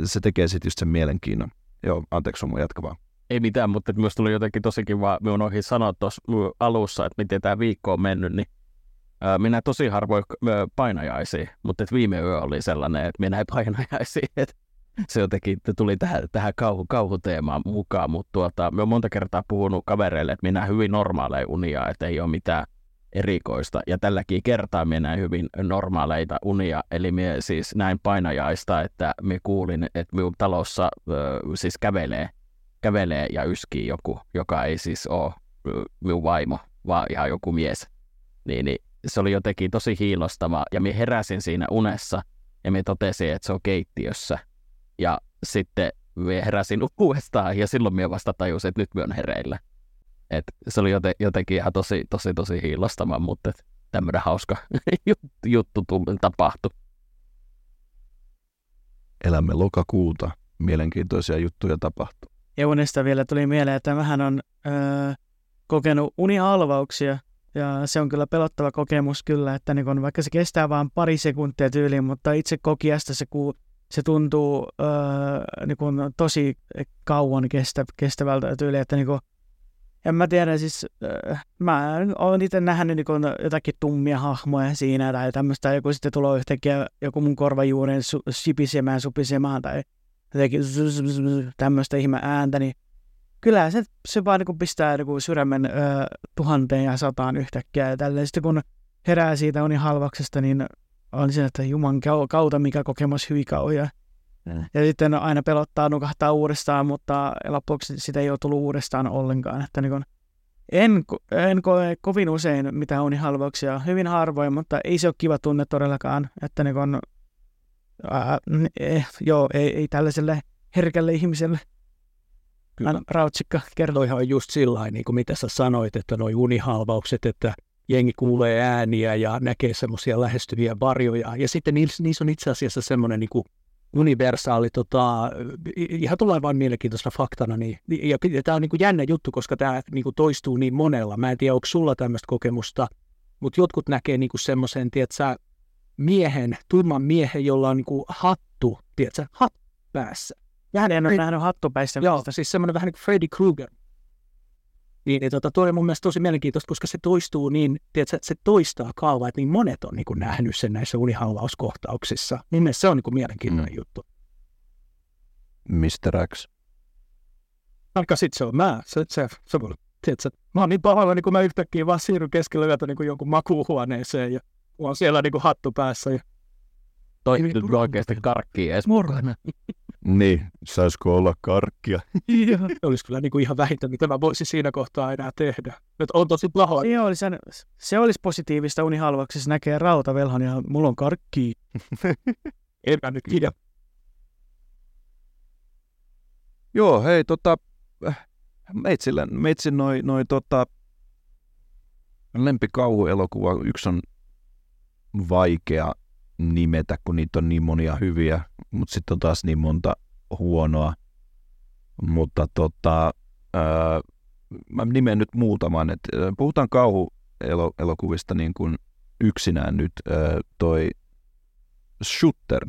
se tekee sitten just sen mielenkiinnon. Joo, anteeksi sun jatka vaan. Ei mitään, mutta myös tuli jotenkin tosi kiva, minun ohi sanoa tuossa alussa, että miten tämä viikko on mennyt, niin minä tosi harvoin painajaisiin, mutta viime yö oli sellainen, että minä ei painajaisiin, että se jotenkin tuli tähän, tähän kauhu, kauhuteemaan mukaan, mutta tuota, me on monta kertaa puhunut kavereille, että minä hyvin normaaleja unia, että ei ole mitään erikoista. Ja tälläkin kertaa minä näin hyvin normaaleita unia, eli minä siis näin painajaista, että me kuulin, että minun talossa äh, siis kävelee, kävelee ja yskii joku, joka ei siis ole minun vaimo, vaan ihan joku mies. Niin, niin se oli jotenkin tosi hiilostava, ja minä heräsin siinä unessa, ja minä totesin, että se on keittiössä. Ja sitten minä heräsin uudestaan, ja silloin minä vasta tajusin, että nyt minä on hereillä. Et se oli joten, jotenkin ihan tosi, tosi, tosi hiilostava, mutta tämmöinen hauska juttu tapahtui. Elämme lokakuuta. Mielenkiintoisia juttuja tapahtuu. Ja unesta vielä tuli mieleen, että vähän on öö, kokenut unialvauksia. Ja se on kyllä pelottava kokemus kyllä, että niin kun, vaikka se kestää vain pari sekuntia tyyliin, mutta itse kokiasta se, ku, se tuntuu öö, niin kun, tosi kauan kestä, kestävältä tyyliin, että niin kun, en mä tiedä, siis äh, mä oon itse nähnyt niin jotakin tummia hahmoja siinä tai tämmöistä, joku sitten tulee yhtäkkiä joku mun korvajuuren su- sipisemään, supisemaan tai jotenkin tämmöistä ihme ääntä, niin kyllä se, se vaan niin pistää niin sydämen ö, tuhanteen ja sataan yhtäkkiä ja tälleen. Sitten kun herää siitä unin halvaksesta, niin on se, että juman kautta mikä kokemus hyvin kauan. Mm. Ja sitten aina pelottaa nukahtaa uudestaan, mutta lopuksi sitä ei ole tullut uudestaan ollenkaan. Että niin kun, en, en koe kovin usein mitään unihalvauksia, hyvin harvoin, mutta ei se ole kiva tunne todellakaan. Että niin kun, ää, eh, joo, ei, ei tällaiselle herkälle ihmiselle. Kyllä. Rautsikka kertoo. ihan just sillä niin kuin mitä sä sanoit, että nuo unihalvaukset, että jengi kuulee ääniä ja näkee semmoisia lähestyviä varjoja. Ja sitten niissä, niissä on itse asiassa semmoinen niin kuin universaali, tota, ihan tulee vain mielenkiintoisena faktana, niin, ja, ja tämä on niin kuin jännä juttu, koska tämä niin kuin toistuu niin monella. Mä en tiedä, onko sulla tämmöistä kokemusta, mutta jotkut näkee niin semmoisen, tiedätkö, miehen, tumman miehen, jolla on niin kuin hattu, tiedätkö, hat päässä. Vähän en ole nähnyt hattupäissä. Joo, siis semmoinen vähän niin kuin Freddy Krueger niin, niin tota, toi on mun mielestä tosi mielenkiintoista, koska se toistuu niin, tiedätkö, se toistaa kaavaa, että niin monet on niin kuin nähnyt sen näissä unihalvauskohtauksissa. Niin se on niin kuin mielenkiintoinen mm. juttu. Mr. X. Aika sit se on mä. Se, se, se voi, tiedätkö, mä oon niin pahalla, niin kun mä yhtäkkiä vaan siirryn keskellä yötä niin kuin jonkun makuuhuoneeseen ja mulla on siellä niin kuin hattu päässä. Ja... Toi oikeasti karkkii edes. Niin, saisiko olla karkkia? olisi kyllä niin kuin ihan vähintä, mitä mä voisin siinä kohtaa enää tehdä. Nyt on tosi pahoin. Se olisi, se olisi positiivista unihalvaksessa näkee rautavelhon ja mulla on karkki. en mä nyt tiedä. Joo, hei tota, meitsillä, meitsin noin noi, tota, lempikauhuelokuva, yksi on vaikea nimetä, kun niitä on niin monia hyviä, mutta sitten on taas niin monta huonoa. Mutta tota, ää, mä nimen nyt muutaman. Et, ää, puhutaan kauhuelokuvista niin kuin yksinään nyt. Ää, toi Shooter.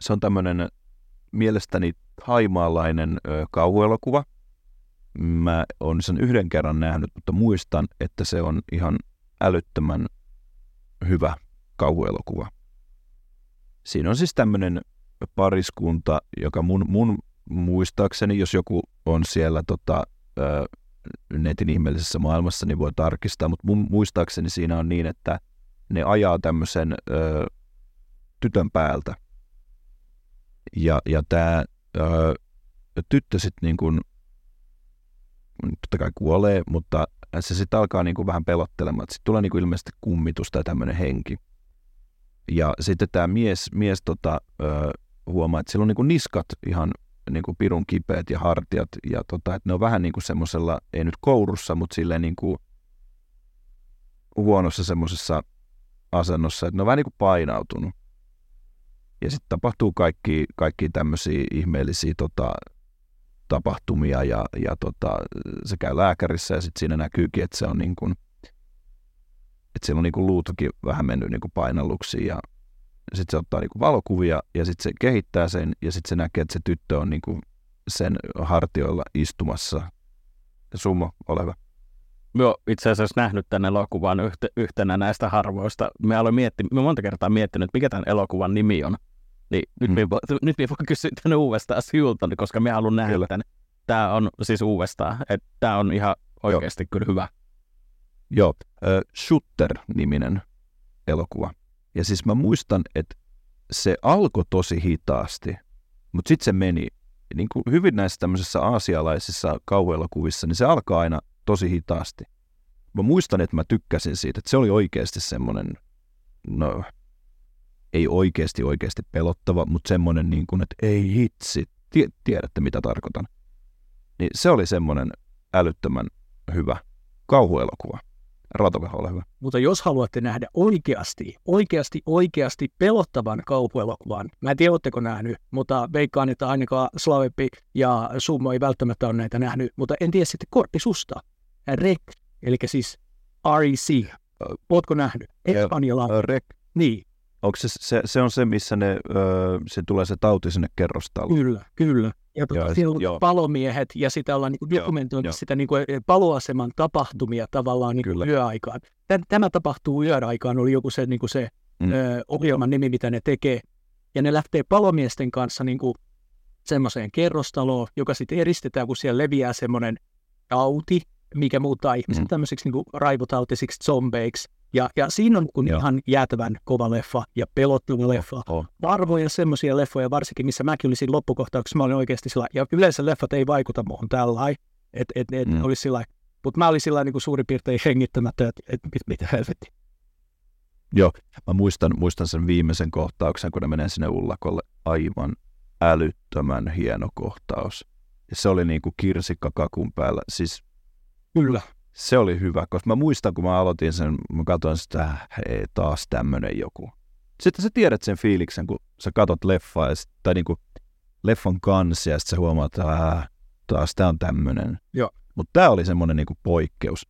Se on tämmöinen mielestäni haimaalainen ää, kauhuelokuva. Mä oon sen yhden kerran nähnyt, mutta muistan, että se on ihan älyttömän hyvä kauhuelokuva. Siinä on siis tämmöinen pariskunta, joka mun, mun muistaakseni, jos joku on siellä tota, ö, netin ihmeellisessä maailmassa, niin voi tarkistaa, mutta mun muistaakseni siinä on niin, että ne ajaa tämmöisen ö, tytön päältä. Ja, ja tämä tyttö sitten niin kuin, totta kai kuolee, mutta se sitten alkaa niin kuin vähän pelottelemaan. Sitten tulee niin kuin ilmeisesti kummitus tai tämmöinen henki. Ja sitten tämä mies, mies tota, ö, huomaa, että sillä on niin niskat ihan niin pirun kipeät ja hartiat, ja tota, että ne on vähän niin semmoisella, ei nyt kourussa, mutta silleen niin huonossa semmoisessa asennossa, että ne on vähän niin kuin painautunut. Ja sitten tapahtuu kaikki, kaikki tämmöisiä ihmeellisiä tota, tapahtumia ja, ja tota, se käy lääkärissä ja sitten siinä näkyykin, että se on niin kuin, että siellä on niin kuin luutokin vähän mennyt niin kuin painalluksiin ja sitten se ottaa niin kuin valokuvia ja sitten se kehittää sen ja sitten se näkee, että se tyttö on niin kuin sen hartioilla istumassa. Summo, ole hyvä. Oon itse asiassa nähnyt tämän elokuvan yhte, yhtenä näistä harvoista. Mä olen mietti, mä monta kertaa miettinyt, mikä tämän elokuvan nimi on. Niin nyt, mm. mä, nyt mä voin kysyä tänne uudestaan sinulta, koska mä haluan nähdä Kyllä. tämän. Tämä on siis uudestaan. Että tämä on ihan oikeasti Joo. kyllä hyvä. Joo, äh, Shooter-niminen elokuva. Ja siis mä muistan, että se alkoi tosi hitaasti, mutta sitten se meni. Niin kuin hyvin näissä tämmöisissä aasialaisissa kauhuelokuvissa, niin se alkaa aina tosi hitaasti. Mä muistan, että mä tykkäsin siitä, että se oli oikeasti semmoinen, no ei oikeasti oikeasti pelottava, mutta semmoinen niin kuin, että ei hitsi, tie, tiedätte mitä tarkoitan. Niin se oli semmoinen älyttömän hyvä kauhuelokuva. Ratoveho, ole hyvä. Mutta jos haluatte nähdä oikeasti, oikeasti, oikeasti pelottavan kauhuelokuvan, mä en tiedä, oletteko nähnyt, mutta veikkaan, että ainakaan Slavepi ja Summo ei välttämättä ole näitä nähnyt, mutta en tiedä sitten Korppi susta. Rek, eli siis REC. Ootko nähnyt? Espanjalla. Rek. Niin. Onko se, se, se, on se, missä ne, öö, se tulee se tauti sinne kerrostaloon? Kyllä, kyllä. Ja tota, joo, siellä on joo. palomiehet ja sitä ollaan niin dokumentoitu sitä niin kuin paloaseman tapahtumia tavallaan niin kuin yöaikaan. Tämä tapahtuu yöaikaan, oli joku se, niin kuin se mm. ö, ohjelman nimi, mitä ne tekee. Ja ne lähtee palomiesten kanssa niin kuin semmoiseen kerrostaloon, joka sitten eristetään, kun siellä leviää semmoinen tauti, mikä muuttaa ihmiset mm. tämmöisiksi niin raivotautisiksi zombeiksi. Ja, ja siinä on kun ihan jäätävän kova leffa ja pelottava leffa. Oh. Semmoisia leffoja, varsinkin missä mäkin olisin loppukohtauksessa, mä olin oikeasti sillä ja yleensä leffat ei vaikuta muuhun tällä että et, et mm. olisi sillä mutta mä olin sillä niin suurin piirtein hengittämättä, että et, mit, mitä helvetti. Joo, mä muistan, muistan sen viimeisen kohtauksen, kun ne menee sinne ullakolle. Aivan älyttömän hieno kohtaus. Ja se oli niin kuin kirsikka kakun päällä. Siis Kyllä se oli hyvä, koska mä muistan, kun mä aloitin sen, mä katsoin sitä, hei, taas tämmönen joku. Sitten sä tiedät sen fiiliksen, kun sä katot leffaa, ja sit, tai niinku leffan kanssa, ja sitten sä huomaat, että äh, taas tää on tämmönen. Joo. Mutta tää oli semmoinen niinku poikkeus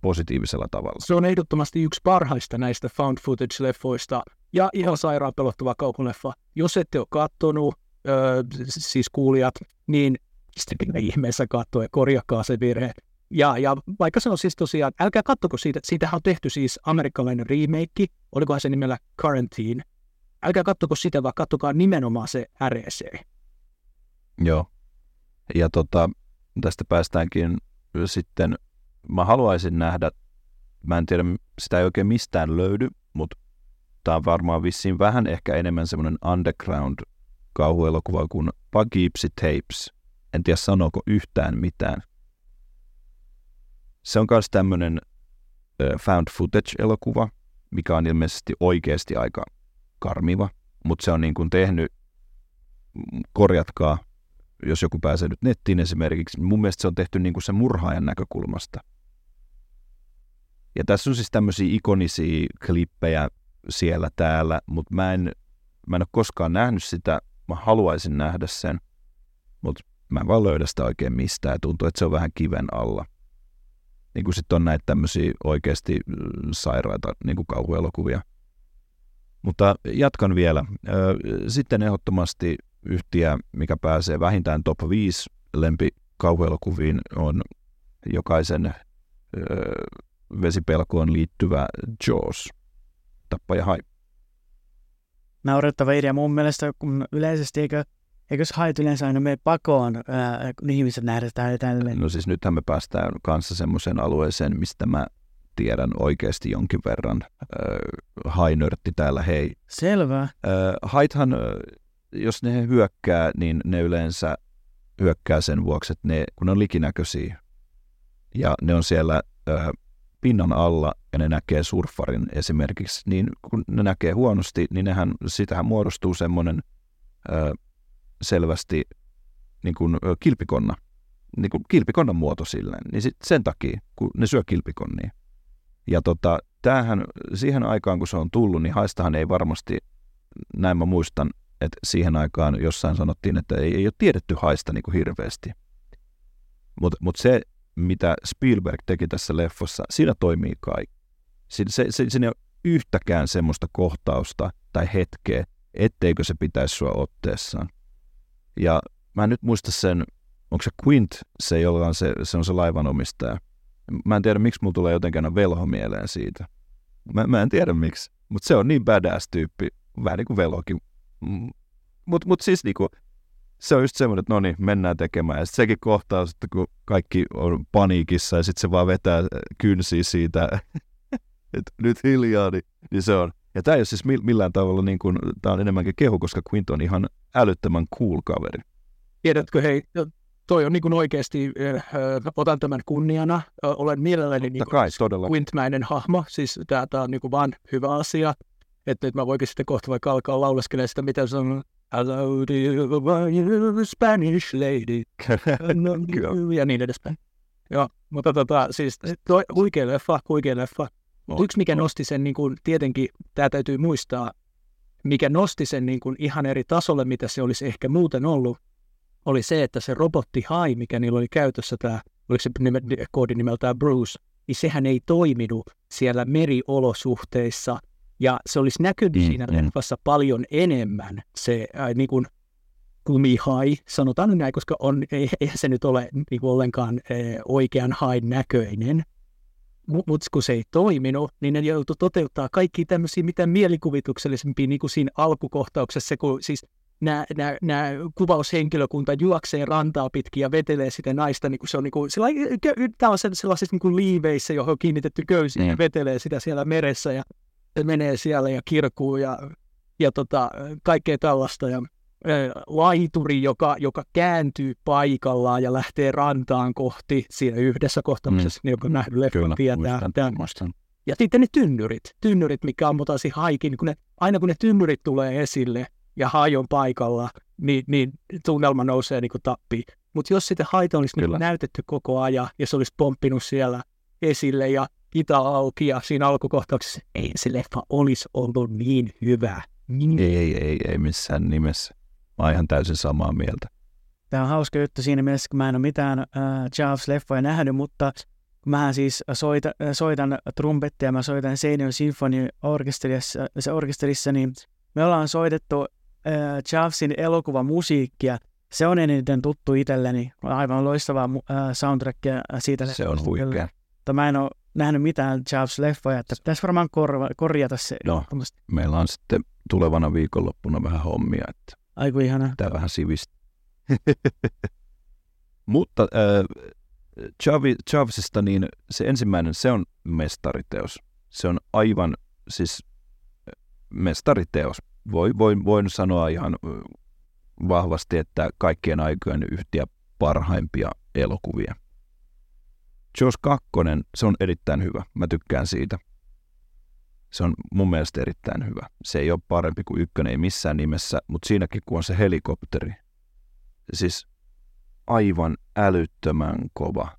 positiivisella tavalla. Se on ehdottomasti yksi parhaista näistä found footage-leffoista, ja ihan sairaan pelottava kauhuleffa. Jos ette ole kattonut, öö, siis kuulijat, niin sitten ihmeessä katsoa ja korjakaa se virhe. Ja, ja vaikka se on siis tosiaan, älkää katsoko siitä, siitähän on tehty siis amerikkalainen remake, olikohan se nimellä Quarantine. Älkää katsoko sitä, vaan katsokaa nimenomaan se REC. Joo. Ja tota, tästä päästäänkin sitten, mä haluaisin nähdä, mä en tiedä, sitä ei oikein mistään löydy, mutta tämä on varmaan vissiin vähän ehkä enemmän semmoinen underground kauhuelokuva kuin Poughkeepsie Tapes. En tiedä sanooko yhtään mitään. Se on myös tämmöinen found footage-elokuva, mikä on ilmeisesti oikeasti aika karmiva, mutta se on niin kuin tehnyt, korjatkaa, jos joku pääsee nyt nettiin esimerkiksi, mun mielestä se on tehty niin kuin se murhaajan näkökulmasta. Ja tässä on siis tämmöisiä ikonisia klippejä siellä täällä, mutta mä en, mä en ole koskaan nähnyt sitä, mä haluaisin nähdä sen, mutta mä en vaan löydä sitä oikein mistään. Ja tuntuu, että se on vähän kiven alla – niin kuin sitten on näitä tämmöisiä oikeasti sairaita niin kuin kauhuelokuvia. Mutta jatkan vielä. Sitten ehdottomasti yhtiö, mikä pääsee vähintään top 5 lempi kauhuelokuviin, on jokaisen vesipelkoon liittyvä Jaws, tappaja hai. Naurettava idea mun mielestä, kun yleisesti eikö Eikös hait yleensä aina mene pakoon, ää, kun ihmiset nähdään ja tälleen? No siis nythän me päästään kanssa semmoiseen alueeseen, mistä mä tiedän oikeasti jonkin verran. Äh, hainörtti täällä, hei. Selvä. Äh, haithan, jos ne hyökkää, niin ne yleensä hyökkää sen vuoksi, että ne, kun ne on likinäköisiä ja ne on siellä äh, pinnan alla ja ne näkee surffarin esimerkiksi, niin kun ne näkee huonosti, niin nehän, sitähän muodostuu semmoinen äh, selvästi niin kuin, kilpikonna, niin kuin kilpikonnan muoto silleen, niin sit sen takia, kun ne syö kilpikonnia. Ja tota, tämähän, siihen aikaan kun se on tullut, niin haistahan ei varmasti, näin mä muistan, että siihen aikaan jossain sanottiin, että ei, ei ole tiedetty haista niin kuin hirveästi. Mutta mut se, mitä Spielberg teki tässä leffossa, siinä toimii kaikki. Se, se, se, siinä ei ole yhtäkään semmoista kohtausta tai hetkeä, etteikö se pitäisi sua otteessaan. Ja mä en nyt muista sen, onko se Quint, se, jolla on se, se on se laivanomistaja. Mä en tiedä, miksi mulla tulee jotenkin aina velho mieleen siitä. Mä, mä en tiedä miksi, mutta se on niin badass tyyppi, vähän niin kuin velhokin. Mutta mut siis niinku, se on just semmoinen, että no niin, mennään tekemään. Ja sitten sekin kohtaus, että kun kaikki on paniikissa ja sitten se vaan vetää kynsiä siitä, että nyt hiljaa, niin, niin se on. Ja tämä ei ole siis millään tavalla, niin kuin, tämä on enemmänkin kehu, koska Quint on ihan älyttömän cool kaveri. Tiedätkö, hei, toi on niin kuin oikeasti, äh, otan tämän kunniana, äh, olen mielelläni niin kai, Quintmäinen hahmo, siis tämä on niin kuin vaan hyvä asia, että nyt mä voinkin sitten kohta vaikka alkaa lauleskelemaan sitä, mitä se on Hello dear Spanish lady. No, ja niin edespäin. Joo, mutta tota, siis toi, huikea leffa, huikea leffa. No, Yksi, mikä no. nosti sen, niin kuin, tietenkin tämä täytyy muistaa, mikä nosti sen niin kuin, ihan eri tasolle, mitä se olisi ehkä muuten ollut, oli se, että se robotti Hai, mikä niillä oli käytössä, tämä, oliko se nime, koodi nimeltään Bruce, niin sehän ei toiminut siellä meriolosuhteissa ja se olisi näkynyt mm, siinä mm. leffassa paljon enemmän, se äh, niin kuin kumihai, sanotaan näin, koska on, ei, eihän se nyt ole niin kuin ollenkaan äh, oikean hain näköinen. Mutta mut kun se ei toiminut, niin ne joutui toteuttaa kaikki tämmöisiä mitä mielikuvituksellisempia, niin kuin siinä alkukohtauksessa, kun siis nämä, kuvaushenkilökunta juoksee rantaa pitkin ja vetelee sitä naista, niin kuin se on, niin kuin, tämä on sellaisissa niin kuin liiveissä, johon on kiinnitetty köysi, mm. ja vetelee sitä siellä meressä, ja menee siellä ja kirkuu ja, ja tota, kaikkea tällaista. Ja laituri, joka, joka kääntyy paikallaan ja lähtee rantaan kohti siinä yhdessä kohtauksessa, mm. joka nähnyt leffan tietää. Ja sitten ne tynnyrit, tynnyrit, mikä ammutaan siinä haikin, kun ne, aina kun ne tynnyrit tulee esille ja hai on paikalla, niin, niin tunnelma nousee niin kuin tappiin. Mutta jos sitten haita olisi niin näytetty koko ajan ja se olisi pomppinut siellä esille ja itä auki ja siinä alkukohtauksessa ei se leffa olisi ollut niin hyvä. Niin. Ei, ei, ei, ei missään nimessä. Mä oon ihan täysin samaa mieltä. Tämä on hauska juttu siinä mielessä, kun mä en ole mitään äh, Jaws-leffoja nähnyt, mutta mä siis soita, soitan trumpettia, mä soitan Seinäjoen Symphony orkesterissa, se orkesterissa, niin me ollaan soitettu äh, Javsin musiikkia. Se on eniten tuttu itselleni. Aivan loistavaa äh, soundtrackia siitä. Se on huikea. Mutta mä en ole nähnyt mitään Jaws-leffoja, että pitäisi varmaan korva, korjata se. No, meillä on sitten tulevana viikonloppuna vähän hommia, että Aiku ihana. Pitää vähän sivistä. Mutta äh, Chavsista, niin se ensimmäinen, se on mestariteos. Se on aivan siis mestariteos. Voi, voi, voin sanoa ihan vahvasti, että kaikkien aikojen yhtiä parhaimpia elokuvia. Jaws 2, se on erittäin hyvä. Mä tykkään siitä. Se on mun mielestä erittäin hyvä. Se ei ole parempi kuin ykkönen, ei missään nimessä, mutta siinäkin kun on se helikopteri. Siis aivan älyttömän kova.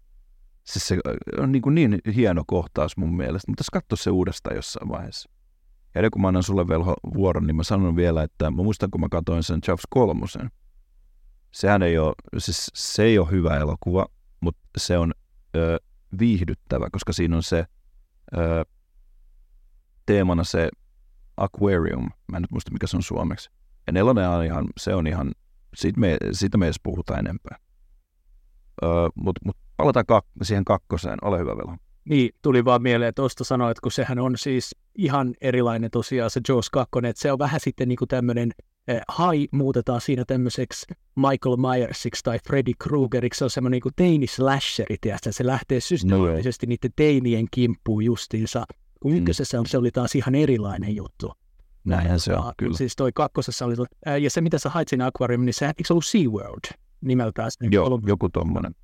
Siis se on niin, kuin niin hieno kohtaus mun mielestä, mutta katso se uudestaan jossain vaiheessa. Ja kun mä annan sulle velho vuoron, niin mä sanon vielä, että mä muistan, kun mä katsoin sen Chaps kolmosen. Sehän ei ole, siis se ei ole hyvä elokuva, mutta se on ö, viihdyttävä, koska siinä on se ö, teemana se aquarium. Mä en nyt muista, mikä se on suomeksi. Ja nelonen on ihan, se on ihan, siitä me, siitä me edes puhutaan enempää. Öö, Mutta mut palataan kak- siihen kakkoseen. Ole hyvä, Velo. Niin, tuli vaan mieleen tuosta sanoa, että kun sehän on siis ihan erilainen tosiaan se Jaws 2, että se on vähän sitten niin kuin tämmöinen eh, hai muutetaan siinä tämmöiseksi Michael Myersiksi tai Freddy Kruegeriksi, se on semmoinen niin kuin teini-slasheri, se lähtee systemaattisesti no, niiden teinien kimppuun justiinsa, kun mm. ykkösessä mm. se oli taas ihan erilainen juttu. Näinhän se on, kyllä. Siis toi kakkosessa oli, ää, ja se mitä sä hait siinä Aquarium, niin se, eikö se ollut SeaWorld nimeltään? Joo, ollut... joku tommonen.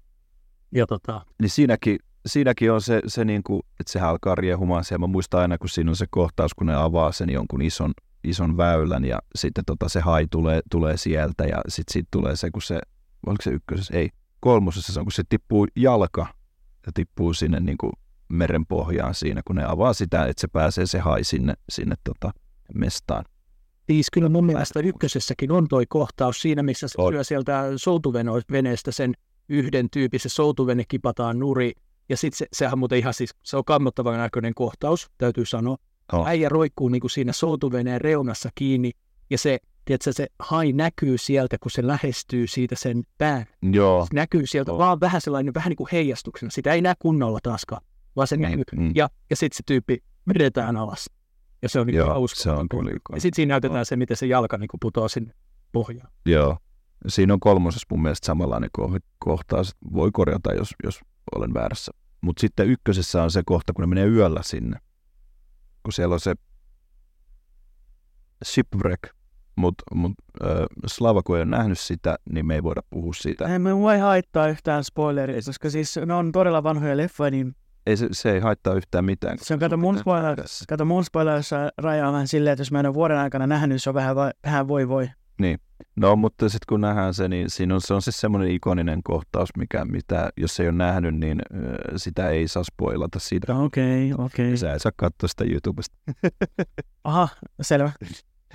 Ja tota... Niin siinäkin, siinäkin on se, se niin kuin, että sehän alkaa riehumaan siellä. Mä muistan aina, kun siinä on se kohtaus, kun ne avaa sen jonkun ison, ison väylän ja sitten tota se hai tulee, tulee sieltä ja sitten siitä tulee se, kun se oliko se ykkösessä, ei, kolmosessa se on, kun se tippuu jalka ja tippuu sinne niin kuin meren pohjaan siinä, kun ne avaa sitä, että se pääsee se hai sinne, sinne tota mestaan. Siis kyllä mun mielestä ykkösessäkin on toi kohtaus siinä, missä se On. syö sieltä soutuveneestä sen yhden tyypin, se soutuvene kipataan nuri. Ja sitten se, sehän muuten ihan siis, se on kammottavan näköinen kohtaus, täytyy sanoa. Oh. Äijä roikkuu niin kuin siinä soutuveneen reunassa kiinni ja se, tiedätkö, se hai näkyy sieltä, kun se lähestyy siitä sen pään. Joo. Se näkyy sieltä Oh. vaan vähän sellainen, vähän niin kuin heijastuksena. Sitä ei näe kunnolla taaskaan, vaan se näkyy. Mm. Ja, ja sitten se tyyppi vedetään alas. Ja se on niin Joo, hauska. se on kyllä. Ja sitten siinä näytetään se, miten se jalka niin putoaa sinne pohjaan. Joo. Siinä on kolmosessa mun mielestä samanlainen ko- kohtaus. Voi korjata, jos, jos olen väärässä. Mutta sitten ykkösessä on se kohta, kun ne menee yöllä sinne. Kun siellä on se shipwreck. Mutta mut, äh, Slava, kun ei ole nähnyt sitä, niin me ei voida puhua siitä. Ei me voi haittaa yhtään spoileria, koska siis ne on todella vanhoja leffoja, niin Ei, se, se ei haittaa yhtään mitään. se on kato mun spoiler, kato mun spoilerissa rajaa vähän silleen, että jos mä en ole vuoden aikana nähnyt, se on vähän, vähän voi voi. No, mutta sitten kun nähdään se, niin siinä on, se on siis semmoinen ikoninen kohtaus, mikä, mitä, jos ei ole nähnyt, niin sitä ei saa spoilata siitä. Okei, okei. Sä et saa katsoa sitä YouTubesta. Aha, selvä.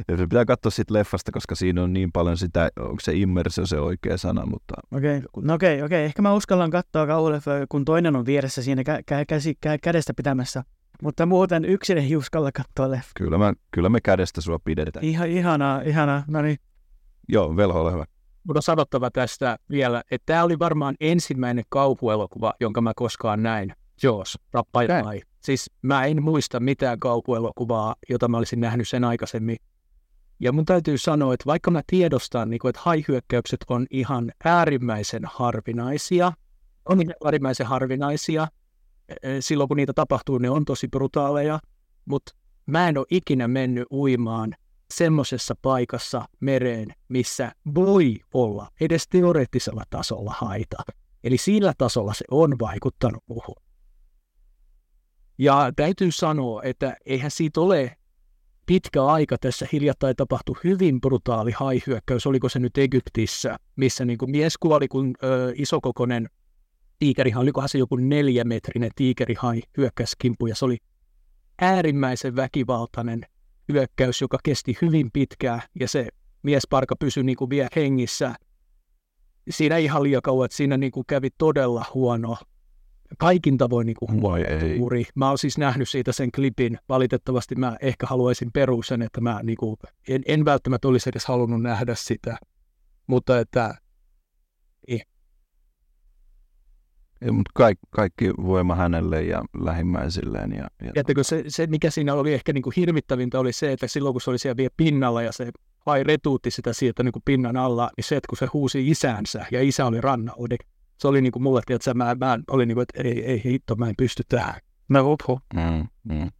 Pitää katsoa siitä leffasta, koska siinä on niin paljon sitä, onko se immersio se oikea sana, mutta Okei, no okei, okei. Ehkä mä uskallan katsoa kauhuleffoja, kun toinen on vieressä siinä kä- kä- käsi- kä- kädestä pitämässä. Mutta muuten yksin ei uskalla katsoa leffa. kyllä, mä, kyllä me kädestä sua pidetään. Ihan ihanaa, ihanaa. No niin, Joo, Velho, ole hyvä. Mun on sanottava tästä vielä, että tämä oli varmaan ensimmäinen kauhuelokuva, jonka mä koskaan näin. Jaws, Rappa ja Näin. Pai. Siis mä en muista mitään kauhuelokuvaa, jota mä olisin nähnyt sen aikaisemmin. Ja mun täytyy sanoa, että vaikka mä tiedostan, niin kuin, että haihyökkäykset on ihan äärimmäisen harvinaisia, on ihan äärimmäisen harvinaisia, eh, silloin kun niitä tapahtuu, ne on tosi brutaaleja, mutta mä en ole ikinä mennyt uimaan semmoisessa paikassa mereen, missä voi olla edes teoreettisella tasolla haita. Eli sillä tasolla se on vaikuttanut muuhun. Ja täytyy sanoa, että eihän siitä ole pitkä aika tässä hiljattain tapahtui hyvin brutaali haihyökkäys, oliko se nyt Egyptissä, missä niin kuin mies kuoli, kun ö, isokokoinen tiikerihan, olikohan se joku neljämetrinen tiikerihai hyökkäsi kimppuun, ja se oli äärimmäisen väkivaltainen hyökkäys, joka kesti hyvin pitkään, ja se miesparka pysyi niin kuin vielä hengissä. Siinä ihan liian kauan, että siinä niin kuin kävi todella huono, kaikin tavoin niin kuin Vai ei. uri. Mä oon siis nähnyt siitä sen klipin. Valitettavasti mä ehkä haluaisin perua sen, että mä niin kuin, en, en välttämättä olisi edes halunnut nähdä sitä. Mutta että Ei, mutta kaik, kaikki voima hänelle ja lähimmäisilleen. Ja, ja Tiedättekö, se, se, mikä siinä oli ehkä niin kuin hirvittävintä, oli se, että silloin kun se oli siellä vielä pinnalla ja se vai retuutti sitä sieltä niin kuin pinnan alla, niin se, että kun se huusi isäänsä ja isä oli rannalla, se oli niin kuin mulle, että mä, mä olin niin kuin, että ei, ei hitto, mä en pysty tähän. no huphu. mm, mm.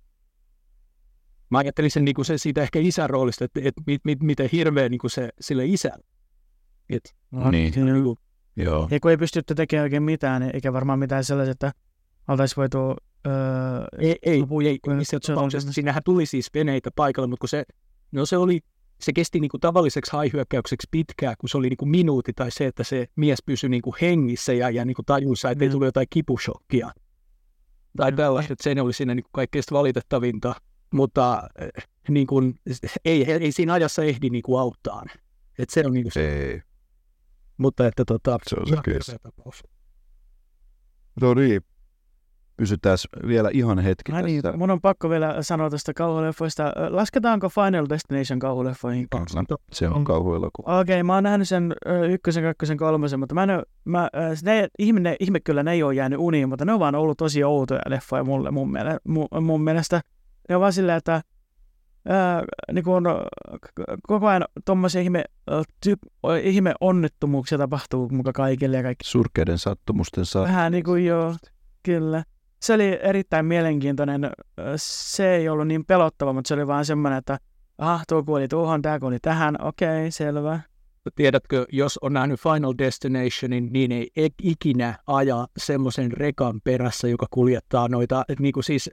Mä ajattelin sen, niin kuin se siitä ehkä isän roolista, että, että mit, mit, miten hirveä niin kuin se sille isälle. Et, Niin. niin kuin, Joo. Ja kun ei pystytty tekemään oikein mitään, eikä varmaan mitään sellaista, että oltaisiin voitu... Öö, ei, ei, Lopu- ei, kun ei se se on tapauksessa. semmoista- Siinähän tuli siis veneitä paikalle, mutta kun se, no se oli, se kesti niin kuin tavalliseksi haihyökkäykseksi pitkään, kun se oli niin kuin minuutti tai se, että se mies pysyi niin kuin hengissä ja, ja niin kuin tajussa, että ei Mm. tullut jotain kipushokkia. Tai Mm. tällaista, että se oli siinä niin kuin kaikkein valitettavinta, mutta eh, niin kuin, ei, ei siinä ajassa ehdi niin kuin auttaa. Et se on niin kuin se, Ei. mutta että tota, Se on se tapaus. No niin. Pysytään vielä ihan hetki Ai niin, mun on pakko vielä sanoa tästä kauhuleffoista. Lasketaanko Final Destination kauhuleffoihin? Kyllä. Se on kauhuelokuva. Okei, mä oon nähnyt sen ykkösen, kakkosen, kolmosen, mutta mä en, mä, ne, ihme, ihme kyllä ne ei ole jäänyt uniin, mutta ne on vaan ollut tosi outoja leffoja mulle mun, miele, mun, mun mielestä. Ne on vaan silleen, että ää, niin kun, k- koko ajan tommosia ihme, typ, ihme onnettomuuksia tapahtuu muka kaikille ja kaikki. Surkeiden sattumusten saa. Vähän niin kuin joo, kyllä. Se oli erittäin mielenkiintoinen. Se ei ollut niin pelottava, mutta se oli vaan semmoinen, että ah, tuo kuoli tuohon, tämä kuoli tähän, okei, selvä. tiedätkö, jos on nähnyt Final Destinationin, niin ei e- ikinä aja semmoisen rekan perässä, joka kuljettaa noita niin kuin siis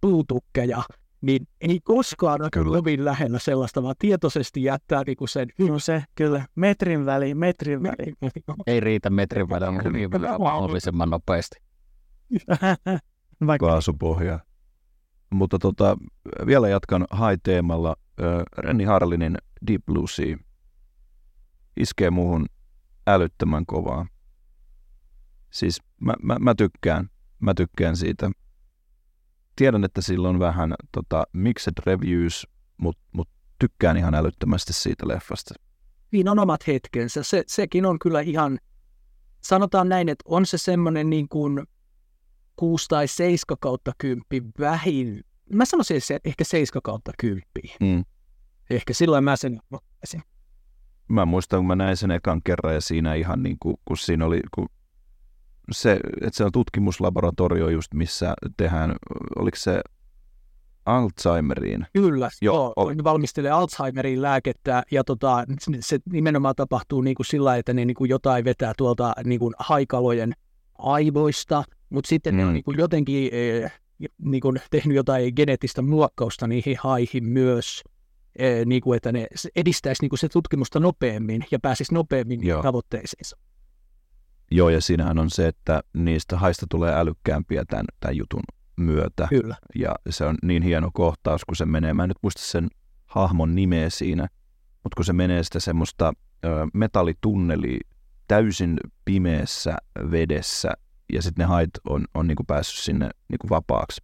puutukkeja niin ei koskaan ole Kyllä. kovin lähellä sellaista, vaan tietoisesti jättää niinku sen No se, kyllä. Metrin väli, metrin väli. Ei riitä metrin verran, hyvin mahdollisimman nopeasti. Vaikka kaasupohjaa. Mutta tota, vielä jatkan high-teemalla. Renni Harlinin Deep Blue Sea iskee muuhun älyttömän kovaa. Siis mä, mä, mä tykkään, mä tykkään siitä. Tiedän, että sillä on vähän tota, mixed reviews, mutta mut tykkään ihan älyttömästi siitä leffasta. Siinä on omat hetkensä. Se, sekin on kyllä ihan, sanotaan näin, että on se semmoinen niin kuin 6 tai 7 kautta 10 vähin. Mä sanoisin se ehkä 7 kautta 10. Mm. Ehkä silloin mä sen ottaisin. Mä muistan, kun mä näin sen ekan kerran ja siinä ihan niin kuin, kun siinä oli, kun se, että se on tutkimuslaboratorio just, missä tehdään, oliko se Alzheimeriin? Kyllä, Joo, joo, oli. ne valmistelee Alzheimerin lääkettä ja tota, se- se nimenomaan tapahtuu niin kuin sillä, että ne niin kuin jotain vetää tuolta niin kuin haikalojen aivoista, mutta sitten ne on Mm. niin kuin jotenkin eh, niin kuin tehnyt jotain geneettistä muokkausta niihin haihin myös, eh, niin kuin, että ne edistäisi niin kuin se tutkimusta nopeammin ja pääsisi nopeammin Joo. tavoitteisiinsa. Joo, ja siinähän on se, että niistä haista tulee älykkäämpiä tämän, tämän jutun myötä. Kyllä. Ja se on niin hieno kohtaus, kun se menee, mä en nyt muista sen hahmon nimeä siinä, mutta kun se menee sitä semmoista ö, metallitunnelia täysin pimeässä vedessä, ja sitten ne hait on, on niinku päässyt sinne niinku vapaaksi.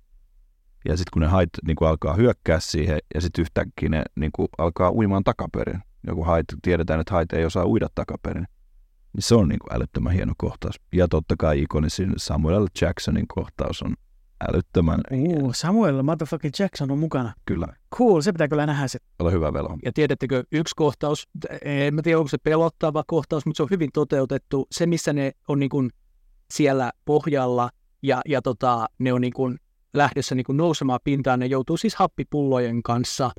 Ja sitten kun ne hait niinku alkaa hyökkää siihen, ja sitten yhtäkkiä ne niinku alkaa uimaan takaperin. Joku hait, tiedetään, että hait ei osaa uida takaperin. Niin se on niinku älyttömän hieno kohtaus. Ja totta kai ikonisin Samuel. Jacksonin kohtaus on älyttömän Uu, Samuel motherfucking Jackson on mukana. kyllä. Cool, se pitää kyllä nähdä se. Ole hyvä velo. Ja tiedättekö, yksi kohtaus, en mä tiedä onko se pelottava kohtaus, mutta se on hyvin toteutettu. Se, missä ne on niin kuin siellä pohjalla ja, ja tota, ne on niin kuin lähdössä niin kuin nousemaan pintaan, ne joutuu siis happipullojen kanssa,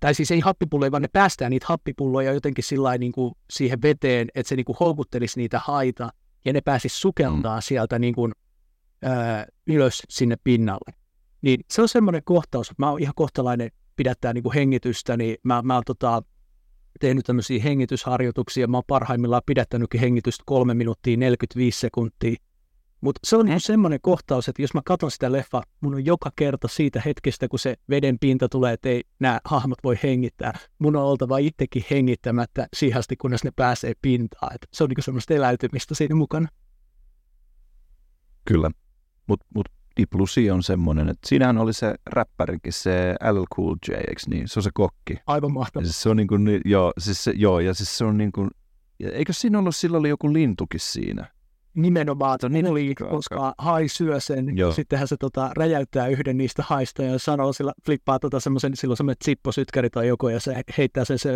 tai siis ei happipulloja, vaan ne päästään niitä happipulloja jotenkin sillä niin kuin siihen veteen, että se niin kuin houkuttelisi niitä haita, ja ne pääsis sukeltaa mm. sieltä niin kuin, ö, ylös sinne pinnalle. Niin se on semmoinen kohtaus, että mä oon ihan kohtalainen pidättää niin kuin hengitystä, niin mä, mä oon tota, tehnyt tämmöisiä hengitysharjoituksia. Mä oon parhaimmillaan pidättänytkin hengitystä 3 minuuttia 45 sekuntia. Mutta se on niin semmoinen kohtaus, että jos mä katson sitä leffa, mun on joka kerta siitä hetkestä, kun se veden pinta tulee, että ei nämä hahmot voi hengittää. Mun on oltava itsekin hengittämättä siihen asti, kunnes ne pääsee pintaan. Et se on niin semmoista eläytymistä siinä mukana. Kyllä. Mutta mut Sea on semmoinen, että siinähän oli se räppärikin, se LL Cool J, eikö niin? Se on se kokki. Aivan mahtavaa. siis se on niin kuin, joo, siis se, joo, ja siis se on niin kuin, eikö siinä ollut, sillä oli joku lintukin siinä? Nimenomaan, Se on niin oli, koska hai syö sen, Joo. sittenhän se tota, räjäyttää yhden niistä haista ja sanoo, sillä flippaa tota semmoisen, silloin semmoinen zipposytkäri tai joku, ja se heittää sen, se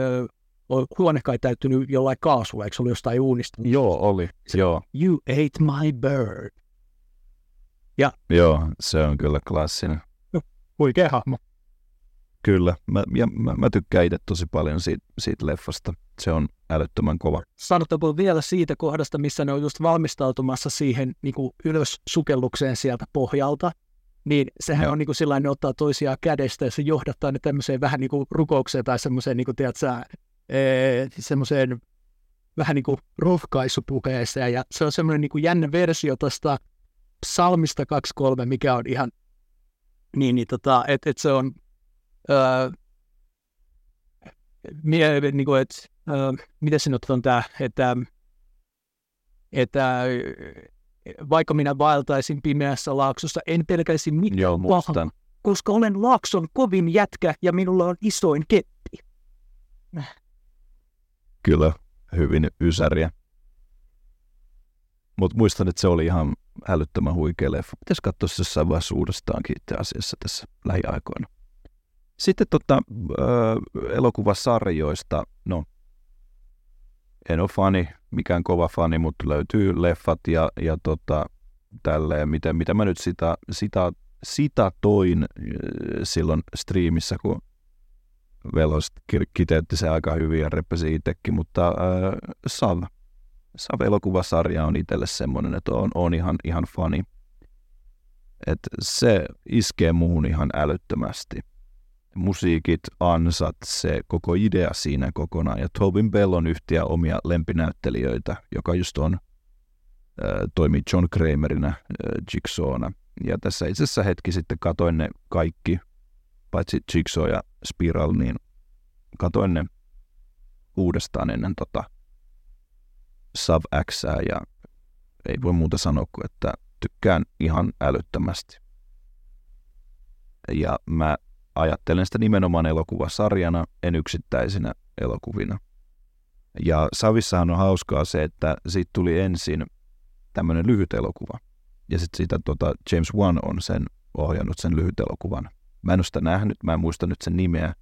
on huone kai täyttynyt jollain kaasulla, eikö se ollut jostain uunista? Joo, oli. Joo, You ate my bird. Joo, se on kyllä klassinen. Huikea hahmo. Kyllä, mä, ja mä, mä tykkään itse tosi paljon siitä, siitä leffasta. Se on älyttömän kova. Sanottakoon vielä siitä kohdasta, missä ne on just valmistautumassa siihen niin kuin ylös sukellukseen sieltä pohjalta, niin sehän Joo. on niin kuin sillä ne ottaa toisiaan kädestä ja se johdattaa ne tämmöiseen vähän niin kuin rukoukseen tai semmoiseen, niin kuin, tiedät sä, ee, semmoiseen vähän niin kuin rohkaisupuheeseen ja se on semmoinen niin kuin jännä versio tuosta psalmista 2.3, mikä on ihan niin, niin tota, että et se on öö, mie, niin kuin, et, öö, miten se nyt on tämä, että, että vaikka minä vaeltaisin pimeässä laaksossa, en pelkäisi mitään Joo, pahaa, koska olen laakson kovin jätkä ja minulla on isoin keppi. Kyllä, hyvin ysäriä. Mutta muistan, että se oli ihan älyttömän huikea leffa. Pitäisi katsoa se jossain vaiheessa uudestaankin itse asiassa tässä lähiaikoina. Sitten tota, äh, elokuvasarjoista, no en ole fani, mikään kova fani, mutta löytyy leffat ja, ja tota, tälleen, mitä, mitä mä nyt sitä, sitä, sitä toin äh, silloin striimissä, kun Velos ki- kiteytti se aika hyvin ja reppesi itsekin, mutta äh, Sav, Sav-elokuvasarja on itselle semmoinen, että on, on ihan, ihan fani. että se iskee muuhun ihan älyttömästi. Musiikit, ansat, se koko idea siinä kokonaan. Ja Tobin Bell on yhtiä omia lempinäyttelijöitä, joka just on, toimii John Kramerina äh, Jigsawna. Ja tässä itse asiassa hetki sitten katoin ne kaikki, paitsi Jigsaw ja Spiral, niin katoin ne uudestaan ennen tota Sub X ja ei voi muuta sanoa kuin, että tykkään ihan älyttömästi. Ja mä ajattelen sitä nimenomaan elokuvasarjana, en yksittäisinä elokuvina. Ja Savissahan on hauskaa se, että siitä tuli ensin tämmöinen lyhyt elokuva. Ja sitten siitä tota, James Wan on sen ohjannut sen lyhyt elokuvan. Mä en ole sitä nähnyt, mä en muista nyt sen nimeä.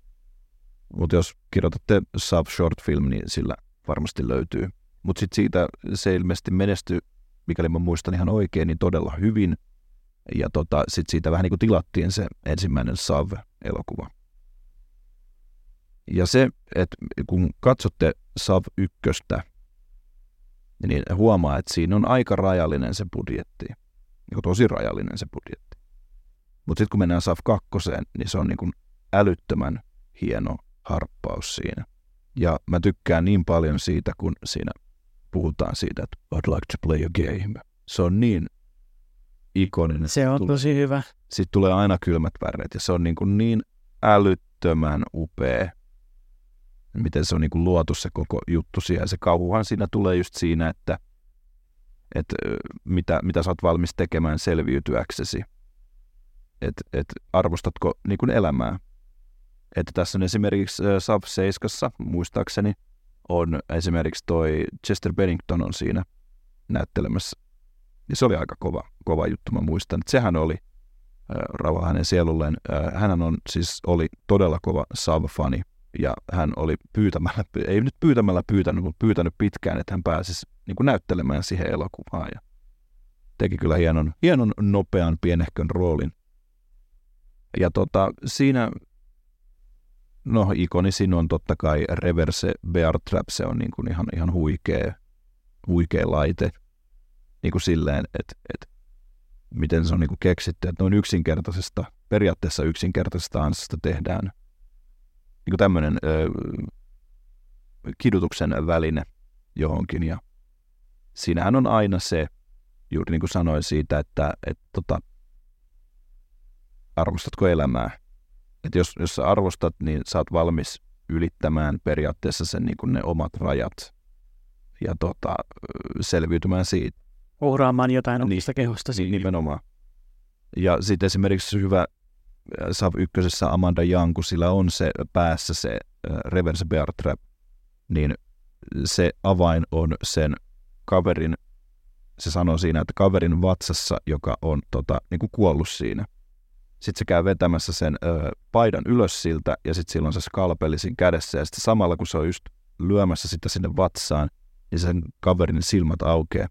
Mutta jos kirjoitatte Sub Short Film, niin sillä varmasti löytyy. Mutta sitten siitä se ilmeisesti menestyi mikäli mä muistan ihan oikein, niin todella hyvin. Ja tota, sitten siitä vähän niin kuin tilattiin se ensimmäinen Sav-elokuva. Ja se, että kun katsotte Sav ykköstä, niin huomaa, että siinä on aika rajallinen se budjetti. Niin tosi rajallinen se budjetti. Mutta sitten kun mennään Sav kakkoseen, niin se on niin kuin älyttömän hieno harppaus siinä. Ja mä tykkään niin paljon siitä, kun siinä puhutaan siitä, että I'd like to play a game. Se on niin ikoninen. Se on tosi hyvä. Sitten tulee aina kylmät väreet ja se on niin, kuin niin älyttömän upea, miten se on niin kuin luotu se koko juttu siihen. Se kauhuhan siinä tulee just siinä, että, että mitä, mitä sä oot valmis tekemään selviytyäksesi. Että et arvostatko niin kuin elämää. Että tässä on esimerkiksi Sav 7, muistaakseni, on esimerkiksi toi Chester Bennington on siinä näyttelemässä. Ja se oli aika kova, kova juttu, mä muistan. Että sehän oli äh, rauha hänen sielulleen. Äh, hän on siis oli todella kova Sav-fani ja hän oli pyytämällä, ei nyt pyytämällä pyytänyt, mutta pyytänyt pitkään, että hän pääsisi niin kuin näyttelemään siihen elokuvaan ja teki kyllä hienon, hienon nopean pienehkön roolin. Ja tota, siinä No ikonisin on totta kai Reverse Bear Trap, se on niin kuin ihan, ihan huikea, huikea laite. Niin kuin silleen, että, että miten se on niin kuin keksitty, että noin yksinkertaisesta, periaatteessa yksinkertaisesta ansasta tehdään niin kuin tämmöinen kidutuksen väline johonkin. Ja siinähän on aina se, juuri niin kuin sanoin siitä, että, että tota, arvostatko elämää että jos, jos sä arvostat, niin sä oot valmis ylittämään periaatteessa sen niin kuin ne omat rajat ja tota, selviytymään siitä. Uhraamaan jotain niin, kehosta Niin, nimenomaan. Ja sitten esimerkiksi hyvä äh, Sav ykkösessä Amanda Young, kun sillä on se päässä se äh, reverse bear trap, niin se avain on sen kaverin, se sanoo siinä, että kaverin vatsassa, joka on tota, niin kuin kuollut siinä – sitten se käy vetämässä sen ö, paidan ylös siltä ja sitten silloin se skalpeli siinä kädessä ja sitten samalla kun se on just lyömässä sitä sinne vatsaan, niin sen kaverin silmät aukeaa.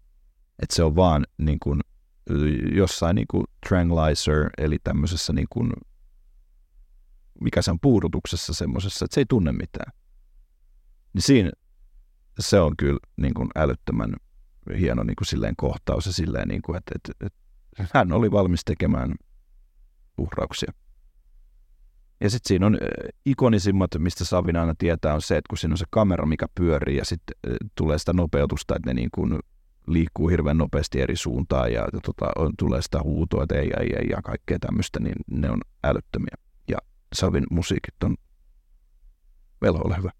Että se on vaan niin kuin, jossain niin kuin tranquilizer, eli tämmöisessä niin kuin, mikä se on puudutuksessa semmoisessa, että se ei tunne mitään. Niin siinä se on kyllä niin kuin älyttömän hieno niin kuin silleen kohtaus ja silleen, niin kuin, että, että, että hän oli valmis tekemään uhrauksia. Ja sitten siinä on ikonisimmat, mistä Savin aina tietää, on se, että kun siinä on se kamera, mikä pyörii ja sitten tulee sitä nopeutusta, että ne niin kuin liikkuu hirveän nopeasti eri suuntaan ja, tota, on, tulee sitä huutoa, että ei, ei, ei ja kaikkea tämmöistä, niin ne on älyttömiä. Ja Savin musiikit on vielä ole hyvä.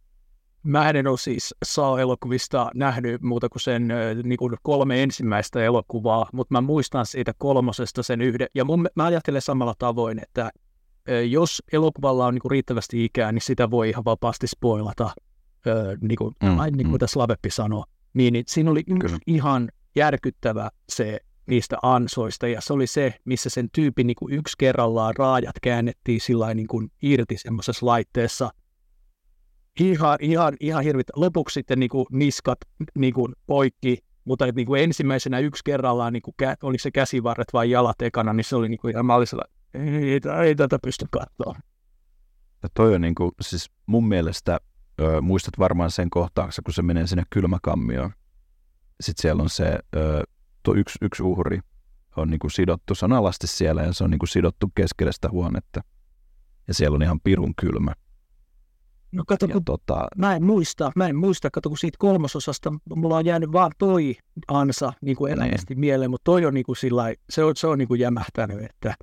Mä en ole siis Saa-elokuvista nähnyt muuta kuin sen niin kuin kolme ensimmäistä elokuvaa, mutta mä muistan siitä kolmosesta sen yhden. Ja mun, mä ajattelen samalla tavoin, että jos elokuvalla on niin kuin riittävästi ikää, niin sitä voi ihan vapaasti spoilata, niin kuin, mm, niin kuin mm. tässä Laveppi sanoi. Niin, niin siinä oli Kyllä. ihan järkyttävä se niistä ansoista, ja se oli se, missä sen tyypin niin kuin yksi kerrallaan raajat käännettiin sillä niin kuin irti semmoisessa laitteessa – ihan, ihan, ihan hirvit. Lopuksi sitten niin kuin niskat niin kuin poikki, mutta niin kuin ensimmäisenä yksi kerrallaan, niin kuin, oli se käsivarret vai jalat ekana, niin se oli niin kuin ihan mallisella, ei, ei, ei tätä pysty katsoa. Ja toi on niin kuin, siis mun mielestä, ö, muistat varmaan sen kohtauksen, kun se menee sinne kylmäkammioon. Sitten siellä on se ö, tuo yksi, yksi uhri, on niin kuin sidottu, se on alasti siellä ja se on niin kuin sidottu keskelle sitä huonetta. Ja siellä on ihan pirun kylmä. No kato, Ja kun tota, mä en muista, mä en muista, kato kun siitä kolmososasta mulla on jäänyt vaan toi ansa niin kuin elävästi mieleen, mutta toi on niin kuin sillä se on, se on niin kuin jämähtänyt, että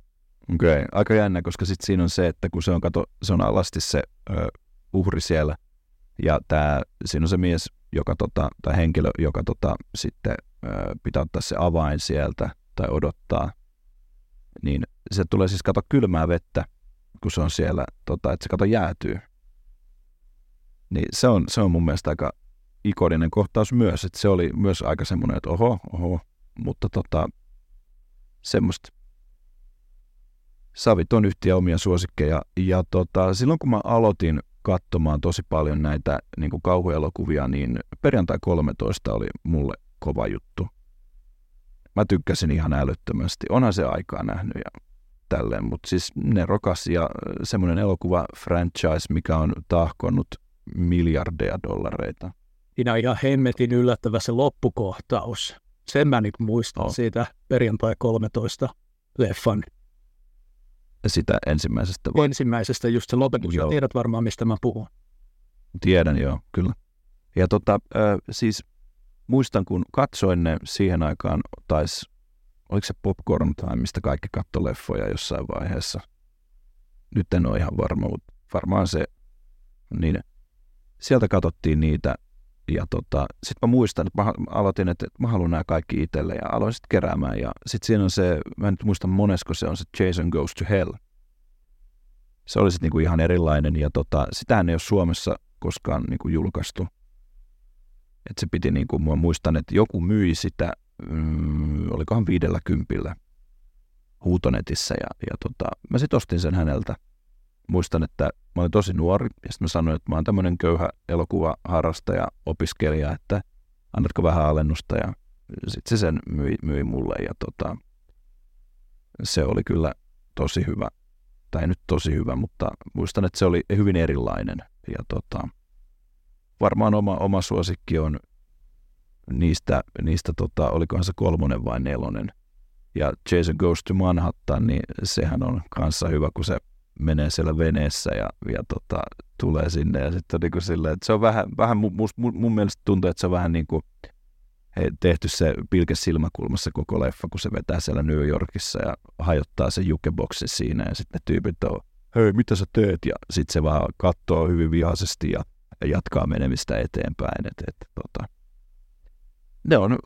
Okei, okay. aika jännä, koska sitten siinä on se, että kun se on, kato, se on alasti se ö, uhri siellä, ja tää, siinä on se mies, joka tota, tai henkilö, joka tota, sitten ö, pitää ottaa se avain sieltä tai odottaa, niin se tulee siis kato kylmää vettä, kun se on siellä, tota, että se kato jäätyy. Niin se on, se on mun mielestä aika ikoninen kohtaus myös, että se oli myös aika semmoinen, että oho, oho, mutta tota, semmoista Savit on yhtiä omia suosikkeja. Ja tota, silloin kun mä aloitin katsomaan tosi paljon näitä niin kuin kauhuelokuvia, niin perjantai 13 oli mulle kova juttu. Mä tykkäsin ihan älyttömästi. Onhan se aikaa nähnyt ja tälleen, mutta siis nerokas ja semmoinen elokuva franchise, mikä on tahkonnut miljardeja dollareita. siinä on ihan hemmetin yllättävä se loppukohtaus. Sen mä nyt muistan Oh. siitä perjantai 13 leffan Sitä ensimmäisestä vai? ensimmäisestä just se lopetus. Joo. Tiedät varmaan, mistä mä puhun. Tiedän, joo, kyllä. Ja tota, ö, siis muistan, kun katsoin ne siihen aikaan, taisi, oliko se Popcorn Time, mistä kaikki katto leffoja jossain vaiheessa. Nyt en ole ihan varma, mutta varmaan se, niin sieltä katsottiin niitä. Ja tota, sitten mä muistan, että mä aloitin, että mä haluan nämä kaikki itselle ja aloin sitten keräämään. Ja sitten siinä on se, mä en nyt muista monesko se on se Jason Goes to Hell. Se oli sitten niinku ihan erilainen ja tota, sitähän ei ole Suomessa koskaan niinku julkaistu. Et se piti, niinku, mä muistan, että joku myi sitä, mm, olikohan viidellä kympillä huutonetissä ja, ja tota, mä sitten ostin sen häneltä. Muistan, että mä olin tosi nuori ja sitten mä sanoin, että mä oon tämmöinen köyhä elokuvaharrastaja, opiskelija, että annatko vähän alennusta ja sitten se sen myi, myi mulle ja tota, se oli kyllä tosi hyvä tai nyt tosi hyvä, mutta muistan, että se oli hyvin erilainen. Ja tota, varmaan oma, oma suosikki on niistä, niistä tota, olikohan se kolmonen vai nelonen. Ja Jason Goes to Manhattan, niin sehän on kanssa hyvä, kun se menee siellä veneessä ja, ja tota, tulee sinne. Ja sitten niin silleen, että se on vähän, vähän mun, mun, mielestä tuntuu, että se on vähän niin kuin he, tehty se pilke silmäkulmassa koko leffa, kun se vetää siellä New Yorkissa ja hajottaa sen jukeboksin siinä ja sitten ne tyypit on, hei mitä sä teet? Ja sitten se vaan katsoo hyvin vihaisesti ja, ja jatkaa menemistä eteenpäin. Et, et, tota, ne on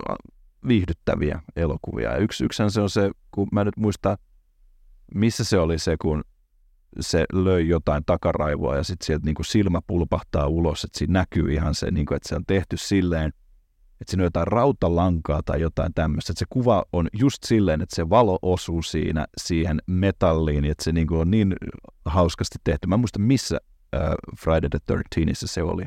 viihdyttäviä elokuvia. Ja yksi, yksihän se on se, kun mä nyt muistan, missä se oli se, kun se löi jotain takaraivoa ja sitten sieltä niinku silmä pulpahtaa ulos, että siinä näkyy ihan se, niinku, että se on tehty silleen, että siinä on jotain rautalankaa tai jotain tämmöistä. Että se kuva on just silleen, että se valo osuu siinä siihen metalliin, että se niinku on niin hauskasti tehty. Mä en muista missä äh, Friday the 13 se oli.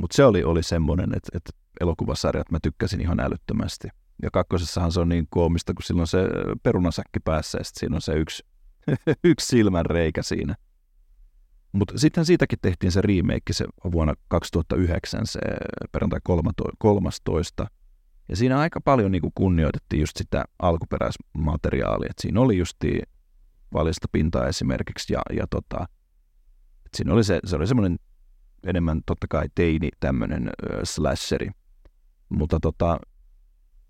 Mutta se oli, oli semmoinen, että, että elokuvasarjat mä tykkäsin ihan älyttömästi. Ja kakkosessahan se on niin koomista, kun silloin se perunasäkki päässä ja sit siinä on se yksi, yksi silmän reikä siinä. Mutta sitten siitäkin tehtiin se remake se vuonna 2009, se perjantai 13. Ja siinä aika paljon niin kuin kunnioitettiin just sitä alkuperäismateriaalia. Et siinä oli just valjasta pintaa esimerkiksi ja, ja tota, et siinä oli se, se oli semmoinen enemmän totta kai teini tämmöinen slasheri. Mutta tota,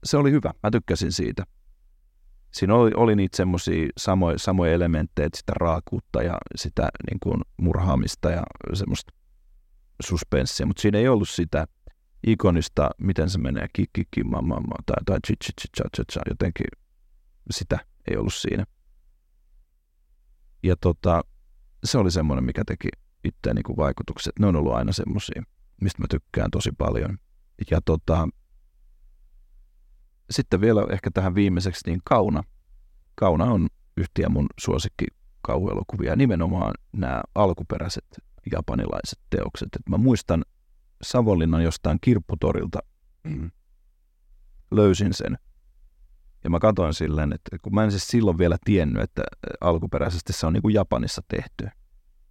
se oli hyvä. Mä tykkäsin siitä. Siinä oli, oli niitä semmoisia samoja, samoja elementtejä, sitä raakuutta ja sitä niin kuin murhaamista ja semmoista suspenssia, mutta siinä ei ollut sitä ikonista, miten se menee, kikki, mamma, tai, tai chi, chi, chi, cha, cha, cha, jotenkin sitä ei ollut siinä. Ja tota, se oli semmoinen, mikä teki itseään niin vaikutukset. Ne on ollut aina semmoisia, mistä mä tykkään tosi paljon. Ja tota, sitten vielä ehkä tähän viimeiseksi, niin Kauna. Kauna on yhtiä mun suosikki kauhuelokuvia, nimenomaan nämä alkuperäiset japanilaiset teokset. Et mä muistan Savonlinnan jostain kirpputorilta mm. löysin sen. Ja mä katsoin silleen, että kun mä en siis silloin vielä tiennyt, että alkuperäisesti se on niin kuin Japanissa tehty.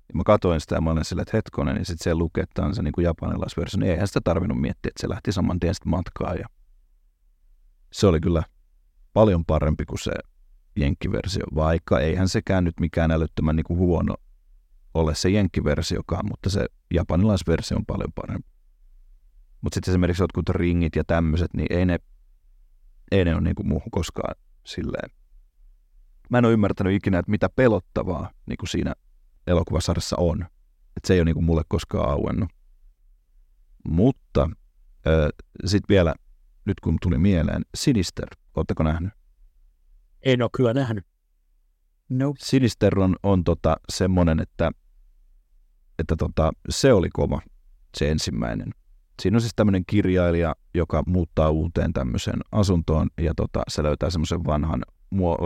Ja mä katsoin sitä ja mä olin silleen, että hetkonen, niin sitten se lukee, että on se niin kuin japanilaisversio. Niin eihän sitä tarvinnut miettiä, että se lähti saman tien sitten matkaan. Ja se oli kyllä paljon parempi kuin se jenkkiversio, vaikka eihän sekään nyt mikään älyttömän niin kuin huono ole se jenkkiversiokaan, mutta se japanilaisversio on paljon parempi. Mutta sitten esimerkiksi jotkut ringit ja tämmöiset, niin ei ne, ei ne ole niin kuin muuhun koskaan silleen. Mä en ole ymmärtänyt ikinä, että mitä pelottavaa niin kuin siinä elokuvasarjassa on. Että se ei ole niin kuin mulle koskaan auennut. Mutta sitten vielä, nyt kun tuli mieleen, Sinister, ootteko nähnyt? En ole kyllä nähnyt. Nope. Sinister on, on tota, semmoinen, että, että tota, se oli kova, se ensimmäinen. Siinä on siis tämmöinen kirjailija, joka muuttaa uuteen tämmöiseen asuntoon ja tota, se löytää semmoisen vanhan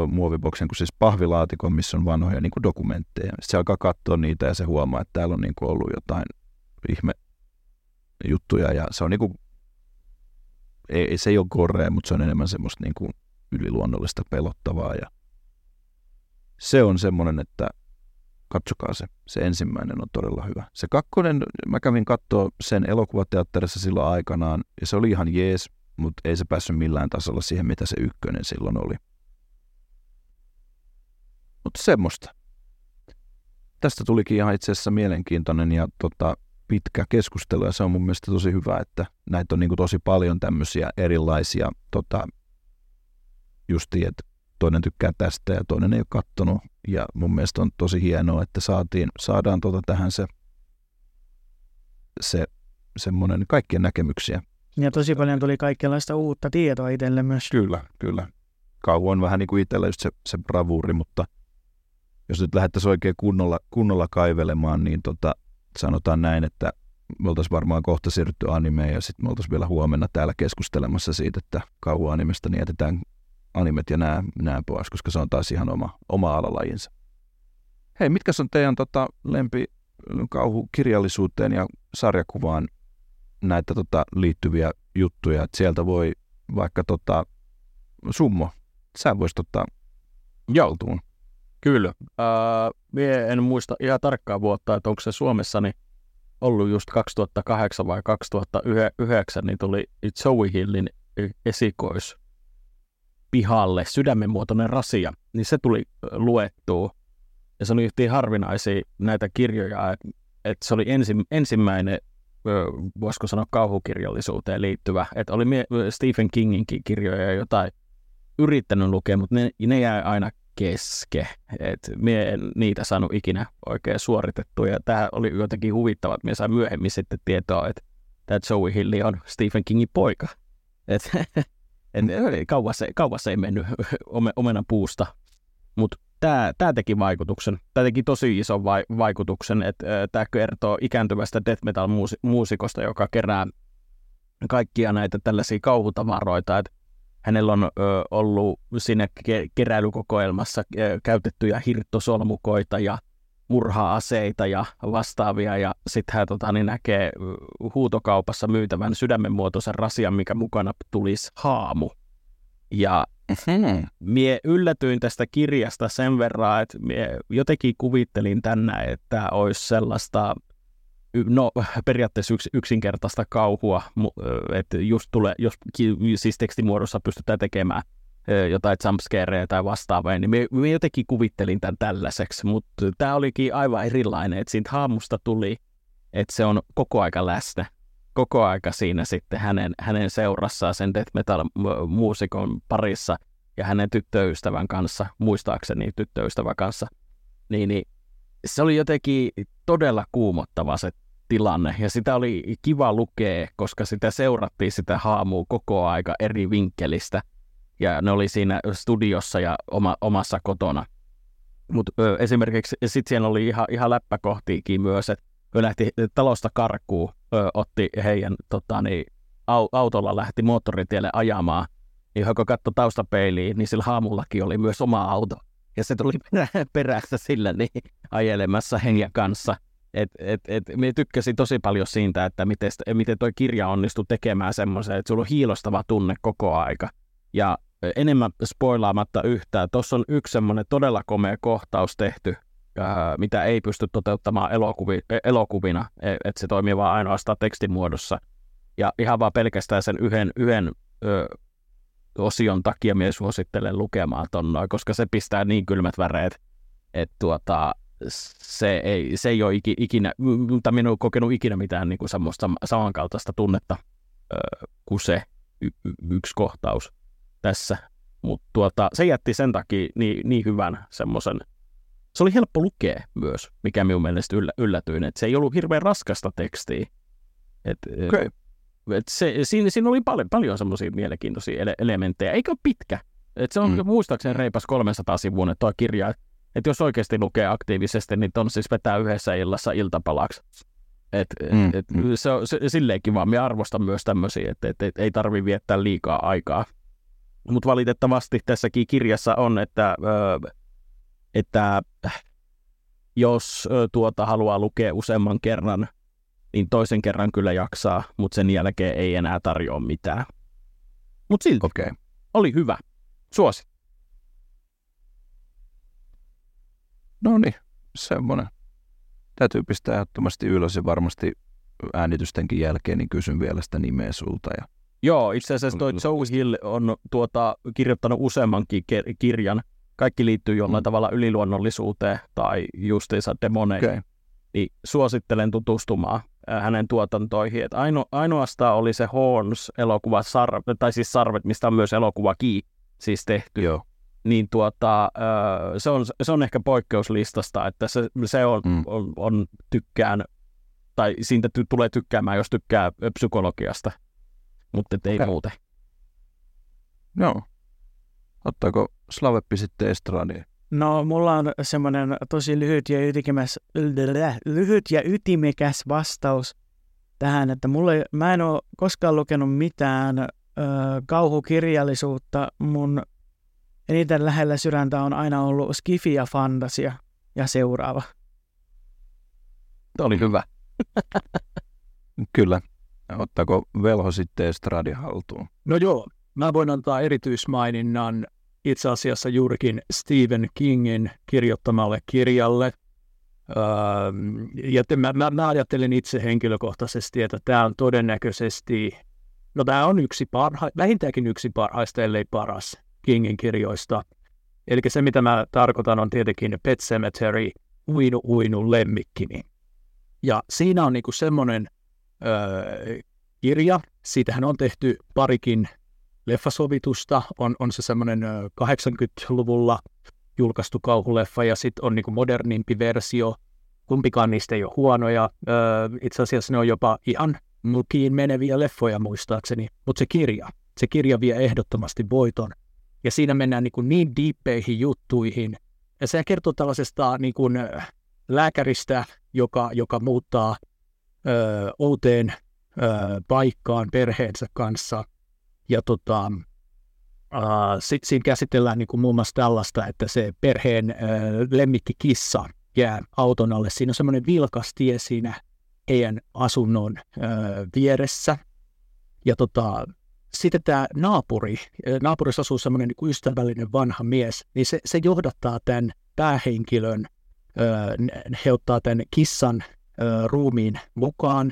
muoviboksen kuin siis pahvilaatikon, missä on vanhoja niin kuin dokumentteja. Sitten se alkaa katsoa niitä ja se huomaa, että täällä on niin kuin ollut jotain ihme juttuja ja se on niin kuin, ei, se ei ole korea, mutta se on enemmän semmoista niin kuin yliluonnollista pelottavaa ja se on semmoinen, että katsokaa se. Se ensimmäinen on todella hyvä. Se kakkonen, mä kävin katsoa sen elokuvateatterissa silloin aikanaan, ja se oli ihan jees, mutta ei se päässyt millään tasolla siihen, mitä se ykkönen silloin oli. Mutta semmoista. Tästä tulikin ihan itse asiassa mielenkiintoinen ja tota, pitkä keskustelu, ja se on mun mielestä tosi hyvä, että näitä on niin kuin tosi paljon tämmöisiä erilaisia, tota, justi, että toinen tykkää tästä ja toinen ei ole kattonut. Ja mun mielestä on tosi hienoa, että saatiin, saadaan tota tähän se, se semmoinen kaikkien näkemyksiä. Ja tosi paljon tuli kaikenlaista uutta tietoa itselle myös. Kyllä, kyllä. Kauan on vähän niin kuin itsellä just se, se bravuuri, mutta jos nyt lähdettäisiin oikein kunnolla, kunnolla kaivelemaan, niin tota, sanotaan näin, että me oltaisiin varmaan kohta siirrytty animeen ja sitten me oltaisiin vielä huomenna täällä keskustelemassa siitä, että kauan animesta niin jätetään animet ja nämä, nämä pois, koska se on taas ihan oma, oma alalajinsa. Hei, mitkä on teidän tota, lempi kauhukirjallisuuteen ja sarjakuvaan näitä tota, liittyviä juttuja, että sieltä voi vaikka tota, Summo, sä voisit ottaa jaltuun. Kyllä. Äh, mie en muista ihan tarkkaa vuotta, että onko se Suomessa niin ollut just 2008 vai 2009, niin tuli Zoe Hillin esikois pihalle sydämenmuotoinen rasia, niin se tuli luettua. Ja se oli yhtiin harvinaisia näitä kirjoja, että et se oli ensi, ensimmäinen, voisiko sanoa kauhukirjallisuuteen liittyvä. Että oli Stephen Kinginkin kirjoja jotain yrittänyt lukea, mutta ne, ne jäi aina keske. Et mie en niitä saanut ikinä oikein suoritettua. Ja tämä oli jotenkin huvittava, että mie sain myöhemmin sitten tietoa, että tämä Joey Hilli on Stephen Kingin poika. Et Et, kauas, kauas ei mennyt omenan puusta, mutta tämä, tämä teki vaikutuksen. Tämä teki tosi ison vai, vaikutuksen, että tämä kertoo ikääntyvästä death metal-muusikosta, joka kerää kaikkia näitä tällaisia kauhutavaroita, että hänellä on ö, ollut siinä ke- keräilykokoelmassa ö, käytettyjä hirttosolmukoita ja murha-aseita ja vastaavia, ja sitten hän tota, niin näkee huutokaupassa myytävän sydämenmuotoisen rasian, mikä mukana tulisi haamu. Ja mie yllätyin tästä kirjasta sen verran, että mie jotenkin kuvittelin tänne, että olisi sellaista no periaatteessa yks, yksinkertaista kauhua, että just tulee, jos siis tekstimuodossa pystytään tekemään jotain jumpscareja tai vastaavaa, niin me, me jotenkin kuvittelin tämän tällaiseksi, mutta tämä olikin aivan erilainen, että siitä haamusta tuli, että se on koko aika läsnä, koko aika siinä sitten hänen, hänen seurassaan sen death metal-muusikon parissa ja hänen tyttöystävän kanssa, muistaakseni tyttöystävän kanssa, niin, niin se oli jotenkin todella kuumottava se tilanne, ja sitä oli kiva lukea, koska sitä seurattiin sitä haamua koko aika eri vinkkelistä – ja ne oli siinä studiossa ja oma, omassa kotona. Mutta esimerkiksi sitten siellä oli ihan, ihan läppäkohtiikin myös, että lähti talosta karkuun, ö, otti heidän tota, niin, au, autolla lähti moottoritielle ajamaan, niin kun katsoi taustapeiliin, niin sillä haamullakin oli myös oma auto. Ja se tuli perä, perässä sillä niin, ajelemassa hengen kanssa. Et, et, et, minä tykkäsin tosi paljon siitä, että miten, miten toi kirja onnistui tekemään semmoisen, että sulla on hiilostava tunne koko aika. Ja enemmän spoilaamatta yhtään. Tuossa on yksi semmoinen todella komea kohtaus tehty, ää, mitä ei pysty toteuttamaan elokuvi, e, elokuvina, e, että se toimii vain ainoastaan tekstin muodossa. Ja ihan vaan pelkästään sen yhden, yhden osion takia minä suosittelen lukemaan ton noin, koska se pistää niin kylmät väreet, että tuota, se ei, se ei ole ikinä, mutta minä olen kokenut ikinä mitään niin kuin semmoista samankaltaista tunnetta kuin se y- yksi kohtaus tässä. Mutta tuota, se jätti sen takia niin, niin hyvän semmoisen, se oli helppo lukea myös, mikä minun mielestä yllä, yllätyin, että se ei ollut hirveän raskasta tekstiä. Et, okay. et se, siinä, siinä oli paljon, paljon semmoisia mielenkiintoisia ele- elementtejä, eikä ole pitkä. Et se on mm. muistaakseni reipas 300 sivuinen tuo kirja, että et jos oikeasti lukee aktiivisesti, niin on siis vetää yhdessä illassa iltapalaksi. Et, mm, et, mm. Se on se, silleen kiva. Minä arvostan myös tämmöisiä, että et, et, ei tarvi viettää liikaa aikaa. Mutta valitettavasti tässäkin kirjassa on, että, ö, että jos ö, tuota haluaa lukea useamman kerran, niin toisen kerran kyllä jaksaa, mutta sen jälkeen ei enää tarjoa mitään. Mutta silti okay. oli hyvä. Suosi. No niin, semmoinen. Täytyy pistää ehdottomasti ylös ja varmasti äänitystenkin jälkeen niin kysyn vielä sitä nimeä sulta. Ja... Joo, itse asiassa toi Joe Hill on tuota, kirjoittanut useammankin kirjan. Kaikki liittyy jollain mm. tavalla yliluonnollisuuteen tai justiinsa demoneihin. Okay. Niin suosittelen tutustumaan hänen tuotantoihin. Et aino, ainoastaan oli se Horns-elokuva, sarve, tai siis Sarvet, mistä on myös elokuva Key siis tehty. Joo niin tuota, se, on, se on ehkä poikkeuslistasta, että se, se on, mm. on, on tykkään, tai siitä ty, tulee tykkäämään, jos tykkää psykologiasta, mutta ei okay. muuten. Joo. Ottaako Slaveppi sitten estradiin? No, mulla on semmoinen tosi lyhyt ja, ytimekäs, lyhyt ja ytimekäs vastaus tähän, että mulle, mä en ole koskaan lukenut mitään ö, kauhukirjallisuutta. Mun eniten lähellä sydäntä on aina ollut Skifi ja Fantasia ja seuraava. Tämä oli hyvä. Kyllä. Ottaako Velho sitten Estradi haltuun? No joo, mä voin antaa erityismaininnan itse asiassa juurikin Stephen Kingin kirjoittamalle kirjalle. Öö, ja te, mä, mä, mä ajattelin itse henkilökohtaisesti, että tämä on todennäköisesti, no tämä on yksi parha, vähintäänkin yksi parhaista, ellei paras Kingin kirjoista. Eli se, mitä mä tarkoitan, on tietenkin Pet Cemetery, Uinu Uinu lemmikkini. Ja siinä on niinku semmoinen öö, kirja, siitähän on tehty parikin leffasovitusta, on, on se semmoinen 80-luvulla julkaistu kauhuleffa ja sitten on niinku modernimpi versio. Kumpikaan niistä ei ole huonoja. Öö, itse asiassa ne on jopa ihan mukiin meneviä leffoja muistaakseni, mutta se kirja, se kirja vie ehdottomasti voiton. Ja siinä mennään niin, niin diippeihin juttuihin. Ja se kertoo tällaisesta niin kuin lääkäristä, joka, joka muuttaa ö, outeen ö, paikkaan perheensä kanssa. Ja tota, sitten siinä käsitellään niin kuin muun muassa tällaista, että se perheen ö, lemmikkikissa jää auton alle. Siinä on semmoinen vilkas tie siinä heidän asunnon ö, vieressä. Ja tota, sitten tämä naapuri, naapurissa asuu semmoinen niin ystävällinen vanha mies, niin se, se johdattaa tämän päähenkilön, he ottaa tämän kissan ruumiin mukaan,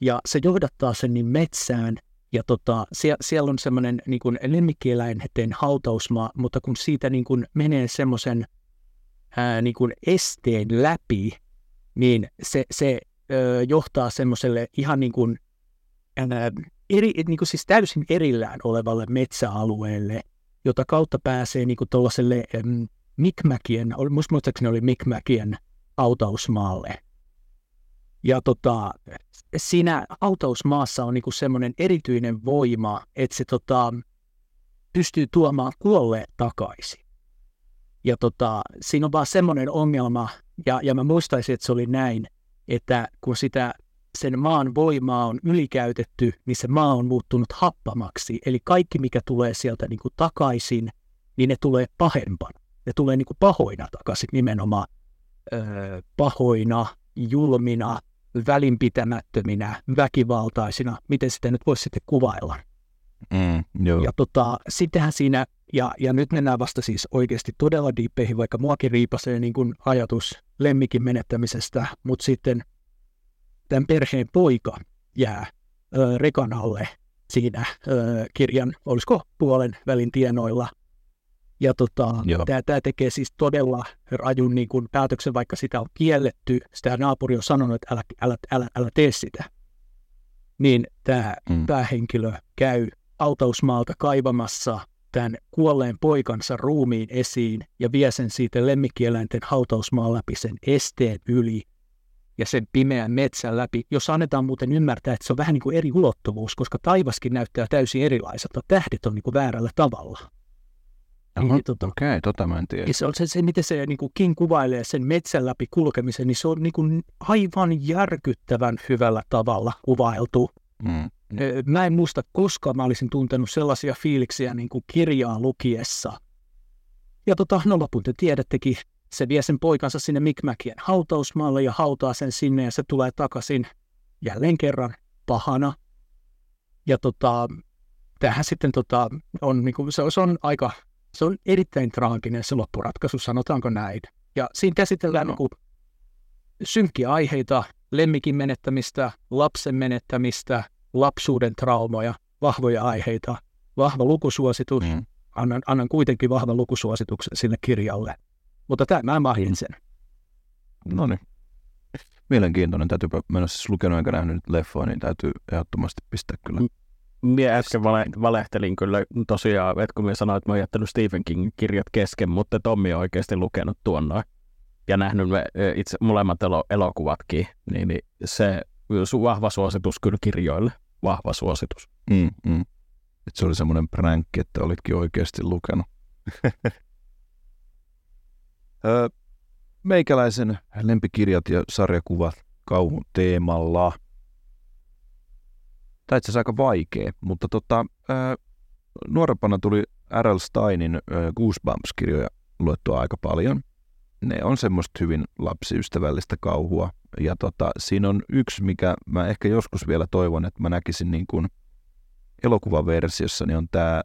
ja se johdattaa sen niin metsään, ja tota, sie, siellä on semmoinen niin lemmikkieläinten hautausmaa, mutta kun siitä niin kuin menee semmoisen niin esteen läpi, niin se, se ö, johtaa semmoiselle ihan niin kuin eri, niin kuin siis täysin erillään olevalle metsäalueelle, jota kautta pääsee niin kuin tuollaiselle ähm, Mikmäkien, muistaakseni oli Mikmäkien autausmaalle. Ja tota, siinä autausmaassa on niinku semmoinen erityinen voima, että se tota, pystyy tuomaan kuolleet takaisin. Ja tota, siinä on vaan semmoinen ongelma, ja, ja mä muistaisin, että se oli näin, että kun sitä sen maan voimaa on ylikäytetty, niin se maa on muuttunut happamaksi. Eli kaikki, mikä tulee sieltä niin kuin takaisin, niin ne tulee pahempana. Ne tulee niin kuin pahoina takaisin nimenomaan. Öö, pahoina, julmina, välinpitämättöminä, väkivaltaisina, miten sitä nyt voisi sitten kuvailla. Mm, joo. Ja tota, sittenhän siinä, ja, ja nyt mennään vasta siis oikeasti todella diippeihin, vaikka muakin riipasee niin kuin ajatus lemmikin menettämisestä, mutta sitten tämän perheen poika jää ö, rekan alle siinä ö, kirjan, olisiko puolen välin tienoilla. Ja tota, tämä tekee siis todella rajun niin kuin päätöksen, vaikka sitä on kielletty, sitä naapuri on sanonut, että älä, älä, älä, älä tee sitä. Niin tämä Mm. päähenkilö käy hautausmaalta kaivamassa tämän kuolleen poikansa ruumiin esiin ja vie sen siitä lemmikkieläinten hautausmaan läpi sen esteen yli ja sen pimeän metsän läpi, jos annetaan muuten ymmärtää, että se on vähän niin kuin eri ulottuvuus, koska taivaskin näyttää täysin erilaiselta. Tähdet on niin kuin väärällä tavalla. Aha, Niin, tota, Okei, tota mä en tiedä. ja se on se, se miten se niin kuin King kuvailee sen metsän läpi kulkemisen, niin se on niin kuin aivan järkyttävän hyvällä tavalla kuvailtu. Mm. Mä en muista koskaan mä olisin tuntenut sellaisia fiiliksiä niin kuin kirjaa lukiessa. Ja tota, no lopun te tiedättekin, se vie sen poikansa sinne Mikmäkien hautausmaalle ja hautaa sen sinne ja se tulee takaisin jälleen kerran pahana. Ja tota, tämähän sitten tota, on, niin kuin, se, on- se on aika, se on erittäin traaginen se loppuratkaisu, sanotaanko näin. Ja siinä käsitellään No. niin kuin, synkkiä aiheita, lemmikin menettämistä, lapsen menettämistä, lapsuuden traumoja, vahvoja aiheita, vahva lukusuositus. Mm. Annan, annan kuitenkin vahvan lukusuosituksen sille kirjalle. Mutta tämä mä sen. No niin. Mielenkiintoinen. Täytyypä mennä siis lukenut enkä nähnyt nyt leffoa, niin täytyy ehdottomasti pistää kyllä. Mie äsken vale, valehtelin kyllä tosiaan, että kun minä sanoin, että mä oon jättänyt Stephen Kingin kirjat kesken, mutta Tommi on oikeasti lukenut tuon noin. Ja nähnyt me ö, itse molemmat elo, elokuvatkin, niin, niin se su- vahva suositus kyllä kirjoille. Vahva suositus. Mm, mm. Et se oli semmoinen pränkki, että olitkin oikeasti lukenut. Meikäläisen lempikirjat ja sarjakuvat kauhun teemalla. Tämä itse asiassa aika vaikea, mutta tota, ö, nuorempana tuli R.L. Steinin ö, Goosebumps-kirjoja luettua aika paljon. Ne on semmoista hyvin lapsiystävällistä kauhua. Ja tota, siinä on yksi, mikä mä ehkä joskus vielä toivon, että mä näkisin niin kuin elokuvaversiossa, niin on tämä,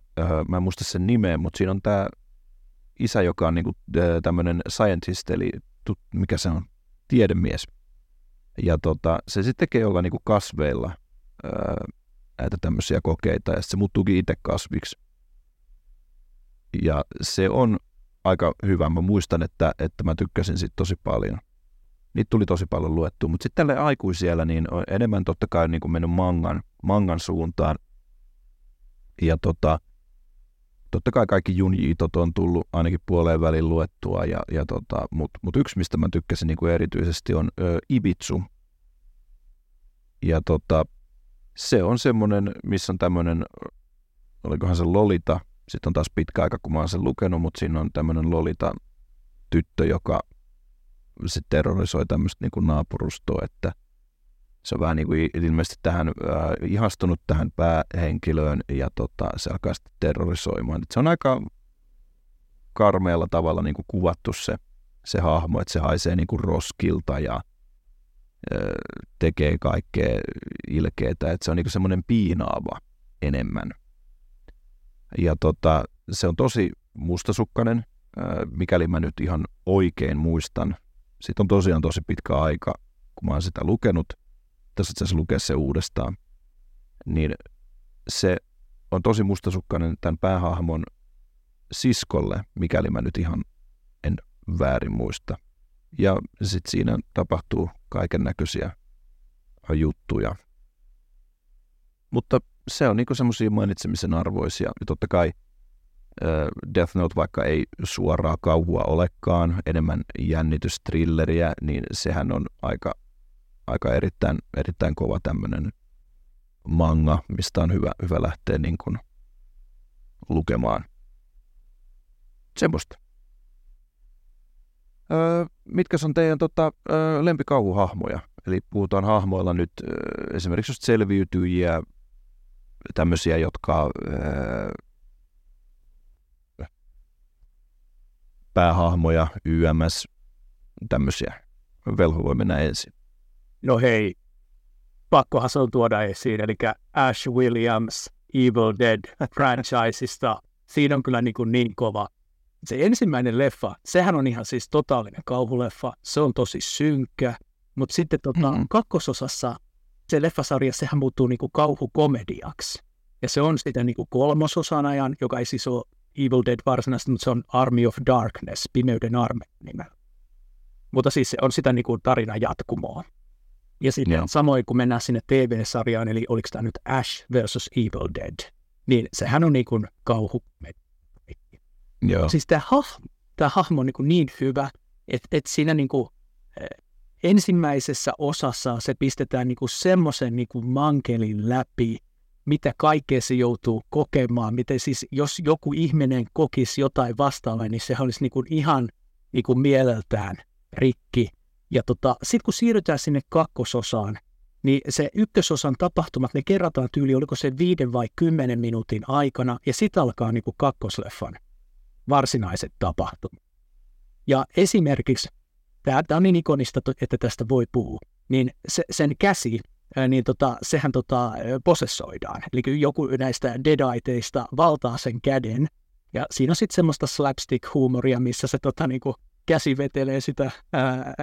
mä en muista sen nimeä, mutta siinä on tämä isä, joka on niinku tämmöinen scientist, eli tu, mikä se on, tiedemies. Ja tota, se sitten tekee jollain niinku kasveilla ää, näitä tämmöisiä kokeita, ja se muuttuukin itse kasviksi. Ja se on aika hyvä. Mä muistan, että, että mä tykkäsin siitä tosi paljon. Niitä tuli tosi paljon luettua, mutta sitten tälle aikuisiellä niin on enemmän totta kai niin kuin mennyt mangan, mangan suuntaan. Ja tota, totta kai kaikki Junji-itot on tullut ainakin puoleen välin luettua, ja, ja tota, mutta mut yksi, mistä mä tykkäsin niin kuin erityisesti, on ö, Ibitsu. Ja tota, se on semmoinen, missä on tämmöinen, olikohan se Lolita, sitten on taas pitkä aika, kun mä oon sen lukenut, mutta siinä on tämmöinen Lolita tyttö, joka se terrorisoi tämmöistä niin kuin naapurustoa, että se on vähän niin kuin ilmeisesti tähän äh, ihastunut tähän päähenkilöön ja tota, se alkaa sitten terrorisoimaan. Et se on aika karmealla tavalla niin kuin kuvattu se, se hahmo, että se haisee niin kuin roskilta ja äh, tekee kaikkea ilkeitä, että se on niin semmoinen piinaava enemmän. Ja tota, se on tosi mustasukkainen, äh, mikäli mä nyt ihan oikein muistan. Siitä on tosiaan tosi pitkä aika, kun mä oon sitä lukenut. Tässä itse asiassa lukea se uudestaan. Niin se on tosi mustasukkainen tämän päähahmon siskolle, mikäli mä nyt ihan en väärin muista. Ja sitten siinä tapahtuu kaiken näköisiä juttuja. Mutta se on niinku semmoisia mainitsemisen arvoisia. Ja totta kai Death Note, vaikka ei suoraa kauhua olekaan, enemmän jännitystrilleriä, niin sehän on aika, aika erittäin, erittäin kova tämmöinen manga, mistä on hyvä, hyvä lähteä niin kuin lukemaan. Semmoista. Öö, mitkä on teidän tota, öö, lempikauhuhahmoja? Eli puhutaan hahmoilla nyt öö, esimerkiksi just selviytyjiä, tämmöisiä, jotka öö, päähahmoja, YMS, tämmöisiä. Velho voi mennä ensin. No hei, pakkohan se on tuoda esiin, eli Ash Williams Evil Dead franchisesta. Siinä on kyllä niin, kuin niin kova. Se ensimmäinen leffa, sehän on ihan siis totaalinen kauhuleffa. Se on tosi synkkä, mutta sitten tota, Mm. kakkososassa se leffasarja, sehän muuttuu niin kuin kauhukomediaksi. Ja se on sitä niin kuin kolmososan ajan, joka ei siis ole Evil Dead varsinaisesti, mutta se on Army of Darkness, pimeyden arme nimellä. Mutta siis se on sitä niin kuin tarinan jatkumoa. Ja sitten Joo. samoin kun mennään sinne TV-sarjaan, eli oliko tämä nyt Ash versus Evil Dead, niin sehän on niin kuin kauhu. Joo. Siis tämä hahmo, tämä hahmo on niin, kuin niin hyvä, että, että siinä niin kuin, eh, ensimmäisessä osassa se pistetään niin kuin semmoisen niin kuin mankelin läpi, mitä kaikkea se joutuu kokemaan. Miten siis, jos joku ihminen kokisi jotain vastaavaa, niin se olisi niin kuin ihan niin kuin mieleltään rikki. Ja tota, sitten kun siirrytään sinne kakkososaan, niin se ykkösosan tapahtumat, ne kerrataan tyyli, oliko se viiden vai kymmenen minuutin aikana, ja sitten alkaa niin kuin kakkosleffan varsinaiset tapahtumat. Ja esimerkiksi, tämä on niin ikonista, että tästä voi puhua, niin se, sen käsi, niin tota, sehän tota, posessoidaan. Eli joku näistä deadaiteista valtaa sen käden, ja siinä on sitten semmoista slapstick-huumoria, missä se tota, niinku, käsi vetelee sitä ää,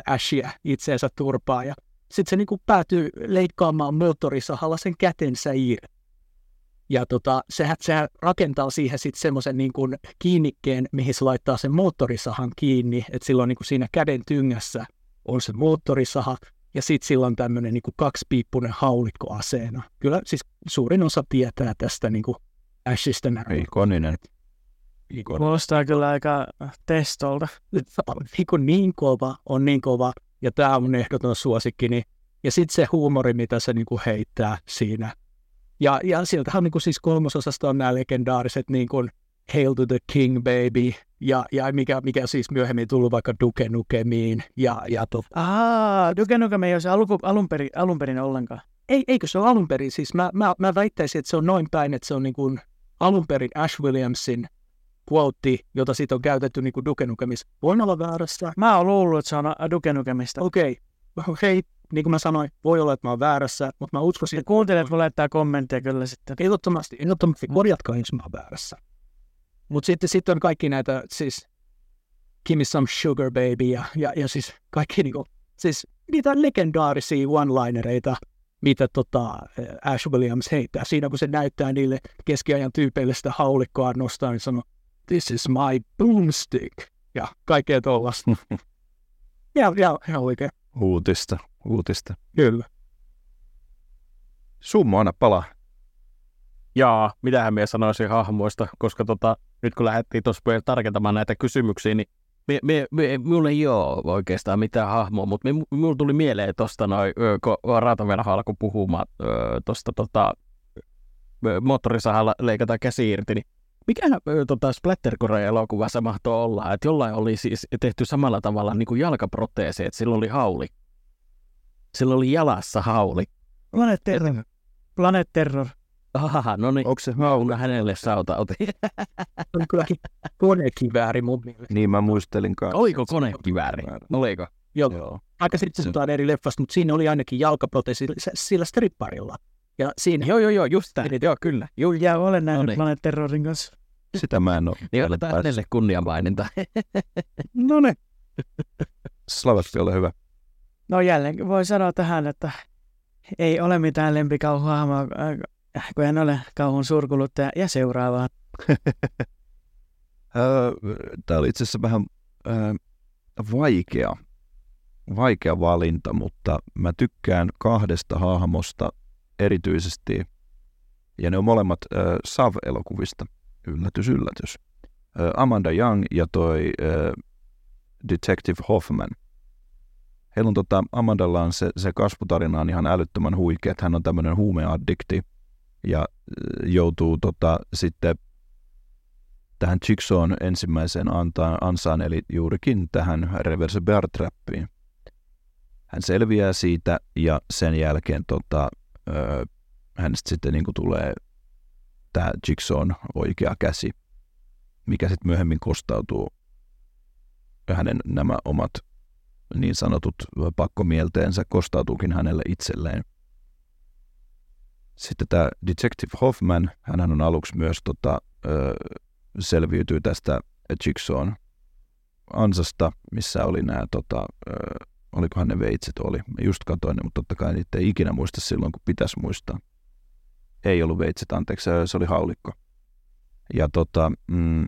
itseensä turpaa, ja sitten se niinku päätyy leikkaamaan moottorisahalla sen kätensä irti. Ja tota, sehän, sehän rakentaa siihen sitten semmoisen niin kuin kiinnikkeen, mihin se laittaa sen moottorisahan kiinni, että silloin niin kuin siinä käden tyngässä on se moottorisaha, ja sitten sillä on tämmöinen niin kaksipiippunen haulikko aseena. Kyllä siis suurin osa tietää tästä niin kuin Ashista Ikoninen. Ikoninen. Kuulostaa kyllä aika testolta. on niin, kuin niin kova, on niin kova, ja tämä on mun ehdoton suosikkini. Ja sitten se huumori, mitä se niin kuin heittää siinä. Ja, ja sieltähän niin kuin siis kolmososasta on nämä legendaariset niin kuin Hail to the King Baby, ja, ja mikä, mikä siis myöhemmin tullut vaikka Duke Nukemiin, ja, ja to, Aa, Duke Nukem ei ole se alku, alun, perin, alun perin ollenkaan. ei, eikö se ole alun perin, siis mä, mä, mä väittäisin, että se on noin päin, että se on niin kuin alun perin Ash Williamsin quote, jota siitä on käytetty niin kuin Duke. Voin olla väärässä, Mä oon luullut, että se on Duke Nukemista. okei, okay. hei, niin kuin mä sanoin, voi olla, että mä oon väärässä, mutta mä uskoisin, Ja kuuntelijat voi laittaa kommentteja kyllä sitten. ehdottomasti, ehdottomasti korjatkaa, jos mä oon väärässä. Mutta sitten sit on kaikki näitä, siis Give me some sugar baby ja, ja, ja siis kaikki niinku, siis niitä legendaarisia one-linereita, mitä tota Ash Williams heittää. Siinä kun se näyttää niille keskiajan tyypeille sitä haulikkoa nostaa, niin sanoo, this is my boomstick. Ja kaikkea tollasta. ja, ja, ja oikein, Uutista. Uutista. kyllä. Summo aina palaa. Jaa, mitähän minä sanoisin hahmoista, koska tota, nyt kun lähdettiin tuossa tarkentamaan näitä kysymyksiä, niin me, me, me, mulla ei ole oikeastaan mitään hahmoa, mutta me, mulla tuli mieleen tuosta noin, kun Raatavelha alkoi puhumaan tuosta tota, moottorisahalla leikataan käsi irti, niin mikä tota Splattercore-elokuvassa mahtoi olla, että jollain oli siis tehty samalla tavalla niin kuin jalkaproteesi, että sillä oli hauli. Sillä oli jalassa hauli. Planet Terror. Planet Terror. Aha, no niin. Onko se Onko hänelle sauta otin? On kylläkin konekivääri mun mielestä. Niin mä muistelin kanssa. Oliko konekivääri? Oliko? Joo. Joo. Aika sitten se eri leffasta, mutta siinä oli ainakin jalkaproteesi sillä stripparilla. Ja siinä Joo, joo, joo, just tämä. Joo, kyllä. Joo, Ja olen nähnyt niin. Planet Terrorin kanssa. Sitä mä en ole. Niin otetaan hänelle kunniamaininta. No ne. Slavasti, ole hyvä. No jälleen voi sanoa tähän, että ei ole mitään lempikauhuhahmoa, äh, kun en ole kauhun surkuluttaja. Ja seuraavaan. Tämä oli itse asiassa vähän vaikea, vaikea valinta, mutta mä tykkään kahdesta hahmosta erityisesti, ja ne on molemmat Sav-elokuvista. Yllätys, yllätys. Amanda Young ja toi Detective Hoffman. Heillä on tota, Amandalla on se, se kasvutarina on ihan älyttömän huikea, että hän on tämmöinen huumeaddikti ja joutuu tota, sitten tähän Jigsawn ensimmäiseen antaan, ansaan, eli juurikin tähän reverse bear trappiin. Hän selviää siitä ja sen jälkeen tota, ö, hänestä sitten niin tulee tämä Jigsawn oikea käsi, mikä sitten myöhemmin kostautuu hänen nämä omat niin sanotut pakkomielteensä kostautuukin hänelle itselleen. Sitten tämä Detective Hoffman, hän on aluksi myös tota, ö, selviytyy tästä Jigsawn ansasta, missä oli nämä, tota, olikohan ne veitset oli. Mä just katsoin ne, mutta totta kai niitä ei ikinä muista silloin, kun pitäisi muistaa. Ei ollut veitset, anteeksi, se oli haulikko. Ja tota, mm,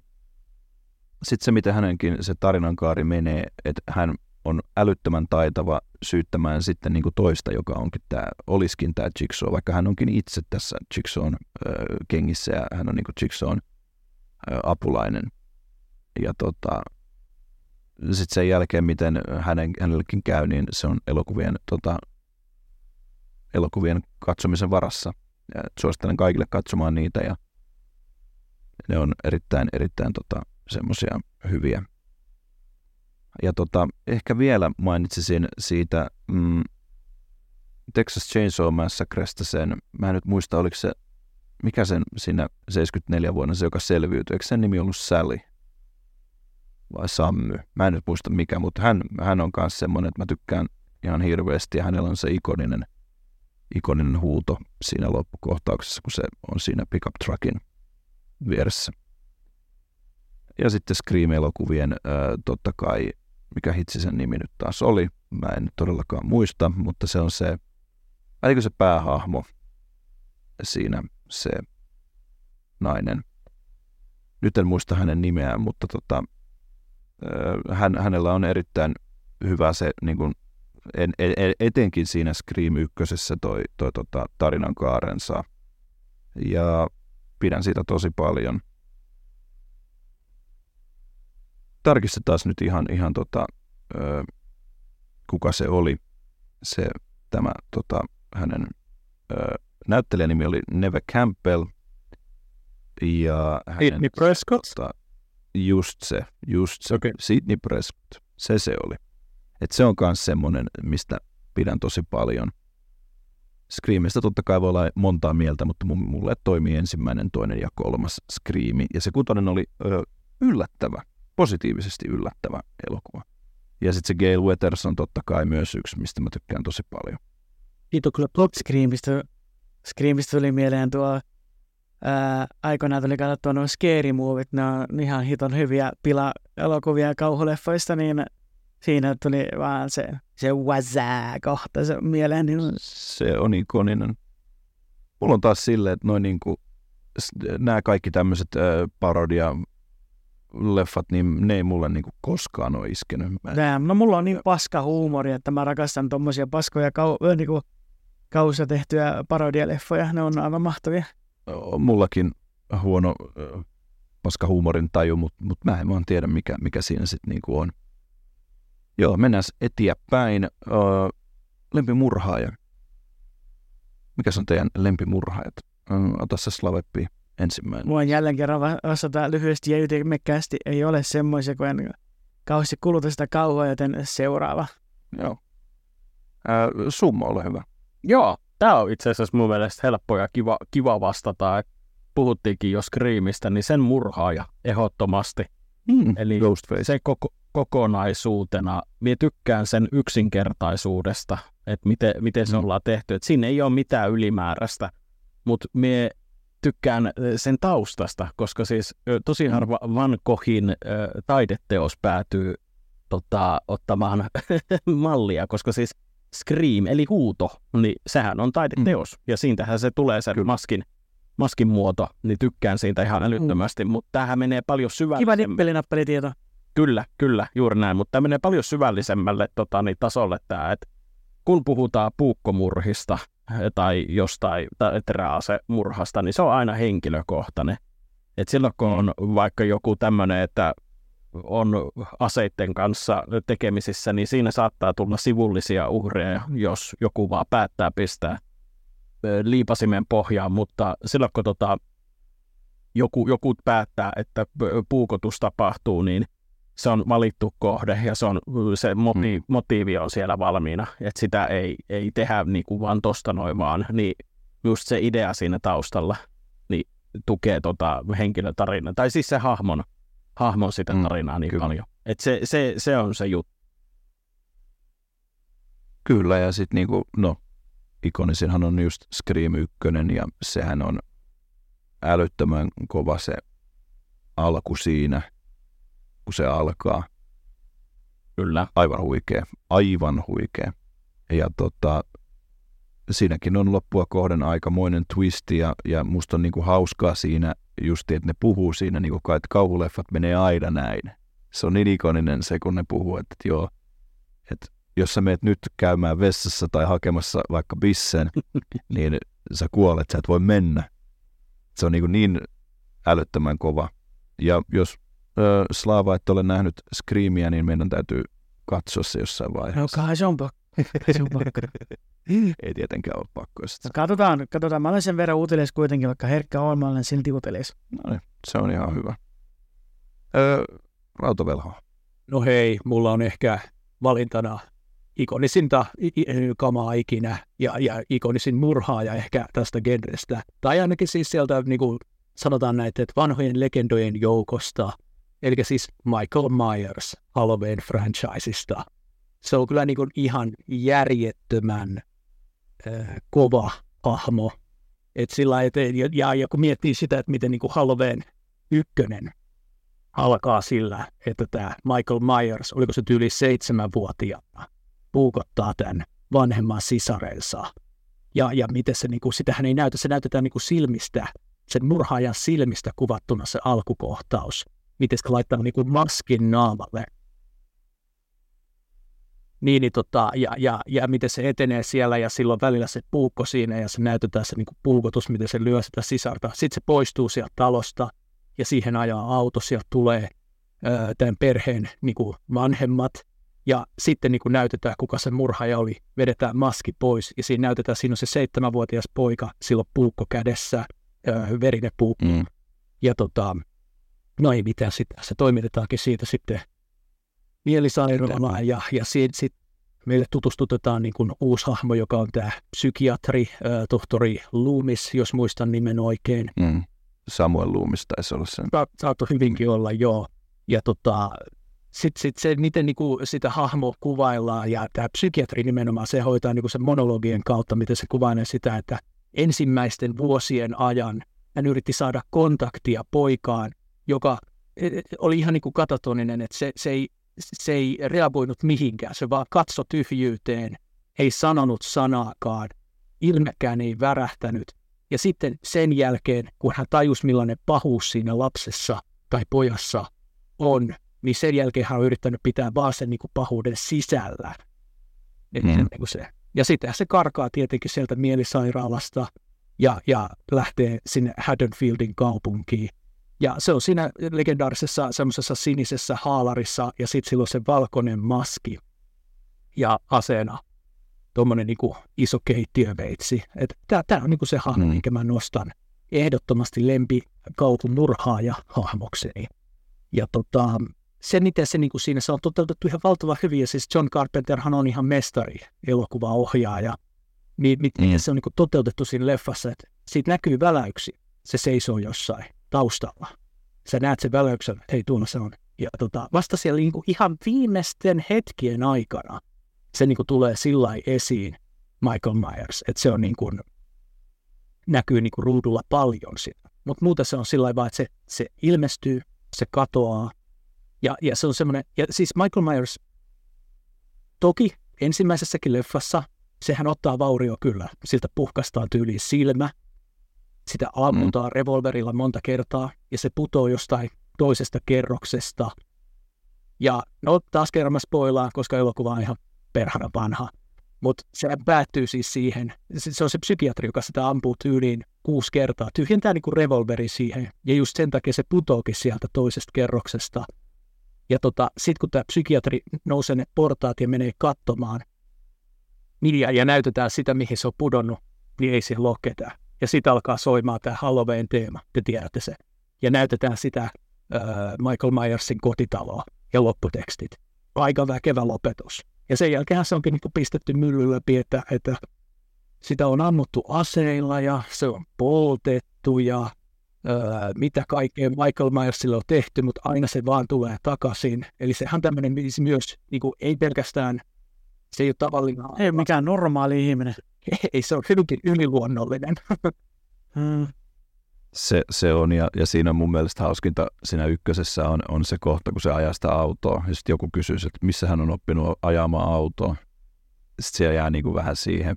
sitten se, miten hänenkin se tarinankaari menee, että hän on älyttömän taitava syyttämään sitten niin kuin toista, joka onkin tämä, olisikin tämä Jigsaw, vaikka hän onkin itse tässä Jigsawn äh, kengissä ja hän on niin kuin Jigsawn äh, apulainen. Ja tota, sitten sen jälkeen, miten hänen, hänellekin käy, niin se on elokuvien, tota, elokuvien katsomisen varassa. Ja suosittelen kaikille katsomaan niitä ja ne on erittäin, erittäin tota, semmoisia hyviä. Ja tota, ehkä vielä mainitsisin siitä mm, Texas Chainsaw Massacresta sen, mä en nyt muista, oliko se, mikä sen siinä 74 vuonna se, joka selviytyi, eikö sen nimi ollut Sally? Vai Sammy? Mä en nyt muista mikä, mutta hän, hän on myös semmoinen, että mä tykkään ihan hirveästi ja hänellä on se ikoninen, ikoninen huuto siinä loppukohtauksessa, kun se on siinä pickup truckin vieressä. Ja sitten Scream-elokuvien äh, totta kai, mikä hitsi sen nimi nyt taas oli, mä en todellakaan muista, mutta se on se, eikö se päähahmo siinä se nainen. Nyt en muista hänen nimeään, mutta tota, hän, hänellä on erittäin hyvä se niin kuin, en, en, etenkin siinä Scream ykkösessä toi, toi tota, tarinan kaarensa. Ja pidän siitä tosi paljon – tarkistetaan nyt ihan, ihan tota, ö, kuka se oli, se tämä tota, hänen ö, näyttelijänimi oli Neve Campbell. Ja hänen, Sidney Prescott? Tota, just se, just se. Okay. Sidney Prescott, se se oli. Et se on myös semmoinen, mistä pidän tosi paljon. Screamista totta kai voi olla montaa mieltä, mutta mulle toimii ensimmäinen, toinen ja kolmas Screami. Ja se kutonen oli ö, yllättävä positiivisesti yllättävä elokuva. Ja sitten se Gail Weathers on totta kai myös yksi, mistä mä tykkään tosi paljon. Siitä on kyllä Screamista, Screamista tuli mieleen tuo ää, aikoinaan tuli katsottua nuo scary movit, ne on ihan hiton hyviä pila-elokuvia kauhuleffoista, niin siinä tuli vaan se, se wazaa kohta se mieleen. Niin... Se on ikoninen. Mulla on taas silleen, että noin niinku, nämä kaikki tämmöiset äh, parodia leffat, niin ne ei mulle niinku koskaan ole iskenyt. Mä... no mulla on niin paska huumori, että mä rakastan tommosia paskoja kau- niinku kausia tehtyjä parodialeffoja. Ne on aivan mahtavia. Mullakin huono paska huumorin taju, mutta mut mä en vaan tiedä, mikä, mikä siinä sitten niinku on. Joo, mennään eteenpäin. Uh, lempimurhaaja. Mikä on teidän lempimurhaajat? Ota se Slaveppi ensimmäinen. Voin jälleen kerran vastata lyhyesti ja ytimekkäästi. Ei ole semmoisia, kun en kauheasti kuluta sitä kauhua, joten seuraava. Joo. Ää, summa, ole hyvä. Joo, tämä on itse asiassa mun mielestä helppo ja kiva, kiva vastata. Puhuttiinkin jo Screamista, niin sen murhaaja ehdottomasti. Mm, Eli Ghostface. se koko, kokonaisuutena, minä tykkään sen yksinkertaisuudesta, että miten, miten se mm. ollaan tehty. Et siinä ei ole mitään ylimääräistä, mutta minä tykkään sen taustasta, koska siis tosi mm. harva Van Goghin äh, taideteos päätyy tota, ottamaan mallia, koska siis scream eli huuto, niin sehän on taideteos. Mm. Ja siintähän se tulee sen Kyllä. maskin, maskin muoto, niin tykkään siitä ihan älyttömästi, mm. mutta tämähän menee paljon syvällisemmälle. Kiva nippelinappelitieto. Kyllä, kyllä, juuri näin, mutta tämä menee paljon syvällisemmälle tota, niin tasolle tämä, että kun puhutaan puukkomurhista, tai jostain teräasemurhasta, niin se on aina henkilökohtainen. Et silloin kun on vaikka joku tämmöinen, että on aseiden kanssa tekemisissä, niin siinä saattaa tulla sivullisia uhreja, jos joku vaan päättää pistää liipasimen pohjaan, mutta silloin kun tota, joku, joku päättää, että puukotus tapahtuu, niin se on valittu kohde ja se, on, se motiivi, mm. motiivi on siellä valmiina, että sitä ei, ei tehdä niin kuin vaan tosta noin vaan, niin just se idea siinä taustalla niin tukee tota henkilötarinaa, tai siis se hahmon, hahmon sitä mm, tarinaa mm, niin kyllä. paljon. Et se, se, se on se juttu. Kyllä, ja sitten niinku, no, ikonisinhan on just Scream 1, ja sehän on älyttömän kova se alku siinä, kun se alkaa. Kyllä. Aivan huikea, aivan huikea. Ja tota, siinäkin on loppua kohden aikamoinen twist ja, ja musta on niin kuin hauskaa siinä just, että ne puhuu siinä, niin kuin, että kauhuleffat menee aina näin. Se on niin ikoninen se, kun ne puhuu, että, että joo, että jos sä meet nyt käymään vessassa tai hakemassa vaikka bissen, niin sä kuolet, sä et voi mennä. Se on niin, niin älyttömän kova. Ja jos ö, Slaava et ole nähnyt Screamia, niin meidän täytyy katsoa se jossain vaiheessa. No kai se on pakko. Se on pakko. Ei tietenkään ole pakko. No, katsotaan, katsotaan. Mä olen sen verran utelias kuitenkin, vaikka herkkä on, mä olen silti utelias. No niin, se on ihan hyvä. Öö, rautavelho. No hei, mulla on ehkä valintana ikonisinta kamaa ikinä ja, ja ikonisin murhaaja ehkä tästä genrestä. Tai ainakin siis sieltä niin kuin sanotaan näitä, että vanhojen legendojen joukosta, eli siis Michael Myers Halloween franchiseista. Se on kyllä niin kuin ihan järjettömän äh, kova hahmo. Et sillä, et, ja, ja, kun miettii sitä, että miten niin kuin Halloween ykkönen alkaa sillä, että tämä Michael Myers, oliko se tyyli seitsemänvuotiaana, puukottaa tämän vanhemman sisarensa. Ja, ja miten se, niin kuin, sitähän ei näytä, se näytetään niin kuin silmistä, sen murhaajan silmistä kuvattuna se alkukohtaus. Se laittaa niin kuin maskin naamalle. Niin, niin tota, ja, ja, ja, miten se etenee siellä ja silloin välillä se puukko siinä ja se näytetään se niin kuin puukotus, miten se lyö sitä sisarta. Sitten se poistuu sieltä talosta ja siihen ajaa auto, sieltä tulee ää, tämän perheen niin kuin vanhemmat ja sitten niin kuin näytetään, kuka se murhaaja oli, vedetään maski pois ja siinä näytetään, siinä on se seitsemänvuotias poika, silloin puukko kädessä, ää, verinen puukko. Mm. Ja tota, no ei mitään, sit, se toimitetaankin siitä sitten mielisairaalaan ja, ja sitten sit meille tutustutetaan niin kuin uusi hahmo, joka on tämä psykiatri, ää, tohtori Loomis, jos muistan nimen oikein. Mm. Samuel Loomis taisi olla sen. Sa- saattoi hyvinkin olla, joo. Ja tota, sitten sit se, miten niinku sitä hahmo kuvaillaan, ja tämä psykiatri nimenomaan, se hoitaa niinku sen monologien kautta, miten se kuvailee sitä, että ensimmäisten vuosien ajan hän yritti saada kontaktia poikaan, joka e, e, oli ihan niin kuin katatoninen, että se, se, ei, se ei reagoinut mihinkään, se vaan katsoi tyhjyyteen, ei sanonut sanaakaan, ilmekään ei värähtänyt. Ja sitten sen jälkeen, kun hän tajusi millainen pahuus siinä lapsessa tai pojassa on, niin sen jälkeen hän on yrittänyt pitää vaan sen niin kuin pahuuden sisällä. Mm. niin kuin se. Ja sitten se karkaa tietenkin sieltä mielisairaalasta ja, ja lähtee sinne Haddonfieldin kaupunkiin. Ja se on siinä legendaarisessa semmoisessa sinisessä haalarissa ja sitten sillä on se valkoinen maski ja aseena tuommoinen niinku iso keittiöveitsi. Tämä on niinku se hahmo, mm. minkä mä nostan ehdottomasti lempi kaupun murhaaja hahmokseni. Ja tota, se, miten se niin kuin siinä se on toteutettu ihan valtavan hyvin, ja siis John Carpenterhan on ihan mestari elokuvaohjaaja, niin miten mm. se on niin kuin toteutettu siinä leffassa, että siitä näkyy väläyksi, se seisoo jossain taustalla. Sä näet sen väläyksen, hei tuolla se on. Ja tota, vasta siellä niin kuin ihan viimeisten hetkien aikana se kuin tulee sillä esiin, Michael Myers, että se on niin kuin, näkyy kuin ruudulla paljon sitä. Mutta muuten se on sillä vaan, että se, se ilmestyy, se katoaa, ja, ja se on semmoinen, ja siis Michael Myers, toki ensimmäisessäkin leffassa, sehän ottaa vaurio kyllä. Siltä puhkastaa tyyliin silmä, sitä ammutaan mm. revolverilla monta kertaa, ja se putoo jostain toisesta kerroksesta. Ja no taas kerran mä spoilaan, koska elokuva on ihan perhana vanha. Mutta se päättyy siis siihen, se on se psykiatri, joka sitä ampuu tyyliin kuusi kertaa, tyhjentää niinku revolveri siihen, ja just sen takia se putookin sieltä toisesta kerroksesta – ja tota, sitten kun tämä psykiatri nousee ne portaat ja menee katsomaan, niin ja, ja näytetään sitä, mihin se on pudonnut, niin ei siellä ole ketään. Ja sitten alkaa soimaan tämä Halloween-teema, te tiedätte se. Ja näytetään sitä äh, Michael Myersin kotitaloa ja lopputekstit. Aika väkevä lopetus. Ja sen jälkeen se onkin niin pistetty mylly läpi, että, että sitä on ammuttu aseilla ja se on poltettu ja öö, mitä kaikkea Michael Myersille on tehty, mutta aina se vaan tulee takaisin. Eli sehän tämmöinen myös, niin kuin, ei pelkästään, se ei ole tavallinen. Ei mikään normaali ihminen. Ei, se on hyvinkin yliluonnollinen. hmm. Se, se on, ja, ja siinä on mun mielestä hauskinta siinä ykkösessä on, on se kohta, kun se ajaa sitä autoa, ja sitten joku kysyy, että missä hän on oppinut ajamaan autoa. Sitten se jää niin kuin vähän siihen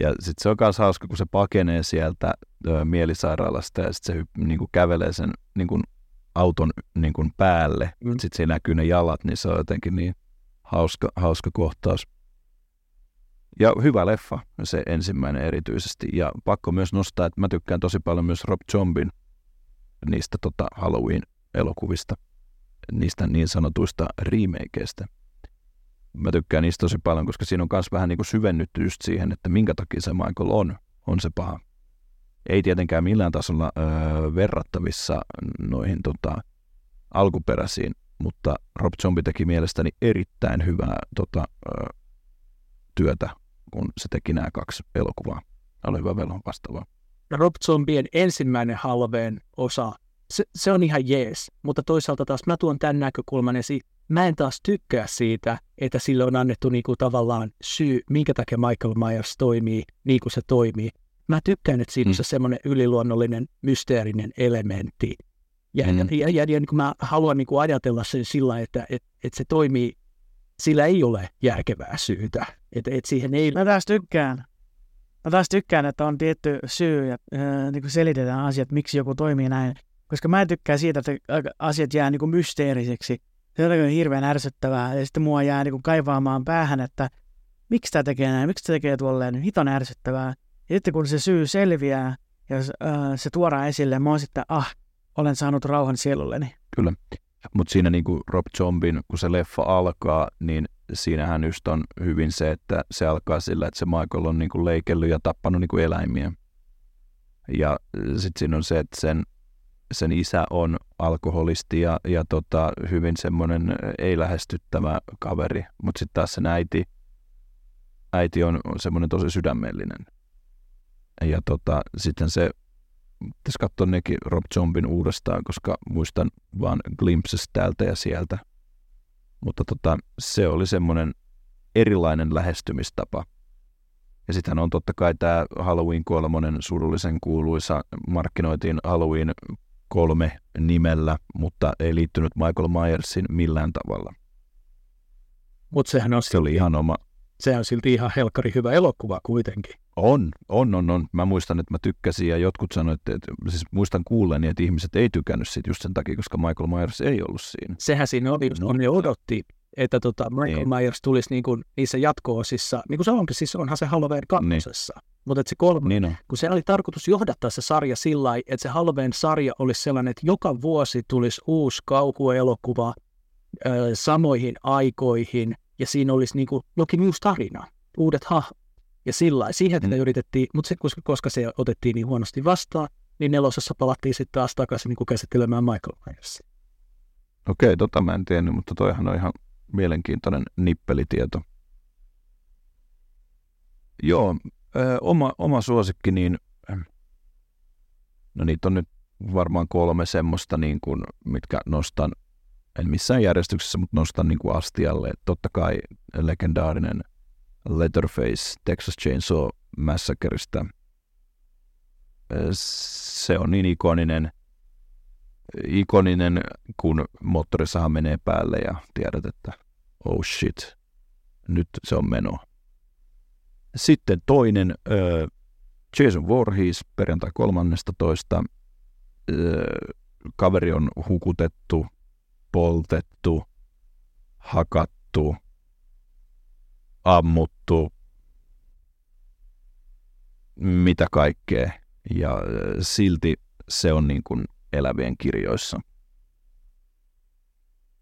Ja sitten se on myös hauska, kun se pakenee sieltä ö, mielisairaalasta ja sitten se niin kuin kävelee sen niin kuin auton niin kuin päälle. Mm. Sitten siinä näkyy ne jalat, niin se on jotenkin niin hauska, hauska kohtaus. Ja hyvä leffa, se ensimmäinen erityisesti. Ja pakko myös nostaa, että mä tykkään tosi paljon myös Rob Zombin niistä tota Halloween-elokuvista, niistä niin sanotuista remakeista. Mä tykkään niistä tosi paljon, koska siinä on myös vähän niin kuin syvennytty just siihen, että minkä takia se Michael on, on se paha. Ei tietenkään millään tasolla öö, verrattavissa noihin tota, alkuperäisiin, mutta Rob Zombie teki mielestäni erittäin hyvää tota, öö, työtä, kun se teki nämä kaksi elokuvaa. Oli hyvä velhon vastaavaa. Rob Zombien ensimmäinen halveen osa, se, se on ihan jees, mutta toisaalta taas mä tuon tämän näkökulman esiin. Mä en taas tykkää siitä, että sille on annettu niinku tavallaan syy, minkä takia Michael Myers toimii niin kuin se toimii. Mä tykkään, että siinä on Mm. se semmoinen yliluonnollinen, mysteerinen elementti. Ja, Mm. ja, ja, ja, niin kuin mä haluan niin kuin ajatella sen sillä että et, et se toimii, sillä ei ole järkevää syytä. Että et siihen ei Mä taas tykkään. Mä taas tykkään, että on tietty syy ja äh, niin kuin selitetään asiat, miksi joku toimii näin. Koska mä en tykkää siitä, että asiat jää niin kuin mysteeriseksi. Se on hirveän ärsyttävää. Ja sitten mua jää niin kuin kaivaamaan päähän, että miksi tämä tekee näin, miksi tämä tekee tuolleen, hiton ärsyttävää. Ja sitten kun se syy selviää ja äh, se tuodaan esille, mä oon sitten, ah, olen saanut rauhan sielulleni. Kyllä. Mutta siinä niin kuin Rob Zombin, kun se leffa alkaa, niin siinähän just on hyvin se, että se alkaa sillä, että se Michael on niin kuin leikellyt ja tappanut niin kuin eläimiä. Ja sitten siinä on se, että sen, sen isä on alkoholisti ja, ja tota, hyvin semmoinen ei-lähestyttävä kaveri, mutta sitten taas sen äiti, äiti on semmoinen tosi sydämellinen. Ja tota, sitten se pitäisi katsoa nekin Rob Zombin uudestaan, koska muistan vaan glimpses täältä ja sieltä. Mutta tota, se oli semmoinen erilainen lähestymistapa. Ja sittenhän on totta kai tämä Halloween kolmonen surullisen kuuluisa, markkinoitiin Halloween kolme nimellä, mutta ei liittynyt Michael Myersin millään tavalla. mutta sehän on, Se oli ihan oma, sehän on silti ihan helkkari hyvä elokuva kuitenkin. On, on, on, on. Mä muistan, että mä tykkäsin ja jotkut sanoivat, että, että siis muistan kuulleeni, että ihmiset ei tykännyt siitä just sen takia, koska Michael Myers ei ollut siinä. Sehän siinä oli, No. on ne odotti, että tota Michael Niin. Myers tulisi niin kuin niissä jatko-osissa, niin kuin se onkin, siis onhan se Halloween kakkosessa. Mutta että se kolme, Niin on. kun se oli tarkoitus johdattaa se sarja sillä lailla, että se Halloween-sarja olisi sellainen, että joka vuosi tulisi uusi kauhuelokuva ö, samoihin aikoihin, ja siinä olisi niin kuin jokin uusi tarina, uudet hahmot. Ja sillä siihen Mm. yritettiin, mutta se, koska, koska se otettiin niin huonosti vastaan, niin nelosessa palattiin sitten taas takaisin niin kuin käsittelemään Michael Myersia. Okei, tota mä en tiennyt, mutta toihan on ihan mielenkiintoinen nippelitieto. Joo, ö, oma, oma suosikki, niin no niitä on nyt varmaan kolme semmoista, niin kuin, mitkä nostan, en missään järjestyksessä, mutta nostan niin kuin astialle. Totta kai legendaarinen Letterface Texas Chainsaw Massacreista. Se on niin ikoninen, ikoninen, kun moottorisaha menee päälle ja tiedät, että oh shit, nyt se on meno. Sitten toinen, Jason Voorhees, perjantai 13. Äh, kaveri on hukutettu, poltettu, hakattu, ammuttu, mitä kaikkea. Ja äh, silti se on niin kuin elävien kirjoissa.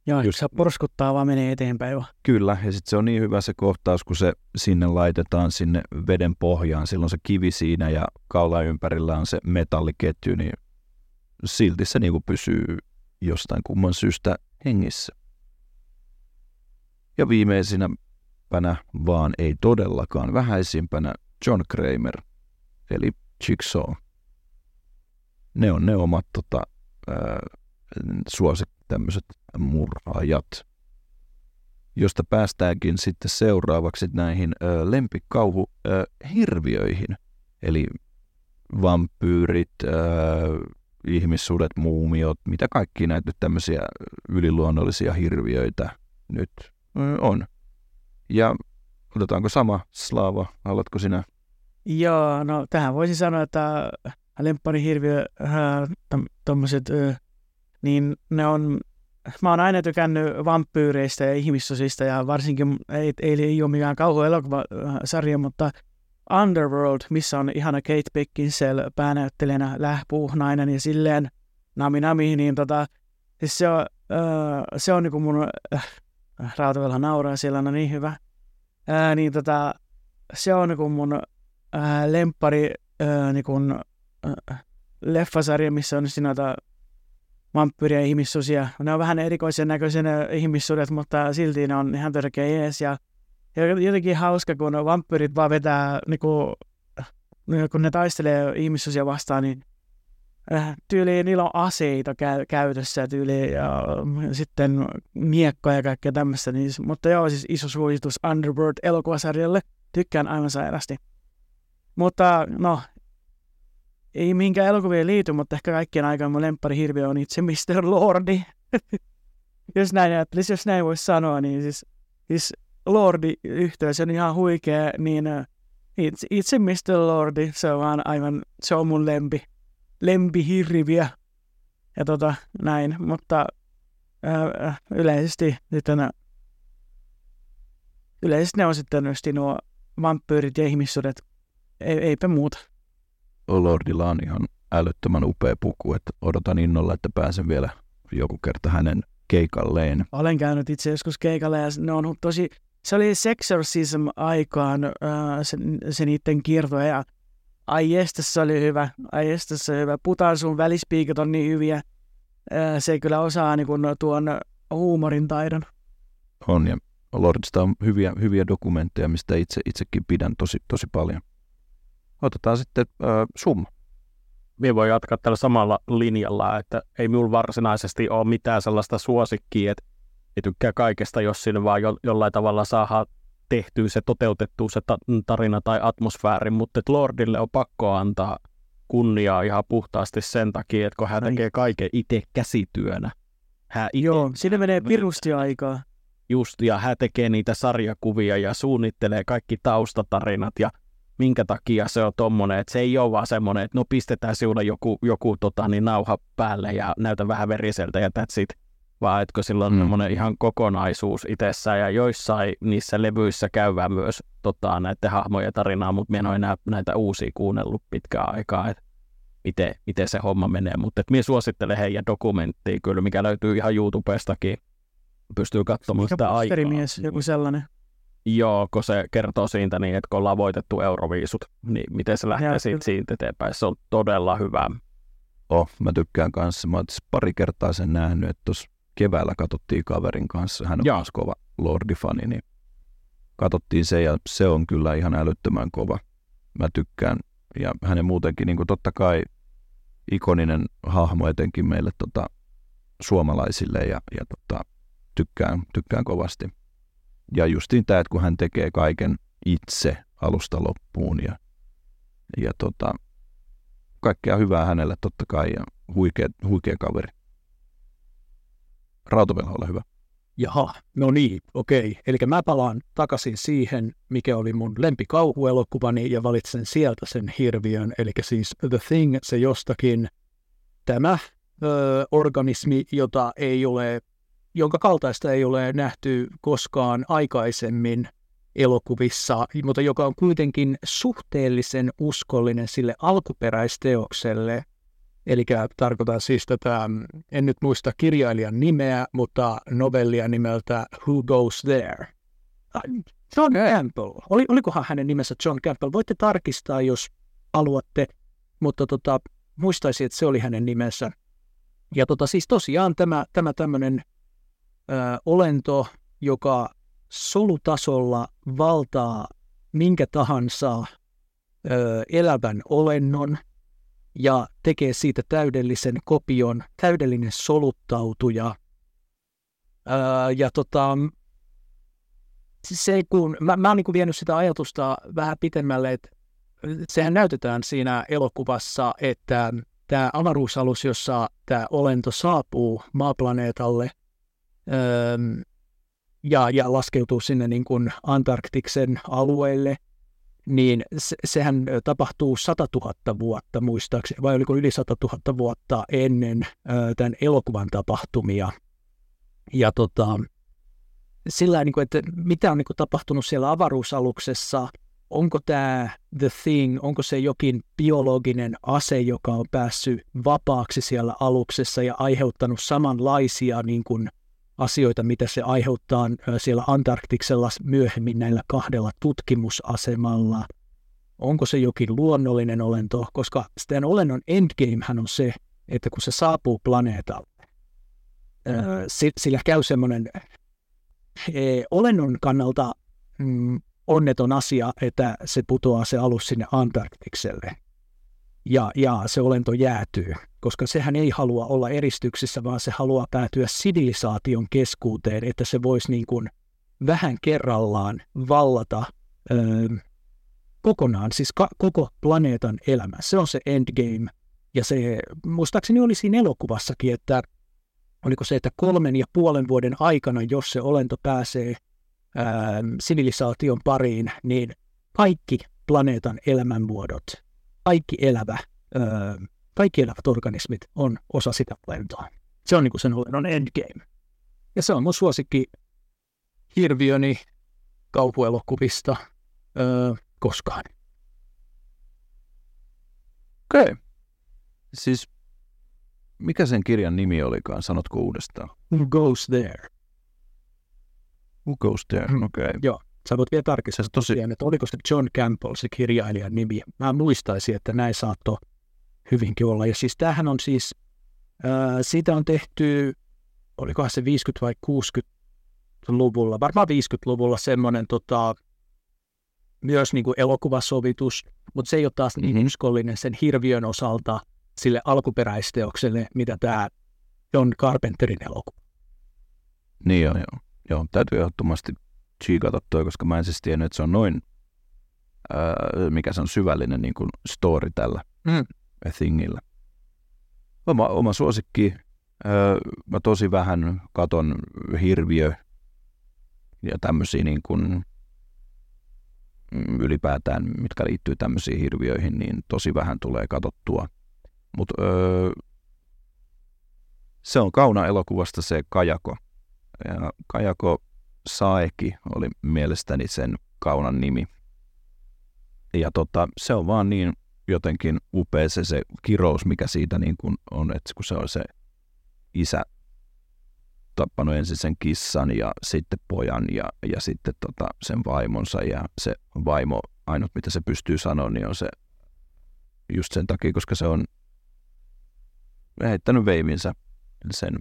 Joo, Just- se porskuttaa vaan menee eteenpäin vaan. Kyllä, ja sitten se on niin hyvä se kohtaus, kun se sinne laitetaan sinne veden pohjaan. Silloin se kivi siinä ja kaula ympärillä on se metalliketju, niin silti se niinku pysyy jostain kumman syystä hengissä. Ja viimeisinäpänä, vaan ei todellakaan vähäisimpänä, John Kramer, eli Jigsaw. Ne on ne omat tota, suosit tämmöiset murhaajat josta päästäänkin sitten seuraavaksi näihin ö, lempikauhu ö, hirviöihin, eli vampyyrit, ö, ihmissudet, muumiot, mitä kaikki näitä tämmöisiä yliluonnollisia hirviöitä nyt on. Ja otetaanko sama Slaava, haluatko sinä? Joo, no tähän voisi sanoa, että lempparihirviö, äh, tommoset, äh, niin ne on, mä oon aina tykännyt vampyyreistä ja ihmissosista ja varsinkin, ei, ei, ei ole mikään kauhuelokuvasarja, mutta Underworld, missä on ihana Kate Beckinsale päänäyttelijänä lähpuuhnainen ja silleen nami nami, niin tota, siis se on, äh, se on niinku mun, äh, Rautavelha nauraa siellä, no niin hyvä, äh, niin tota, se on niinku mun äh, lempari äh, niinku, äh, leffasarja, missä on noita vampyyriä ihmissusia. Ne on vähän erikoisen näköisiä ne ihmissudet, mutta silti ne on ihan törkeä jees. Ja, ja jotenkin hauska, kun vampyyrit vaan vetää, niinku, kun ne taistelee ihmissusia vastaan, niin tyyliin niillä on aseita kä- käytössä tyyliin ja sitten miekkoja ja kaikkea tämmöistä. Niin, mutta joo, siis iso suositus Underworld-elokuvasarjalle. Tykkään aivan sairasti. Mutta no, ei mihinkään elokuvien liity, mutta ehkä kaikkien aikaan mun lemppari hirviö on itse Mr. Lordi. jos näin ajattelisi, jos näin voisi sanoa, niin siis, siis Lordi-yhteys on ihan huikea, niin uh, itse, itse Mr. Lordi, se on vaan aivan, se on mun lempi, lempi hirviö. Ja tota, näin, mutta uh, yleisesti sitten, yleisesti ne on sitten just nuo vampyyrit ja ihmissudet, ei, eipä muuta. Lordilla on ihan älyttömän upea puku, että odotan innolla, että pääsen vielä joku kerta hänen keikalleen. Olen käynyt itse joskus keikalle ja ne on tosi, se oli Sexorcism aikaan äh, se, se niiden kierto ja ai se oli hyvä, ai se oli hyvä. Putan sun välispiikit on niin hyviä. Se kyllä osaa niin kun, tuon huumorin taidon. On ja Lordista on hyviä, hyviä dokumentteja, mistä itse, itsekin pidän tosi, tosi paljon otetaan sitten äh, summa. Minä voi jatkaa tällä samalla linjalla, että ei minulla varsinaisesti ole mitään sellaista suosikkia, että ei tykkää kaikesta, jos sinne vaan jo, jollain tavalla saa tehtyä se, toteutettua se ta- tarina tai atmosfääri, mutta Lordille on pakko antaa kunniaa ihan puhtaasti sen takia, että kun hän tekee kaiken itse käsityönä. Hän ite, Joo, sinne menee pirusti aikaa. Just, ja hän tekee niitä sarjakuvia ja suunnittelee kaikki taustatarinat ja minkä takia se on tommonen, että se ei ole vaan semmoinen, että no pistetään sinulle joku, joku tota, niin nauha päälle ja näytä vähän veriseltä ja that's it. Vaan etkö sillä on mm. semmoinen ihan kokonaisuus itsessään ja joissain niissä levyissä käyvää myös tota, näiden hahmojen tarinaa, mutta minä en ole enää näitä uusia kuunnellut pitkään aikaa, että miten, miten se homma menee. Mutta minä suosittelen heidän dokumenttia kyllä, mikä löytyy ihan YouTubestakin. Pystyy katsomaan Mikä sitä aikaa. joku sellainen. Joo, kun se kertoo siitä niin, että kun ollaan voitettu euroviisut, niin miten se lähtee siitä, siitä eteenpäin. Se on todella hyvä. Oh, mä tykkään kanssa. Mä oon pari kertaa sen nähnyt, että tuossa keväällä katsottiin kaverin kanssa. Hän on myös kova Lordi-fani, niin katsottiin se ja se on kyllä ihan älyttömän kova. Mä tykkään. Ja hänen muutenkin, niin kuin totta kai ikoninen hahmo etenkin meille tota, suomalaisille ja, ja tota, tykkään, tykkään kovasti ja justiin tämä, että kun hän tekee kaiken itse alusta loppuun ja, ja tota, kaikkea hyvää hänelle totta kai ja huikea, huikea kaveri. Rautavela, ole hyvä. Jaha, no niin, okei. Eli mä palaan takaisin siihen, mikä oli mun lempikauhuelokuvani ja valitsen sieltä sen hirviön, eli siis The Thing, se jostakin. Tämä ö, organismi, jota ei ole jonka kaltaista ei ole nähty koskaan aikaisemmin elokuvissa, mutta joka on kuitenkin suhteellisen uskollinen sille alkuperäisteokselle. Eli tarkoitan siis tätä, en nyt muista kirjailijan nimeä, mutta novellia nimeltä Who Goes There? John Campbell. Oli, olikohan hänen nimensä John Campbell? Voitte tarkistaa, jos haluatte, mutta tota, muistaisin, että se oli hänen nimensä. Ja tota, siis tosiaan tämä, tämä tämmöinen ö, olento, joka solutasolla valtaa minkä tahansa ö, elävän olennon ja tekee siitä täydellisen kopion, täydellinen soluttautuja. Ö, ja tota, se, kun mä, mä oon niin vienyt sitä ajatusta vähän pitemmälle, että sehän näytetään siinä elokuvassa, että tämä avaruusalus, jossa tämä olento saapuu maaplaneetalle – ja, ja laskeutuu sinne niin kuin Antarktiksen alueelle, niin se, sehän tapahtuu 100 000 vuotta muistaakseni, vai oliko yli 100 000 vuotta ennen ö, tämän elokuvan tapahtumia. Ja tota, sillä niin kuin, että mitä on niin kuin, tapahtunut siellä avaruusaluksessa, onko tämä The Thing, onko se jokin biologinen ase, joka on päässyt vapaaksi siellä aluksessa ja aiheuttanut samanlaisia niin kuin, asioita, mitä se aiheuttaa siellä Antarktiksella myöhemmin näillä kahdella tutkimusasemalla. Onko se jokin luonnollinen olento, koska sitten olennon endgamehän on se, että kun se saapuu planeetalle, sillä käy semmoinen e, olennon kannalta mm, onneton asia, että se putoaa se alus sinne Antarktikselle ja, ja se olento jäätyy, koska sehän ei halua olla eristyksissä, vaan se haluaa päätyä sivilisaation keskuuteen, että se voisi niin kuin vähän kerrallaan vallata ö, kokonaan, siis ka- koko planeetan elämä. Se on se endgame. Ja se, muistaakseni oli siinä elokuvassakin, että oliko se, että kolmen ja puolen vuoden aikana, jos se olento pääsee ää, sivilisaation pariin, niin kaikki planeetan elämänmuodot kaikki elävä, öö, kaikki elävät organismit on osa sitä lentoa. Se on niin kuin sen on endgame. Ja se on mun suosikki hirviöni kauhuelokuvista öö, koskaan. Okei. Okay. Siis mikä sen kirjan nimi olikaan, sanotko uudestaan? Who Goes There? Who Goes There, mm. okei. Okay. Joo, Sä voit vielä tarkistaa, tosi... Tosiaan, että oliko se John Campbell se kirjailijan nimi. Mä muistaisin, että näin saattoi hyvinkin olla. Ja siis tämähän on siis, äh, siitä on tehty, olikohan se 50- vai 60-luvulla, varmaan 50-luvulla semmoinen tota, myös niin kuin elokuvasovitus, mutta se ei ole taas niin mm-hmm. uskollinen sen hirviön osalta sille alkuperäisteokselle, mitä tämä John Carpenterin elokuva. Niin joo, joo. joo täytyy ehdottomasti chiikata toi, koska mä en siis tiennyt, että se on noin, ää, mikä se on syvällinen niin kuin story tällä mm. thingillä. Oma, oma suosikki, ää, mä tosi vähän katon hirviö ja tämmöisiä niin kuin, mm, ylipäätään, mitkä liittyy tämmöisiin hirviöihin, niin tosi vähän tulee katottua. Mutta se on kauna elokuvasta se Kajako. Ja Kajako Saeki oli mielestäni sen kaunan nimi. Ja tota, se on vaan niin jotenkin upea se, se kirous, mikä siitä niin kuin on, että kun se on se isä tappanut ensin sen kissan ja sitten pojan ja, ja sitten tota sen vaimonsa ja se vaimo, ainut mitä se pystyy sanoa, niin on se just sen takia, koska se on heittänyt veivinsä sen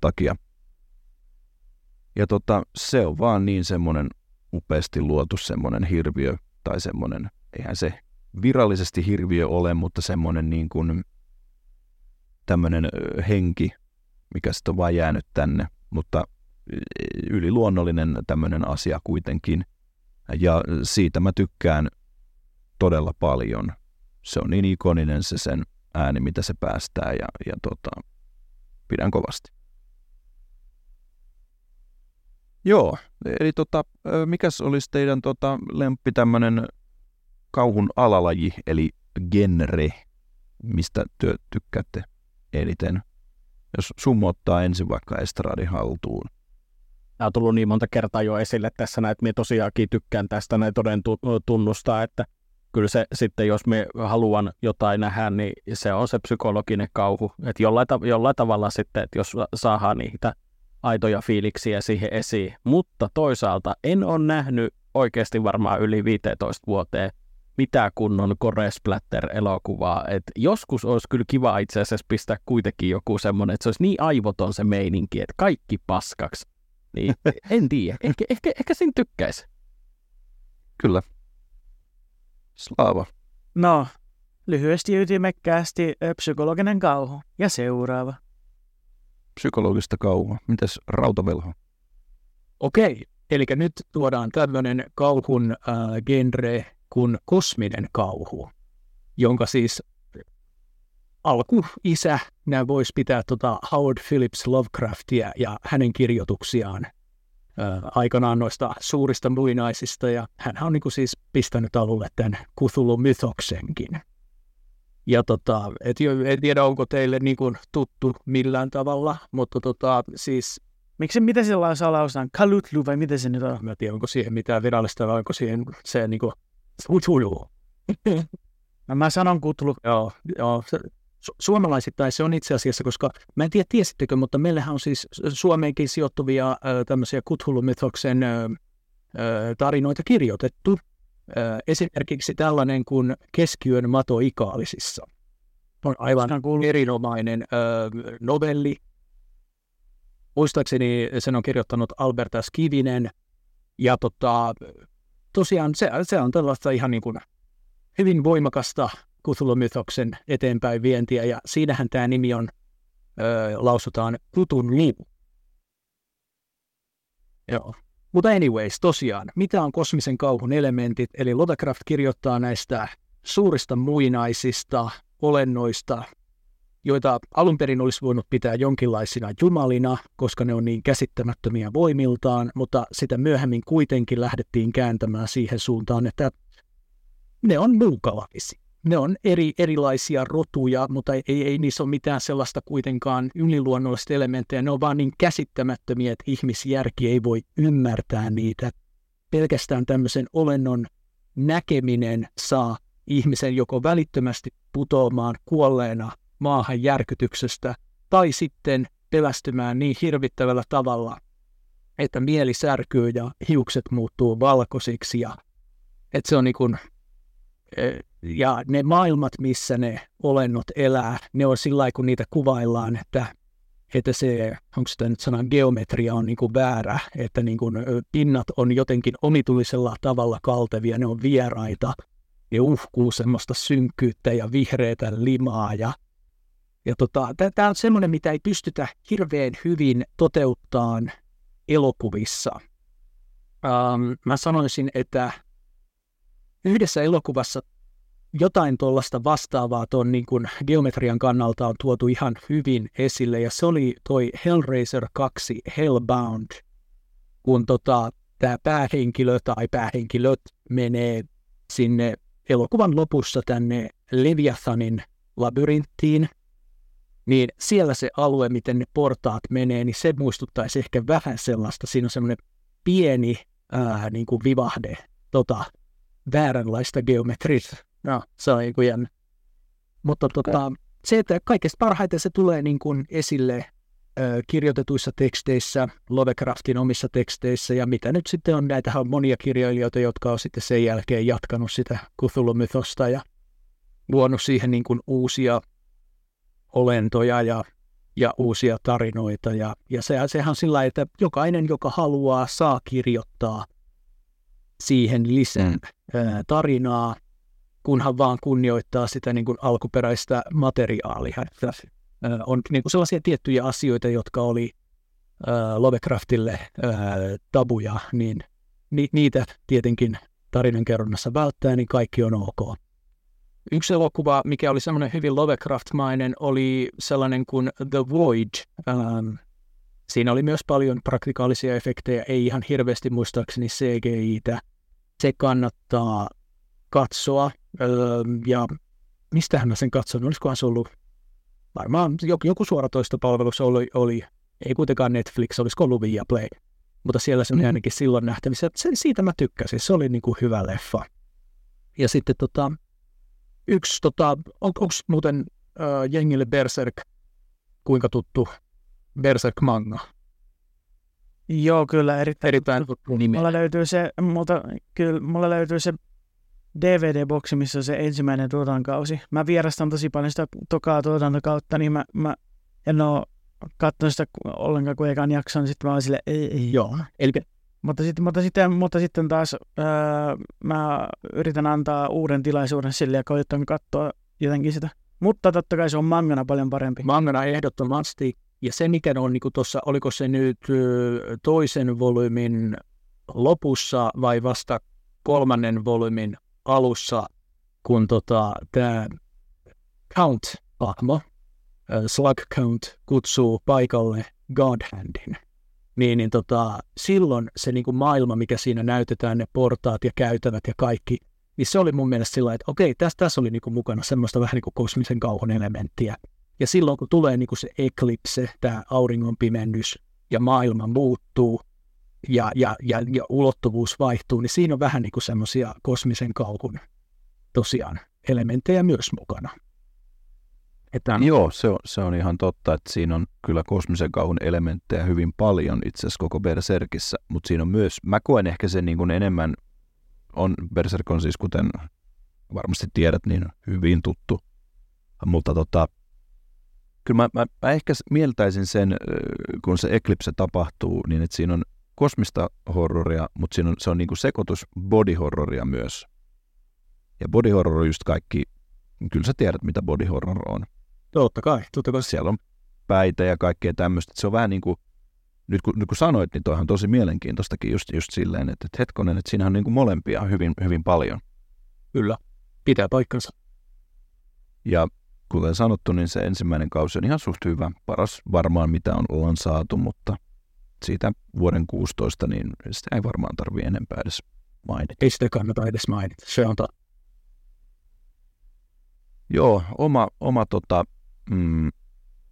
takia. Ja tota, se on vaan niin semmoinen upeasti luotu semmoinen hirviö tai semmoinen, eihän se virallisesti hirviö ole, mutta semmoinen niin kuin tämmöinen henki, mikä sitten on vaan jäänyt tänne, mutta yliluonnollinen tämmöinen asia kuitenkin. Ja siitä mä tykkään todella paljon. Se on niin ikoninen se sen ääni, mitä se päästää ja, ja tota, pidän kovasti. Joo, eli tota, mikäs olisi teidän tota, lemppi tämmöinen kauhun alalaji, eli genre, mistä työ tykkäätte eniten? Jos summo ottaa ensin vaikka estradin haltuun. Tämä on tullut niin monta kertaa jo esille tässä, että minä tosiaankin tykkään tästä näin toden tunnustaa, että kyllä se sitten, jos me haluan jotain nähdä, niin se on se psykologinen kauhu. Että jollain, jollain tavalla sitten, että jos saadaan niitä aitoja fiiliksiä siihen esiin. Mutta toisaalta en ole nähnyt oikeasti varmaan yli 15 vuoteen mitä kunnon Core Splatter-elokuvaa. Et joskus olisi kyllä kiva itse asiassa pistää kuitenkin joku semmoinen, että se olisi niin aivoton se meininki, että kaikki paskaksi. Niin, en tiedä. Ehkä, ehkä, ehkä siinä tykkäisi. Kyllä. Slaava. No, lyhyesti ytimekkäästi psykologinen kauhu. Ja seuraava psykologista kauhua. Mitäs rautavelho? Okei, eli nyt tuodaan tämmöinen kauhun äh, genre kuin kosminen kauhu, jonka siis alkuisä nämä voisi pitää tota Howard Phillips Lovecraftia ja hänen kirjoituksiaan aikanaan noista suurista muinaisista, ja hän on niin siis pistänyt alulle tämän Cthulhu-mythoksenkin. Ja tota, et, en tiedä, onko teille niin kuin tuttu millään tavalla, mutta tota, siis... Miksi, mitä sillä on salausaan? Kalutlu vai mitä se nyt on? Mä tiedän, onko siihen mitään virallista vai onko siihen se niin kuin Cthulhu. no mä sanon Cthulhu. Joo, joo se, su- suomalaisittain se on itse asiassa, koska mä en tiedä tiesittekö, mutta meillähän on siis Suomeenkin sijoittuvia äh, tämmöisiä Cthulhu-mythoksen äh, tarinoita kirjoitettu. Esimerkiksi tällainen kuin Keskiyön mato Ikaalisissa. On aivan erinomainen novelli. Muistaakseni sen on kirjoittanut Alberta Skivinen. Ja tota, tosiaan se, se on tällaista ihan niin kuin hyvin voimakasta Cthulhu-mythoksen eteenpäin vientiä, ja siinähän tämä nimi on, ö, lausutaan Kutun liu. Joo. Mutta anyways, tosiaan, mitä on kosmisen kauhun elementit? Eli Lovecraft kirjoittaa näistä suurista muinaisista olennoista, joita alun perin olisi voinut pitää jonkinlaisina jumalina, koska ne on niin käsittämättömiä voimiltaan, mutta sitä myöhemmin kuitenkin lähdettiin kääntämään siihen suuntaan, että ne on muukalaisia ne on eri, erilaisia rotuja, mutta ei, ei niissä ole mitään sellaista kuitenkaan yliluonnollista elementtejä. Ne on vaan niin käsittämättömiä, että ihmisjärki ei voi ymmärtää niitä. Pelkästään tämmöisen olennon näkeminen saa ihmisen joko välittömästi putoamaan kuolleena maahan järkytyksestä tai sitten pelästymään niin hirvittävällä tavalla, että mieli särkyy ja hiukset muuttuu valkoisiksi ja että se on niin kuin ja ne maailmat, missä ne olennot elää, ne on sillä kun niitä kuvaillaan, että, että se, onko sitä nyt sanan geometria on niin kuin väärä, että niin kuin pinnat on jotenkin omituisella tavalla kaltevia, ne on vieraita, ne uhkuu semmoista synkkyyttä ja vihreätä limaa ja ja tota, tämä on semmoinen, mitä ei pystytä hirveän hyvin toteuttaan elokuvissa. Um, mä sanoisin, että yhdessä elokuvassa jotain tuollaista vastaavaa tuon niin kuin geometrian kannalta on tuotu ihan hyvin esille, ja se oli toi Hellraiser 2 Hellbound, kun tota, tämä päähenkilö tai päähenkilöt menee sinne elokuvan lopussa tänne Leviathanin labyrinttiin, niin siellä se alue, miten ne portaat menee, niin se muistuttaisi ehkä vähän sellaista. Siinä on semmoinen pieni ää, niin kuin vivahde tota, vääränlaista geometria. No, se on kuin jännä. Mutta tota, se, että kaikesta parhaiten se tulee niin kuin esille ö, kirjoitetuissa teksteissä, Lovecraftin omissa teksteissä, ja mitä nyt sitten on, näitä on monia kirjailijoita, jotka on sitten sen jälkeen jatkanut sitä Cthulhu-mythosta ja luonut siihen niin kuin uusia olentoja ja, ja uusia tarinoita. Ja, ja se, sehän on sillä että jokainen, joka haluaa, saa kirjoittaa siihen lisää mm. tarinaa, kunhan vaan kunnioittaa sitä niin kuin alkuperäistä materiaalia. Että, on niin kuin sellaisia tiettyjä asioita, jotka oli Lovecraftille tabuja, niin ni, niitä tietenkin tarinankerronnassa välttää, niin kaikki on ok. Yksi elokuva, mikä oli semmoinen hyvin Lovecraft-mainen, oli sellainen kuin The Void. Ähm, siinä oli myös paljon praktikaalisia efektejä, ei ihan hirveästi muistaakseni CGI-tä. Se kannattaa katsoa. Öö, ja mistähän mä sen katson? Olisikohan se ollut varmaan joku, joku suoratoistopalvelussa oli, oli, ei kuitenkaan Netflix, olisiko ollut Viaplay. Mutta siellä se on mm. ainakin silloin nähtävissä. Se, siitä mä tykkäsin, se oli niin kuin hyvä leffa. Ja sitten tota, yksi, tota, on, onko muuten äh, jengille Berserk kuinka tuttu Berserk manga? Joo, kyllä erittäin, erittäin tuttu nimi. Mulla löytyy se, mutta kyllä mulla löytyy se DVD-boksi, missä on se ensimmäinen tuotantokausi. Mä vierastan tosi paljon sitä tokaa tuotantokautta, niin mä, mä en ole katsonut sitä ollenkaan kuin ekan jakson, niin sitten mä oon sille, ei, ei. Joo, eli mutta sitten, mutta sitten, mutta sitten taas öö, mä yritän antaa uuden tilaisuuden sille ja koitan katsoa jotenkin sitä. Mutta totta kai se on mangana paljon parempi. Mangana ehdottomasti. Ja se, mikä on niin tuossa, oliko se nyt toisen volyymin lopussa vai vasta kolmannen volyymin alussa, kun tota, tämä Count-hahmo, Slug Count, kutsuu paikalle Godhandin. niin, niin tota, silloin se niin kuin maailma, mikä siinä näytetään, ne portaat ja käytävät ja kaikki, niin se oli mun mielestä sillä että okei, tässä, tässä oli niin kuin mukana semmoista vähän niin kuin kosmisen kauhun elementtiä. Ja silloin kun tulee niin kuin se eklipse, tämä auringon pimennys ja maailma muuttuu ja, ja, ja, ja ulottuvuus vaihtuu, niin siinä on vähän niin kuin semmoisia kosmisen kauhun tosiaan elementtejä myös mukana. Että... Joo, se on, se on ihan totta, että siinä on kyllä kosmisen kauhun elementtejä hyvin paljon itse asiassa koko Berserkissä, mutta siinä on myös, mä koen ehkä sen niin kuin enemmän, on, Berserk on siis kuten varmasti tiedät, niin hyvin tuttu, mutta tota, kyllä mä, mä, mä ehkä mieltäisin sen, kun se eklipse tapahtuu, niin että siinä on kosmista horroria, mutta siinä on, se on niin kuin sekoitus body horroria myös. Ja body horror on just kaikki, kyllä sä tiedät mitä body horror on. Totta kai, totta kai. Siellä on päitä ja kaikkea tämmöistä. Se on vähän niin kuin, nyt kun, nyt kun sanoit, niin toihan on tosi mielenkiintoistakin just, just silleen, että, että hetkonen, että siinä on niin kuin molempia hyvin, hyvin paljon. Kyllä, pitää paikkansa. Ja kuten sanottu, niin se ensimmäinen kausi on ihan suht hyvä. Paras varmaan, mitä on, ollaan saatu, mutta siitä vuoden 16, niin sitä ei varmaan tarvitse enempää edes mainita. Ei sitä kannata edes mainita, se on totta. Joo, oma, oma tota, mm,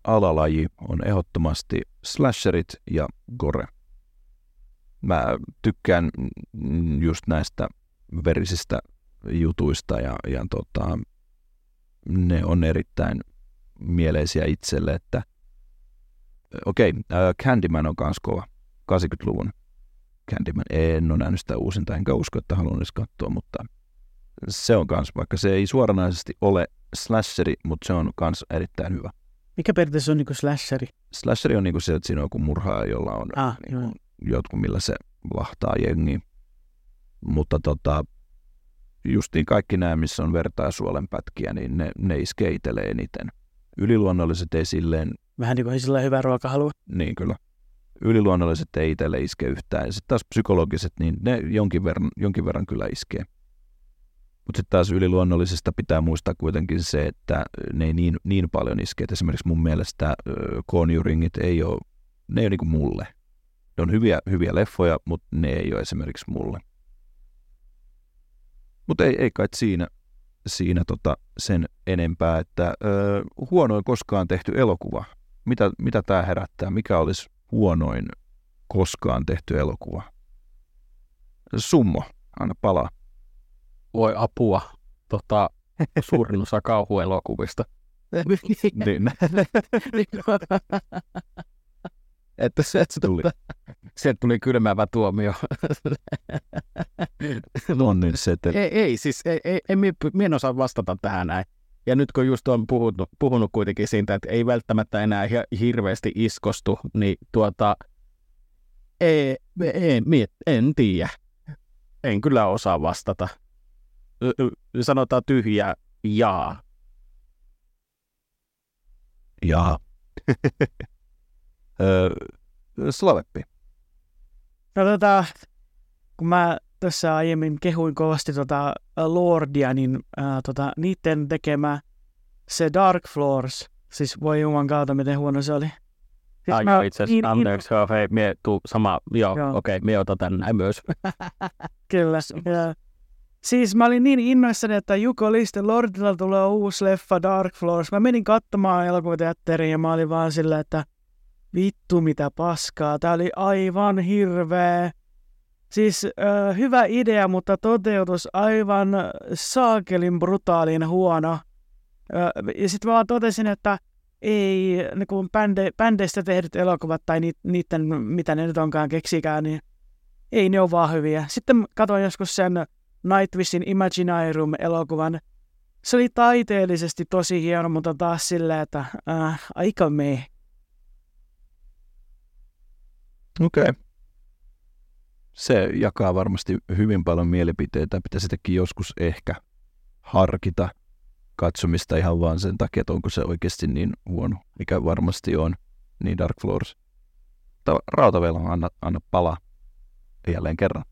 alalaji on ehdottomasti slasherit ja gore. Mä tykkään just näistä verisistä jutuista ja, ja tota, ne on erittäin mieleisiä itselle, että okei, okay, Candyman on kans kova, 80-luvun Candyman. En ole nähnyt sitä uusinta, enkä usko, että haluan edes katsoa, mutta se on kans, vaikka se ei suoranaisesti ole slasheri, mutta se on kans erittäin hyvä. Mikä periaatteessa on niinku slasheri? Slasheri on niinku se, että siinä on joku murhaaja, jolla on ah, niinku jotkut, millä se lahtaa jengiä. Mutta tota, justiin kaikki nämä, missä on verta ja suolenpätkiä, niin ne, ne iskeitelee eniten. Yliluonnolliset ei silleen... Vähän niin kuin sillä hyvä ruokahalu. Niin kyllä. Yliluonnolliset ei itselle iske yhtään. Sitten taas psykologiset, niin ne jonkin verran, jonkin verran kyllä iskee. Mutta sitten taas yliluonnollisesta pitää muistaa kuitenkin se, että ne ei niin, niin paljon iske. Et esimerkiksi mun mielestä äh, Conjuringit ei ole, ne ei ole niin mulle. Ne on hyviä, hyviä leffoja, mutta ne ei ole esimerkiksi mulle. Mutta ei, ei kai siinä, siinä tota sen enempää, että äh, huonoin koskaan tehty elokuva. Mitä, mitä tämä herättää? Mikä olisi huonoin koskaan tehty elokuva? Summo, anna palaa voi apua, tota, suurin osa kauhuelokuvista. niin. että se, että tuli. Sieltä tuli kylmäävä tuomio. no niin, se ei, ei, siis ei, ei, ei, minä en osaa vastata tähän näin. Ja nyt kun just on puhunut, puhunut kuitenkin siitä, että ei välttämättä enää hirveästi iskostu, niin tuota, ei, ei, ei en tiedä. En kyllä osaa vastata sanotaan tyhjä jaa. Jaa. Slaveppi. No tota, kun mä tässä aiemmin kehuin kovasti tota Lordia, niin ää, tota, niiden tekemä se Dark Floors, siis voi juman kautta, miten huono se oli. Siis Ai, mä, itse asiassa, niin, anteeksi, joo, hei, mie tuu sama, joo, joo. okei, okay, mie otan tän näin myös. Kyllä, ja Siis mä olin niin innoissani, että Juko Liste Lordilla tulee uusi leffa Dark Floors. Mä menin katsomaan elokuvateatteriin ja mä olin vaan sillä, että vittu mitä paskaa. Tää oli aivan hirveä. Siis äh, hyvä idea, mutta toteutus aivan saakelin brutaalin huono. Äh, ja sitten vaan totesin, että ei niin bände, bändeistä tehdyt elokuvat tai ni, niiden, mitä ne nyt onkaan keksikään, niin ei ne ole vaan hyviä. Sitten katsoin joskus sen Nightwishin Imaginarium-elokuvan. Se oli taiteellisesti tosi hieno, mutta taas silleen, että äh, aika me. Okei. Okay. Se jakaa varmasti hyvin paljon mielipiteitä. Pitäisi sitäkin joskus ehkä harkita katsomista ihan vaan sen takia, että onko se oikeasti niin huono, mikä varmasti on, niin Dark Floors. Rautavelo, anna, anna palaa jälleen kerran.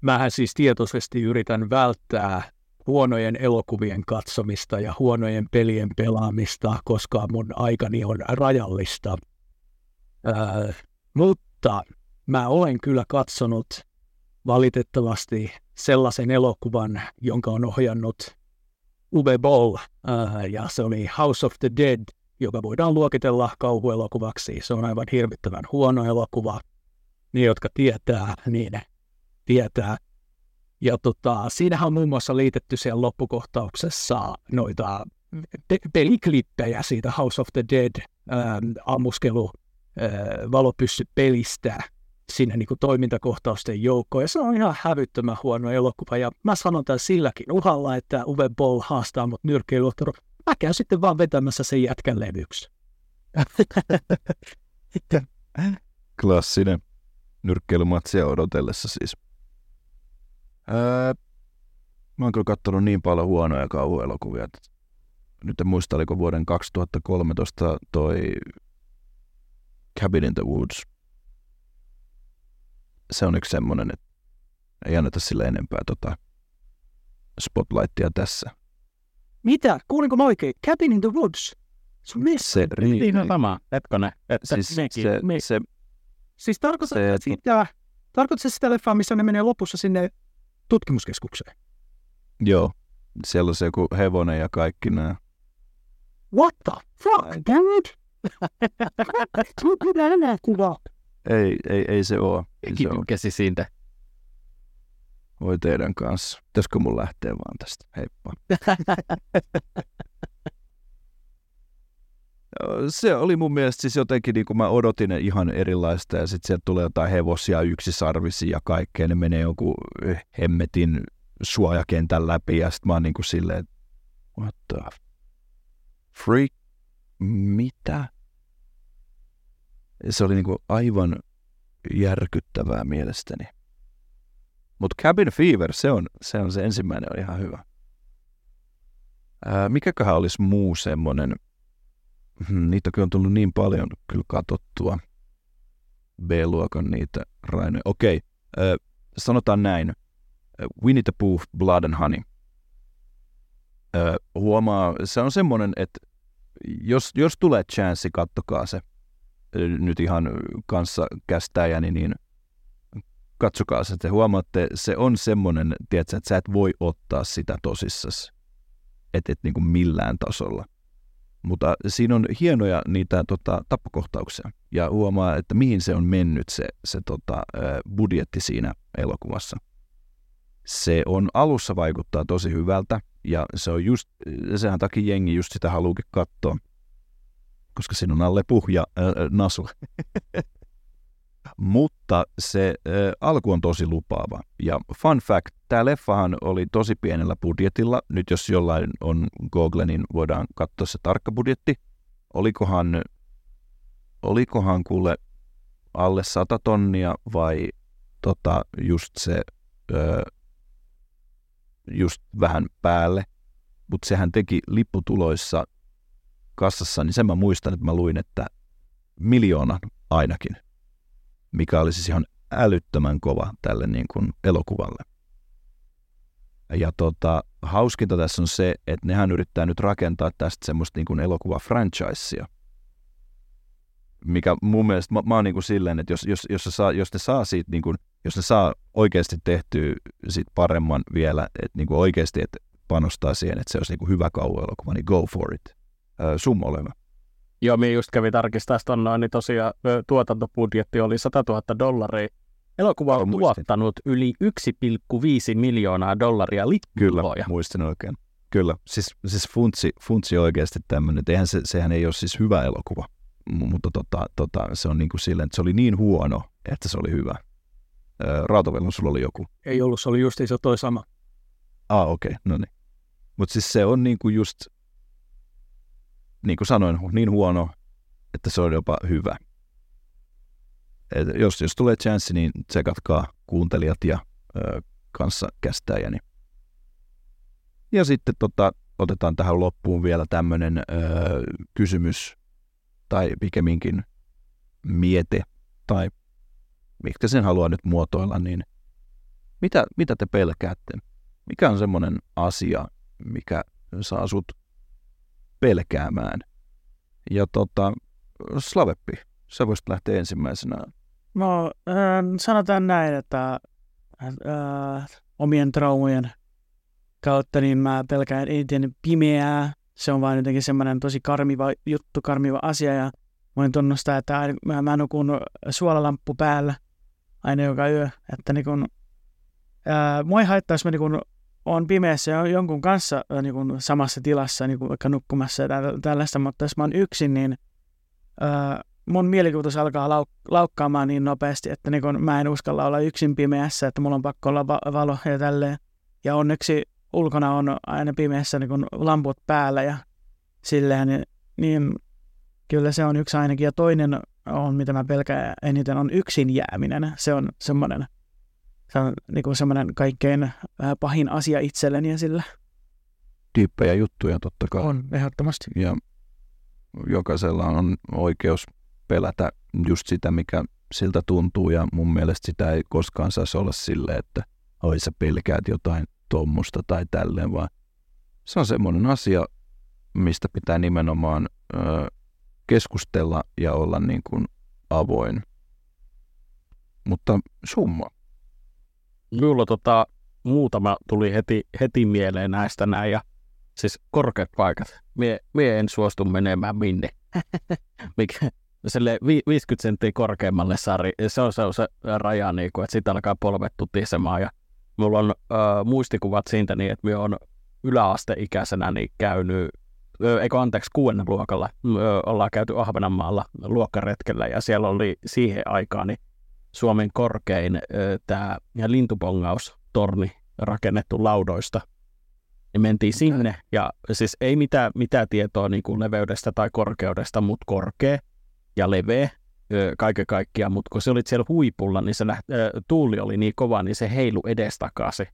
Mähän siis tietoisesti yritän välttää huonojen elokuvien katsomista ja huonojen pelien pelaamista, koska mun aikani on rajallista. Ää, mutta mä olen kyllä katsonut valitettavasti sellaisen elokuvan, jonka on ohjannut Uwe Boll, äh, ja se oli House of the Dead, joka voidaan luokitella kauhuelokuvaksi. Se on aivan hirvittävän huono elokuva. Ne, jotka tietää, niin tietää. Ja tota, siinähän on muun muassa liitetty siellä loppukohtauksessa noita pe- peliklippejä siitä House of the Dead ähm, ammuskelu äh, valopyssypelistä sinne niin kuin toimintakohtausten joukkoon. Ja se on ihan hävyttömän huono elokuva. Ja mä sanon tämän silläkin uhalla, että Uwe Boll haastaa mut nyrkkeiluottelu. Mä käyn sitten vaan vetämässä sen jätkän levyksi. Klassinen nyrkkeilymatsia odotellessa siis. Öö, mä oon kyllä katsonut niin paljon huonoja kauhuelokuvia, että nyt en muista, oliko vuoden 2013 toi Cabin in the Woods. Se on yksi semmoinen, että ei anneta sille enempää tota spotlightia tässä. Mitä? Kuulinko mä oikein? Cabin in the Woods. Se on missä? Se, ri, Niin on sama, hetkone. Että siis mekin, se, me, se, Siis tarkoitatko Se, että- sitä, tarkoitatko se sitä leffaa, missä ne menee lopussa sinne tutkimuskeskukseen? joo, siellä on se joku hevonen ja kaikki nämä. What the fuck, dude? Mitä enää kuvaa? Ei, ei, ei se oo. Ei se tykkäsi siitä. Voi teidän kanssa. Pitäisikö mun lähteä vaan tästä? Heippa. Se oli mun mielestä siis jotenkin, niin kuin mä odotin ihan erilaista ja sitten sieltä tulee jotain hevosia, yksisarvisia ja kaikkea. Ne menee joku hemmetin suojakentän läpi ja sitten mä oon niin kuin silleen, what the freak, mitä? Se oli niin kuin aivan järkyttävää mielestäni. Mutta Cabin Fever, se on, se on se ensimmäinen, on ihan hyvä. Ää, mikäköhän olisi muu semmoinen, hmm, niitä on tullut niin paljon kyllä katsottua. B-luokan niitä rainoja. Okei, ää, sanotaan näin. Winnie the Pooh, Blood and Honey. Ää, huomaa, se on semmoinen, että jos, jos tulee chanssi, kattokaa se nyt ihan kanssa kästäjäni, niin katsokaa se, te huomaatte, se on semmoinen, tiedätkö, että sä et voi ottaa sitä tosissasi, et, et niin kuin millään tasolla. Mutta siinä on hienoja niitä tota, tappokohtauksia ja huomaa, että mihin se on mennyt se, se tota, budjetti siinä elokuvassa. Se on alussa vaikuttaa tosi hyvältä ja se on just, sehän takia jengi just sitä haluukin katsoa, koska siinä on alle puhja äh, nasu. Mutta se äh, alku on tosi lupaava. Ja fun fact, tämä leffahan oli tosi pienellä budjetilla. Nyt jos jollain on Google, niin voidaan katsoa se tarkka budjetti. Olikohan, olikohan kuule alle 100 tonnia vai tota, just se ö, just vähän päälle. Mutta sehän teki lipputuloissa kassassa, niin sen mä muistan, että mä luin, että miljoonan ainakin mikä oli siis ihan älyttömän kova tälle niin kuin elokuvalle. Ja tota, hauskinta tässä on se, että nehän yrittää nyt rakentaa tästä semmoista niin kuin elokuva-franchisea. Mikä mun mielestä, mä, mä oon niin kuin silleen, että jos, jos, jos, saa, jos ne saa siitä, niin kuin, jos ne saa oikeasti tehtyä sit paremman vielä, että niin kuin oikeasti että panostaa siihen, että se olisi niin kuin hyvä kauhuelokuva, niin go for it. Summa. Joo, minä just kävin tarkistaa ton noin, niin tosiaan tuotantobudjetti oli 100 000 dollaria. Elokuva on muistin. tuottanut yli 1,5 miljoonaa dollaria Kyllä, lippuja. muistin oikein. Kyllä, siis, siis funtsi, funtsi oikeasti tämmöinen, eihän se, sehän ei ole siis hyvä elokuva, M- mutta tota, tota, se on niin kuin silleen, että se oli niin huono, että se oli hyvä. Ää, Rautavellon sulla oli joku. Ei ollut, se oli justiinsa toi sama. Ah, okei, okay, no niin. Mutta siis se on niin kuin just, niin kuin sanoin, niin huono, että se on jopa hyvä. Et jos, jos tulee chanssi, niin tsekatkaa kuuntelijat ja ö, kanssa kästäjäni. Ja sitten tota, otetaan tähän loppuun vielä tämmöinen kysymys tai pikemminkin miete tai mitkä sen haluaa nyt muotoilla, niin mitä, mitä te pelkäätte? Mikä on semmoinen asia, mikä saa sut pelkäämään? Ja tota, Slaveppi, sä voisit lähteä ensimmäisenä No, äh, sanotaan näin, että äh, omien traumojen kautta niin mä pelkään eniten pimeää. Se on vain jotenkin semmoinen tosi karmiva juttu, karmiva asia ja voin tunnustaa, että mä, mä nukun suolalamppu päällä aina joka yö. Että niin kun, ää, mua ei haittaa, jos mä niin kun on pimeässä ja jonkun kanssa niin kun samassa tilassa, niin kun vaikka nukkumassa ja tällaista, mutta jos mä oon yksin, niin ää, mun mielikuvitus alkaa lauk- laukkaamaan niin nopeasti, että niin kun mä en uskalla olla yksin pimeässä, että mulla on pakko olla va- valo ja tälleen. Ja onneksi ulkona on aina pimeässä niin kun lamput päällä ja silleen, niin, niin kyllä se on yksi ainakin. Ja toinen on, mitä mä pelkään eniten, on yksin jääminen. Se on semmoinen, se on niin kuin semmoinen kaikkein pahin asia itselleni ja sillä. Diippejä juttuja totta kai. On, ehdottomasti. Ja jokaisella on oikeus pelätä just sitä, mikä siltä tuntuu ja mun mielestä sitä ei koskaan saisi olla sille, että oi sä pelkäät jotain tuommoista tai tälleen, vaan se on semmoinen asia, mistä pitää nimenomaan ö, keskustella ja olla niin kuin avoin. Mutta summa. Minulla tota, muutama tuli heti, heti mieleen näistä näin ja siis korkeat paikat. Mie, mie en suostu menemään minne. Mikä, sille 50 senttiä korkeammalle sari, se on se, on se raja, niin kuin, että siitä alkaa polvet tutisemaan. Ja mulla on äh, muistikuvat siitä niin, että minä on yläasteikäisenä niin käynyt, eikö anteeksi, kuudennen luokalla, äh, ollaan käyty Ahvenanmaalla luokkaretkellä ja siellä oli siihen aikaan niin Suomen korkein tämä lintupongaustorni rakennettu laudoista. Ja mentiin sinne, ja siis ei mitään, mitään tietoa niin kuin leveydestä tai korkeudesta, mutta korkea ja leveä kaiken kaikkiaan, mutta kun se oli siellä huipulla, niin se läht, tuuli oli niin kova, niin se heilu edestakaisin.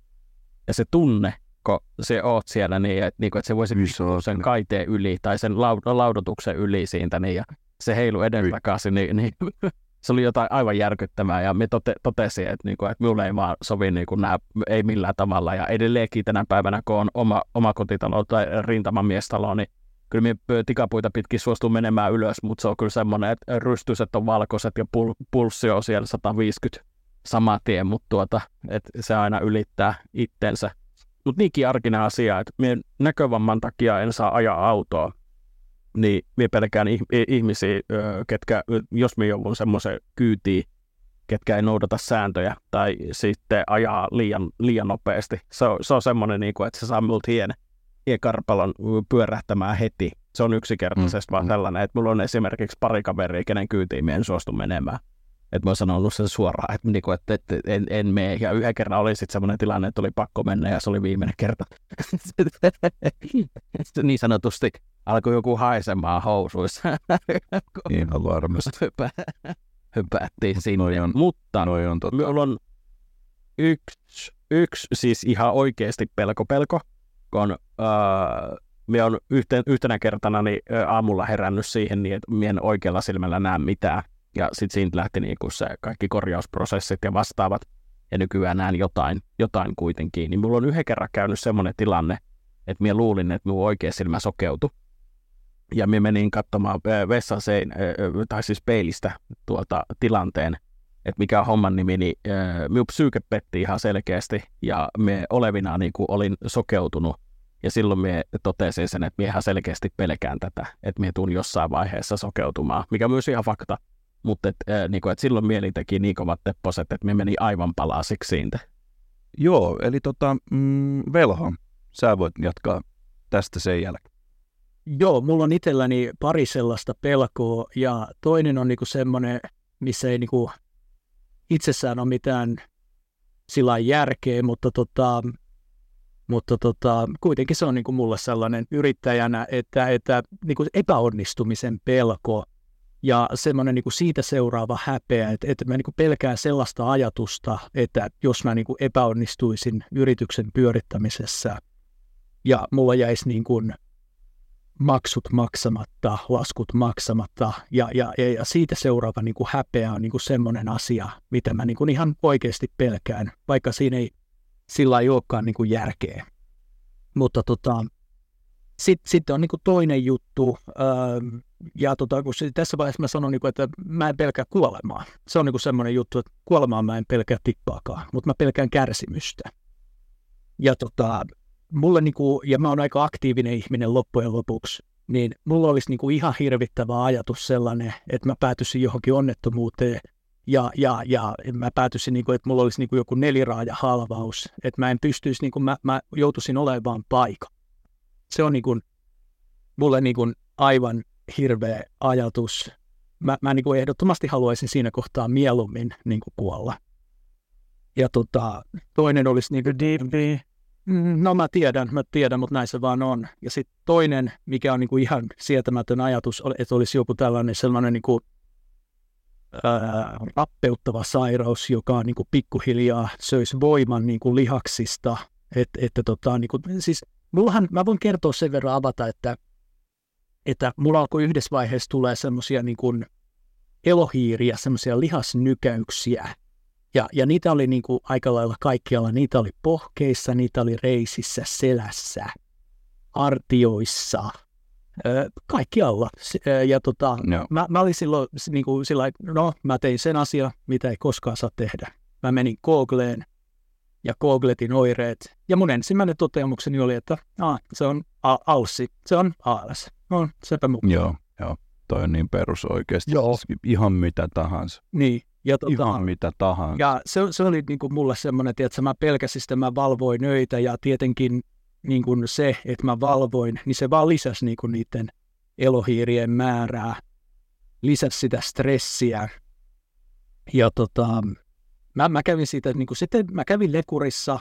Ja se tunne, kun se oot siellä, niin että, niin kuin, että se voisi pystyä sen kaiteen yli tai sen laudotuksen yli siitä, niin, ja se heilu edestakaisin, niin, niin se oli jotain aivan järkyttävää ja me tote, totesin, että, niin kuin, että minulle ei vaan sovi niin kuin nämä, ei millään tavalla ja edelleenkin tänä päivänä, kun on oma, oma kotitalo tai rintamamiestalo, niin kyllä me tikapuita pitkin suostuu menemään ylös, mutta se on kyllä semmoinen, että rystyset on valkoiset ja pul- pulssi on siellä 150 sama tien, mutta tuota, että se aina ylittää itsensä. Mutta niinkin arkinen asia, että minä näkövamman takia en saa ajaa autoa, niin minä pelkään ihmisiä, ketkä, jos minä joudun semmoisen kyytiin, ketkä ei noudata sääntöjä tai sitten ajaa liian, liian nopeasti. Se on, se on semmoinen, niin kuin, että se saa minulta hien, hiekarpalon pyörähtämään heti. Se on yksinkertaisesti mm, vaan mm. tällainen, että mulla on esimerkiksi pari kaveria, kenen kyytiin en suostu menemään. Että mä oon sanonut sen suoraan, että, niinku, että, että en, en mene. Ja yhden kerran oli sitten semmoinen tilanne, että oli pakko mennä ja se oli viimeinen kerta. niin sanotusti alkoi joku haisemaan housuissa. Ihan varmasti. Hypä, hypättiin sinne. Noi on, Mutta noi on tota... minulla on yksi, yksi siis ihan oikeasti pelko-pelko, kun äh, me on yhten, yhtenä kertana niin, äh, aamulla herännyt siihen, niin, että minä en oikealla silmällä näe mitään. Ja sitten siitä lähti niin kuin se kaikki korjausprosessit ja vastaavat, ja nykyään näen jotain, jotain kuitenkin. Niin mulla on yhden kerran käynyt semmoinen tilanne, että minä luulin, että minun oikea silmä sokeutui. Ja minä menin katsomaan vessan sein, tai siis peilistä tuota tilanteen, että mikä on homman nimi, niin minun psyyke petti ihan selkeästi, ja me olevina niin kuin olin sokeutunut, ja silloin me totesin sen, että minä ihan selkeästi pelkään tätä, että minä tuun jossain vaiheessa sokeutumaan, mikä myös ihan fakta. Mutta et, äh, niin kuin, et silloin mieli teki niin kovat tepposet, että me meni aivan palasiksi siitä. Joo, eli tota, mm, Velho, sä voit jatkaa tästä sen jälkeen. Joo, mulla on itselläni pari sellaista pelkoa ja toinen on niinku semmoinen, missä ei niinku itsessään ole mitään sillä järkeä, mutta, tota, mutta tota, kuitenkin se on niinku mulle sellainen yrittäjänä, että, että niinku epäonnistumisen pelko ja semmoinen niin siitä seuraava häpeä, että, että mä niin kuin pelkään sellaista ajatusta, että jos mä niin kuin epäonnistuisin yrityksen pyörittämisessä ja mulla jäisi niin kuin maksut maksamatta, laskut maksamatta ja, ja, ja, siitä seuraava niin kuin häpeä on niin kuin semmoinen asia, mitä mä niin kuin ihan oikeasti pelkään, vaikka siinä ei sillä ei olekaan niin kuin järkeä. Mutta tota, Sitten, sitten on niin kuin toinen juttu, öö, ja tota, kun tässä vaiheessa mä sanon, niin kuin, että mä en pelkää kuolemaa. Se on niin semmoinen juttu, että kuolemaa mä en pelkää tippaakaan, mutta mä pelkään kärsimystä. Ja tota, mulle niin kuin, ja mä oon aika aktiivinen ihminen loppujen lopuksi, niin mulla olisi niin kuin ihan hirvittävä ajatus sellainen, että mä päätyisin johonkin onnettomuuteen ja, ja, ja mä päätyisin, niin kuin, että mulla olisi niin kuin joku neliraaja halvaus, että mä en pystyisi, niin kuin, mä, mä joutuisin olemaan paikka. Se on niin kuin, mulle niin kuin aivan hirveä ajatus. Mä, mä niin kuin ehdottomasti haluaisin siinä kohtaa mieluummin niin kuin kuolla. Ja tota, toinen olisi niin kuin, Deepi. Mm, No mä tiedän, mä tiedän, mutta näin se vaan on. Ja sitten toinen, mikä on niinku ihan sietämätön ajatus, että olisi joku tällainen sellainen niinku, ää, rappeuttava sairaus, joka niinku pikkuhiljaa söisi voiman niinku lihaksista. Et, että tota, niinku, siis mullahan, mä voin kertoa sen verran avata, että, että mulla alkoi yhdessä vaiheessa tulee semmoisia niinku elohiiriä, semmoisia lihasnykäyksiä, ja, ja niitä oli niin kuin aika lailla kaikkialla. Niitä oli pohkeissa, niitä oli reisissä, selässä, artioissa, ö, kaikkialla. Ja tota, Joo. mä, mä olin silloin niin kuin sillä no mä tein sen asia, mitä ei koskaan saa tehdä. Mä menin Googleen ja googletin oireet. Ja mun ensimmäinen toteamukseni oli, että ah, se on a- ALSI, se on ALS. No, sepä mun. Joo, joo. Toi on niin perus oikeasti. Joo. Ihan mitä tahansa. Niin. Ja tota, Ihan mitä tahansa. Ja se, se oli niin kuin mulle semmoinen, että mä pelkäsin sitä, mä valvoin öitä ja tietenkin niin kuin se, että mä valvoin, niin se vaan lisäsi niin kuin niiden elohiirien määrää, lisäsi sitä stressiä. Ja tota, mä, mä kävin siitä, niin kuin, sitten mä kävin lekurissa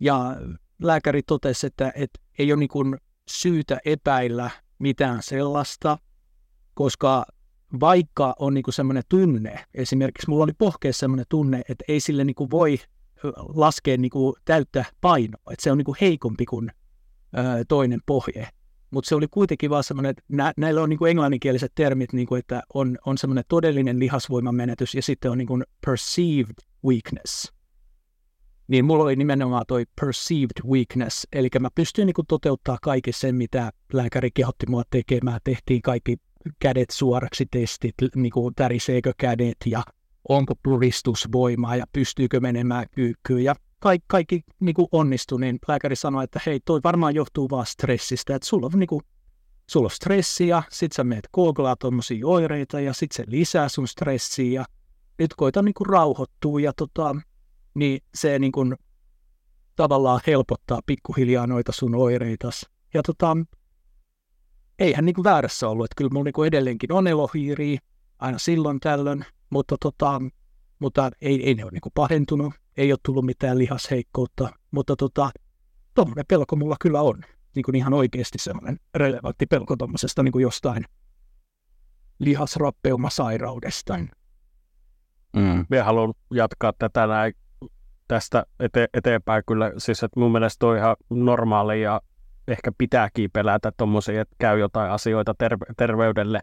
ja lääkäri totesi, että, että ei ole niin kuin syytä epäillä mitään sellaista, koska vaikka on niinku semmoinen tunne, esimerkiksi mulla oli pohkeessa semmoinen tunne, että ei sille niinku voi laskea niinku täyttä painoa, että se on niinku heikompi kuin ö, toinen pohje. Mutta se oli kuitenkin vaan semmoinen, että nä, näillä on niinku englanninkieliset termit, niinku, että on, on semmoinen todellinen lihasvoiman menetys ja sitten on niinku perceived weakness. Niin mulla oli nimenomaan toi perceived weakness, eli mä pystyin niinku toteuttaa kaiken sen, mitä lääkäri kehotti mua tekemään. Tehtiin kaikki kädet suoraksi testit, niin kuin täriseekö kädet ja onko puristusvoimaa ja pystyykö menemään kyykkyyn ja kaikki, kaikki niin kuin onnistui, niin lääkäri sanoi, että hei, toi varmaan johtuu vaan stressistä, että sulla on, niin kuin, sulla on stressiä, sit sä meet googlaa tuommoisia oireita ja sit se lisää sun stressiä ja nyt koita niin kuin rauhoittua ja tota, niin se niin kuin, tavallaan helpottaa pikkuhiljaa noita sun oireitas. Ja tota, eihän niin kuin väärässä ollut, että kyllä mulla niin kuin edelleenkin on elohiiriä aina silloin tällöin, mutta, tota, mutta ei, ei ne ole niin kuin pahentunut, ei ole tullut mitään lihasheikkoutta, mutta tota, tuommoinen pelko mulla kyllä on, niin kuin ihan oikeasti semmoinen relevantti pelko tuommoisesta niin jostain lihasrappeumasairaudesta. Mm. Minä haluan jatkaa tätä näin, tästä ete- eteenpäin kyllä. Siis että mun mielestä on ihan normaali ja ehkä pitääkin pelätä tuommoisia, että käy jotain asioita terve- terveydelle,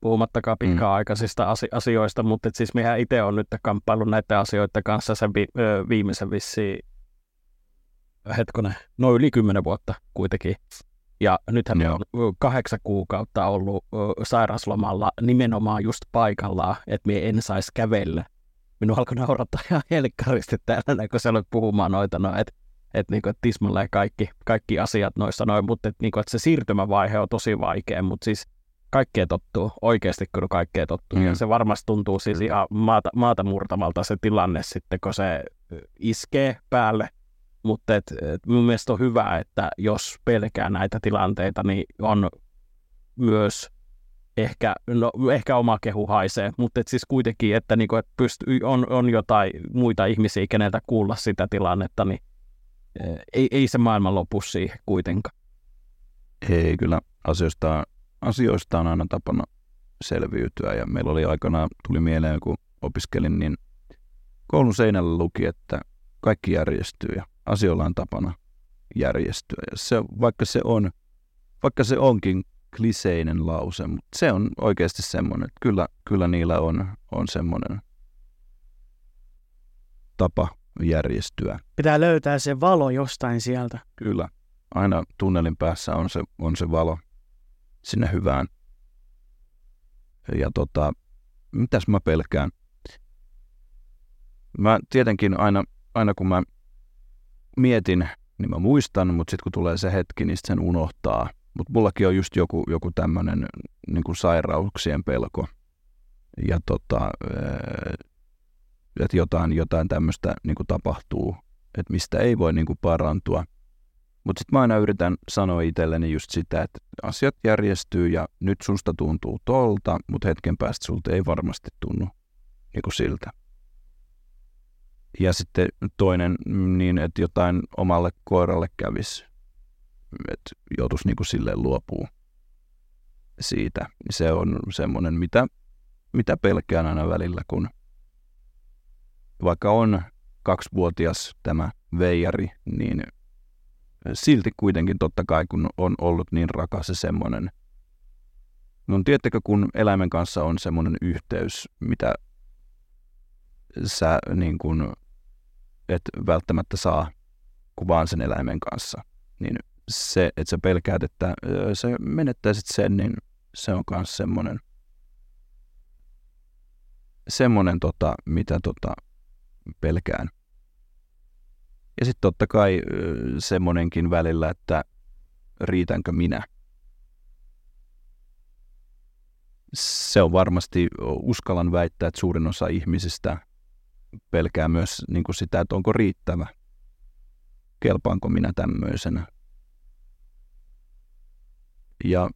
puhumattakaan Mm. pitkäaikaisista asi- asioista, mutta et siis mehän itse on nyt kamppaillut näiden asioiden kanssa sen vi- ö, viimeisen vissiin, hetkonen, noin yli kymmenen vuotta kuitenkin. Ja nythän Joo. on kahdeksan kuukautta ollut sairaslomalla nimenomaan just paikallaan, että minä en saisi kävellä. Minun alkoi naurattaa ihan helkkaristi täällä, kun sä aloit puhumaan noita, no, että et, niinku, et tismalleen kaikki, kaikki asiat noissa noin, mutta et, niinku, et se siirtymävaihe on tosi vaikea, mutta siis kaikkea tottuu, oikeasti kyllä kaikkea tottuu. Mm. Ja se varmasti tuntuu siis ihan maata, maata murtavalta se tilanne sitten, kun se iskee päälle. Mutta et, et mun mielestä on hyvä, että jos pelkää näitä tilanteita, niin on myös ehkä, no, ehkä oma kehu haisee, mutta et siis kuitenkin, että niinku, et pystyy, on, on jotain muita ihmisiä, keneltä kuulla sitä tilannetta, niin ei, ei se maailman lopu siihen kuitenkaan. Ei kyllä asioista, asioista on aina tapana selviytyä ja meillä oli aikanaan, tuli mieleen kun opiskelin, niin koulun seinällä luki, että kaikki järjestyy ja asioilla on tapana järjestyä. Ja se, vaikka, se on, vaikka se onkin kliseinen lause, mutta se on oikeasti semmoinen, että kyllä, kyllä niillä on, on semmoinen tapa järjestyä. Pitää löytää se valo jostain sieltä. Kyllä. aina tunnelin päässä on se, on se valo sinne hyvään. Ja tota, mitäs mä pelkään? Mä tietenkin aina, aina kun mä mietin, niin mä muistan, mutta sitten kun tulee se hetki, niin sen unohtaa. Mutta mullakin on just joku, joku tämmöinen niin sairauksien pelko. Ja tota, että jotain, jotain tämmöistä niin tapahtuu, että mistä ei voi niin kuin parantua. Mutta sitten mä aina yritän sanoa itselleni just sitä, että asiat järjestyy ja nyt susta tuntuu tolta, mutta hetken päästä sulta ei varmasti tunnu niin kuin siltä. Ja sitten toinen niin, että jotain omalle koiralle kävisi, että joutuisi niin kuin silleen luopuu siitä. Se on semmoinen, mitä, mitä pelkään aina välillä, kun vaikka on kaksivuotias tämä veijari, niin silti kuitenkin totta kai, kun on ollut niin rakas ja semmoinen. No tiedättekö, kun eläimen kanssa on semmoinen yhteys, mitä sä niin kuin, et välttämättä saa kuvaan sen eläimen kanssa, niin se, että sä pelkäät, että sä menettäisit sen, niin se on myös semmoinen, semmoinen tota, mitä tota, pelkään. Ja sitten totta kai semmonenkin välillä, että riitänkö minä. Se on varmasti, uskallan väittää, että suurin osa ihmisistä pelkää myös niin kuin sitä, että onko riittävä. Kelpaanko minä tämmöisenä. Ja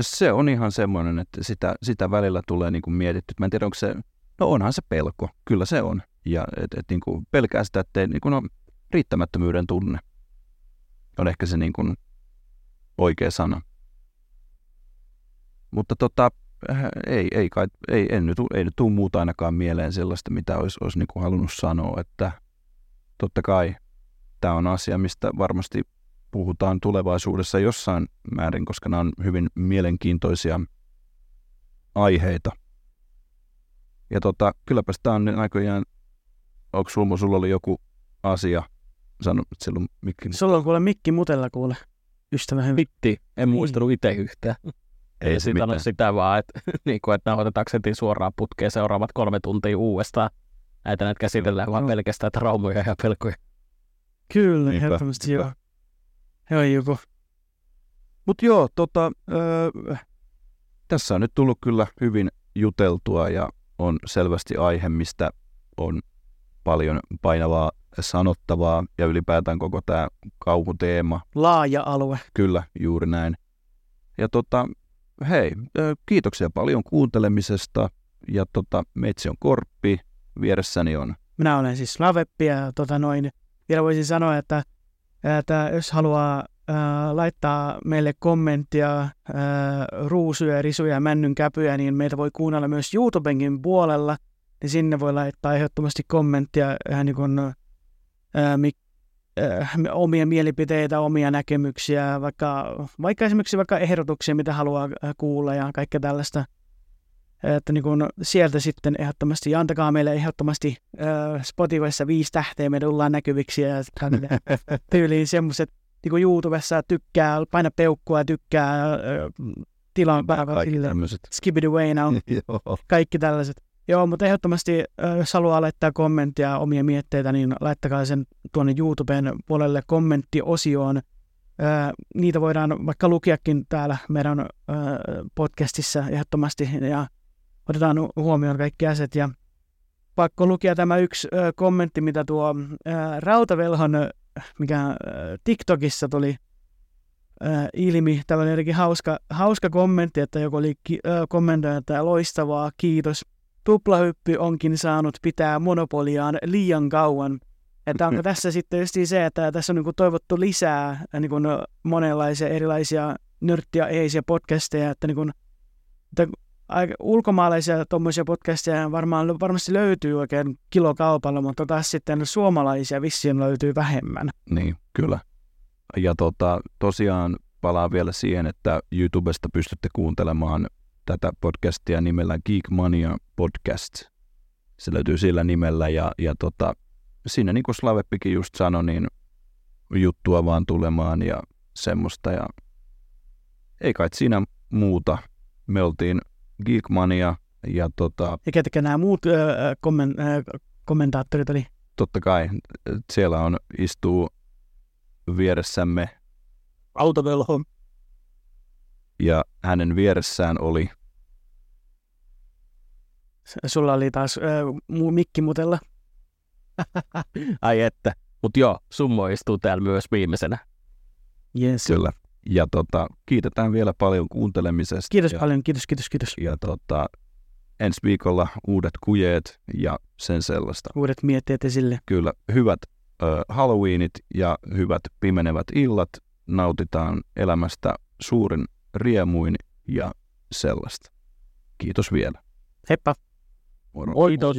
se on ihan semmoinen, että sitä, sitä välillä tulee niin kuin mietitty. Mä en tiedä, onko se, no onhan se pelko, kyllä se on. Ja et, et, niin kuin pelkää sitä, että niin kuin, no, riittämättömyyden tunne on ehkä se niin kuin oikea sana. Mutta tota, äh, ei, ei, kai, ei, en nyt, ei nyt tule muuta ainakaan mieleen sellaista, mitä olisi, olisi niin kuin halunnut sanoa, että totta kai tämä on asia, mistä varmasti puhutaan tulevaisuudessa jossain määrin, koska nämä on hyvin mielenkiintoisia aiheita. Ja tota, kylläpä tämä on näköjään, onko sulla, sulla oli joku asia, sanonut, että silloin mikki Sulla on kuule mikki mutella kuule, ystävä hyvin. Vitti, en muistanut itse yhtään. Ei se mitään. sitä vaan, että, niin kuin, että nauhoitetaan suoraan putkeen seuraavat kolme tuntia uudestaan. Näitä näitä käsitellään no, vaan pelkästään traumoja ja pelkoja. Kyllä, Niinpä, helposti joo. Joo, joku. Mutta joo, tota, öö, tässä on nyt tullut kyllä hyvin juteltua ja on selvästi aihe, mistä on paljon painavaa sanottavaa ja ylipäätään koko tämä kauhuteema. Laaja alue. Kyllä, juuri näin. Ja tota, hei, kiitoksia paljon kuuntelemisesta ja tota, meitsi on Korppi, vieressäni on. Minä olen siis Laveppi ja tota noin, vielä voisin sanoa, että, että jos haluaa ää, laittaa meille kommenttia, ää, ruusuja, risuja ja männyn käpyjä, niin meitä voi kuunnella myös YouTubenkin puolella, niin sinne voi laittaa ehdottomasti kommenttia ihan niin kuin ää, mik, ää, omia mielipiteitä, omia näkemyksiä, vaikka, vaikka esimerkiksi vaikka ehdotuksia, mitä haluaa kuulla ja kaikkea tällaista. Että niin kun sieltä sitten ehdottomasti, ja antakaa meille ehdottomasti äh, Spotifyssa viisi tähteä, me tullaan näkyviksi ja tyyliin semmoiset, niin kuin YouTubessa tykkää, paina peukkua, tykkää, äh, tilan skip it away now, kaikki tällaiset. Joo, mutta ehdottomasti, jos haluaa laittaa kommenttia omia mietteitä, niin laittakaa sen tuonne YouTuben puolelle kommenttiosioon. Niitä voidaan vaikka lukiakin täällä meidän podcastissa ehdottomasti ja otetaan huomioon kaikki asiat. Ja pakko lukea tämä yksi kommentti, mitä tuo Rautavelhon, mikä TikTokissa tuli ilmi. Oli jotenkin hauska, hauska kommentti, että joku oli kommentoinut, että loistavaa, kiitos tuplahyppy onkin saanut pitää monopoliaan liian kauan. Että onko tässä sitten just se, että tässä on niin toivottu lisää niin kuin monenlaisia erilaisia nörttiä eisiä podcasteja, että, niin kuin, että ulkomaalaisia tuommoisia podcasteja varmaan, varmasti löytyy oikein kilokaupalla, mutta taas sitten suomalaisia vissiin löytyy vähemmän. Niin, kyllä. Ja tota, tosiaan palaan vielä siihen, että YouTubesta pystytte kuuntelemaan tätä podcastia nimellä Geek Mania Podcast. Se löytyy sillä nimellä ja, ja tota, siinä niin kuin Slaveppikin just sanoi, niin juttua vaan tulemaan ja semmoista. Ja ei kai siinä muuta. Me oltiin Geekmania ja tota, Ja ketkä nämä muut öö, kommen, öö, kommentaattorit oli? totta kai siellä on istuu vieressämme Autovelho, ja hänen vieressään oli Sulla oli taas muu mikki mutella. Ai että. Mutta joo, Summo istuu täällä myös viimeisenä. Yes. kyllä. Ja tota, kiitetään vielä paljon kuuntelemisesta. Kiitos ja, paljon, kiitos, kiitos, kiitos. Ja tota, ensi viikolla uudet kujeet ja sen sellaista. Uudet mietteet esille. Kyllä, hyvät ö, Halloweenit ja hyvät pimenevät illat. Nautitaan elämästä suurin riemuin ja sellaista. Kiitos vielä. Heippa! Moro. Oi, Kiitos.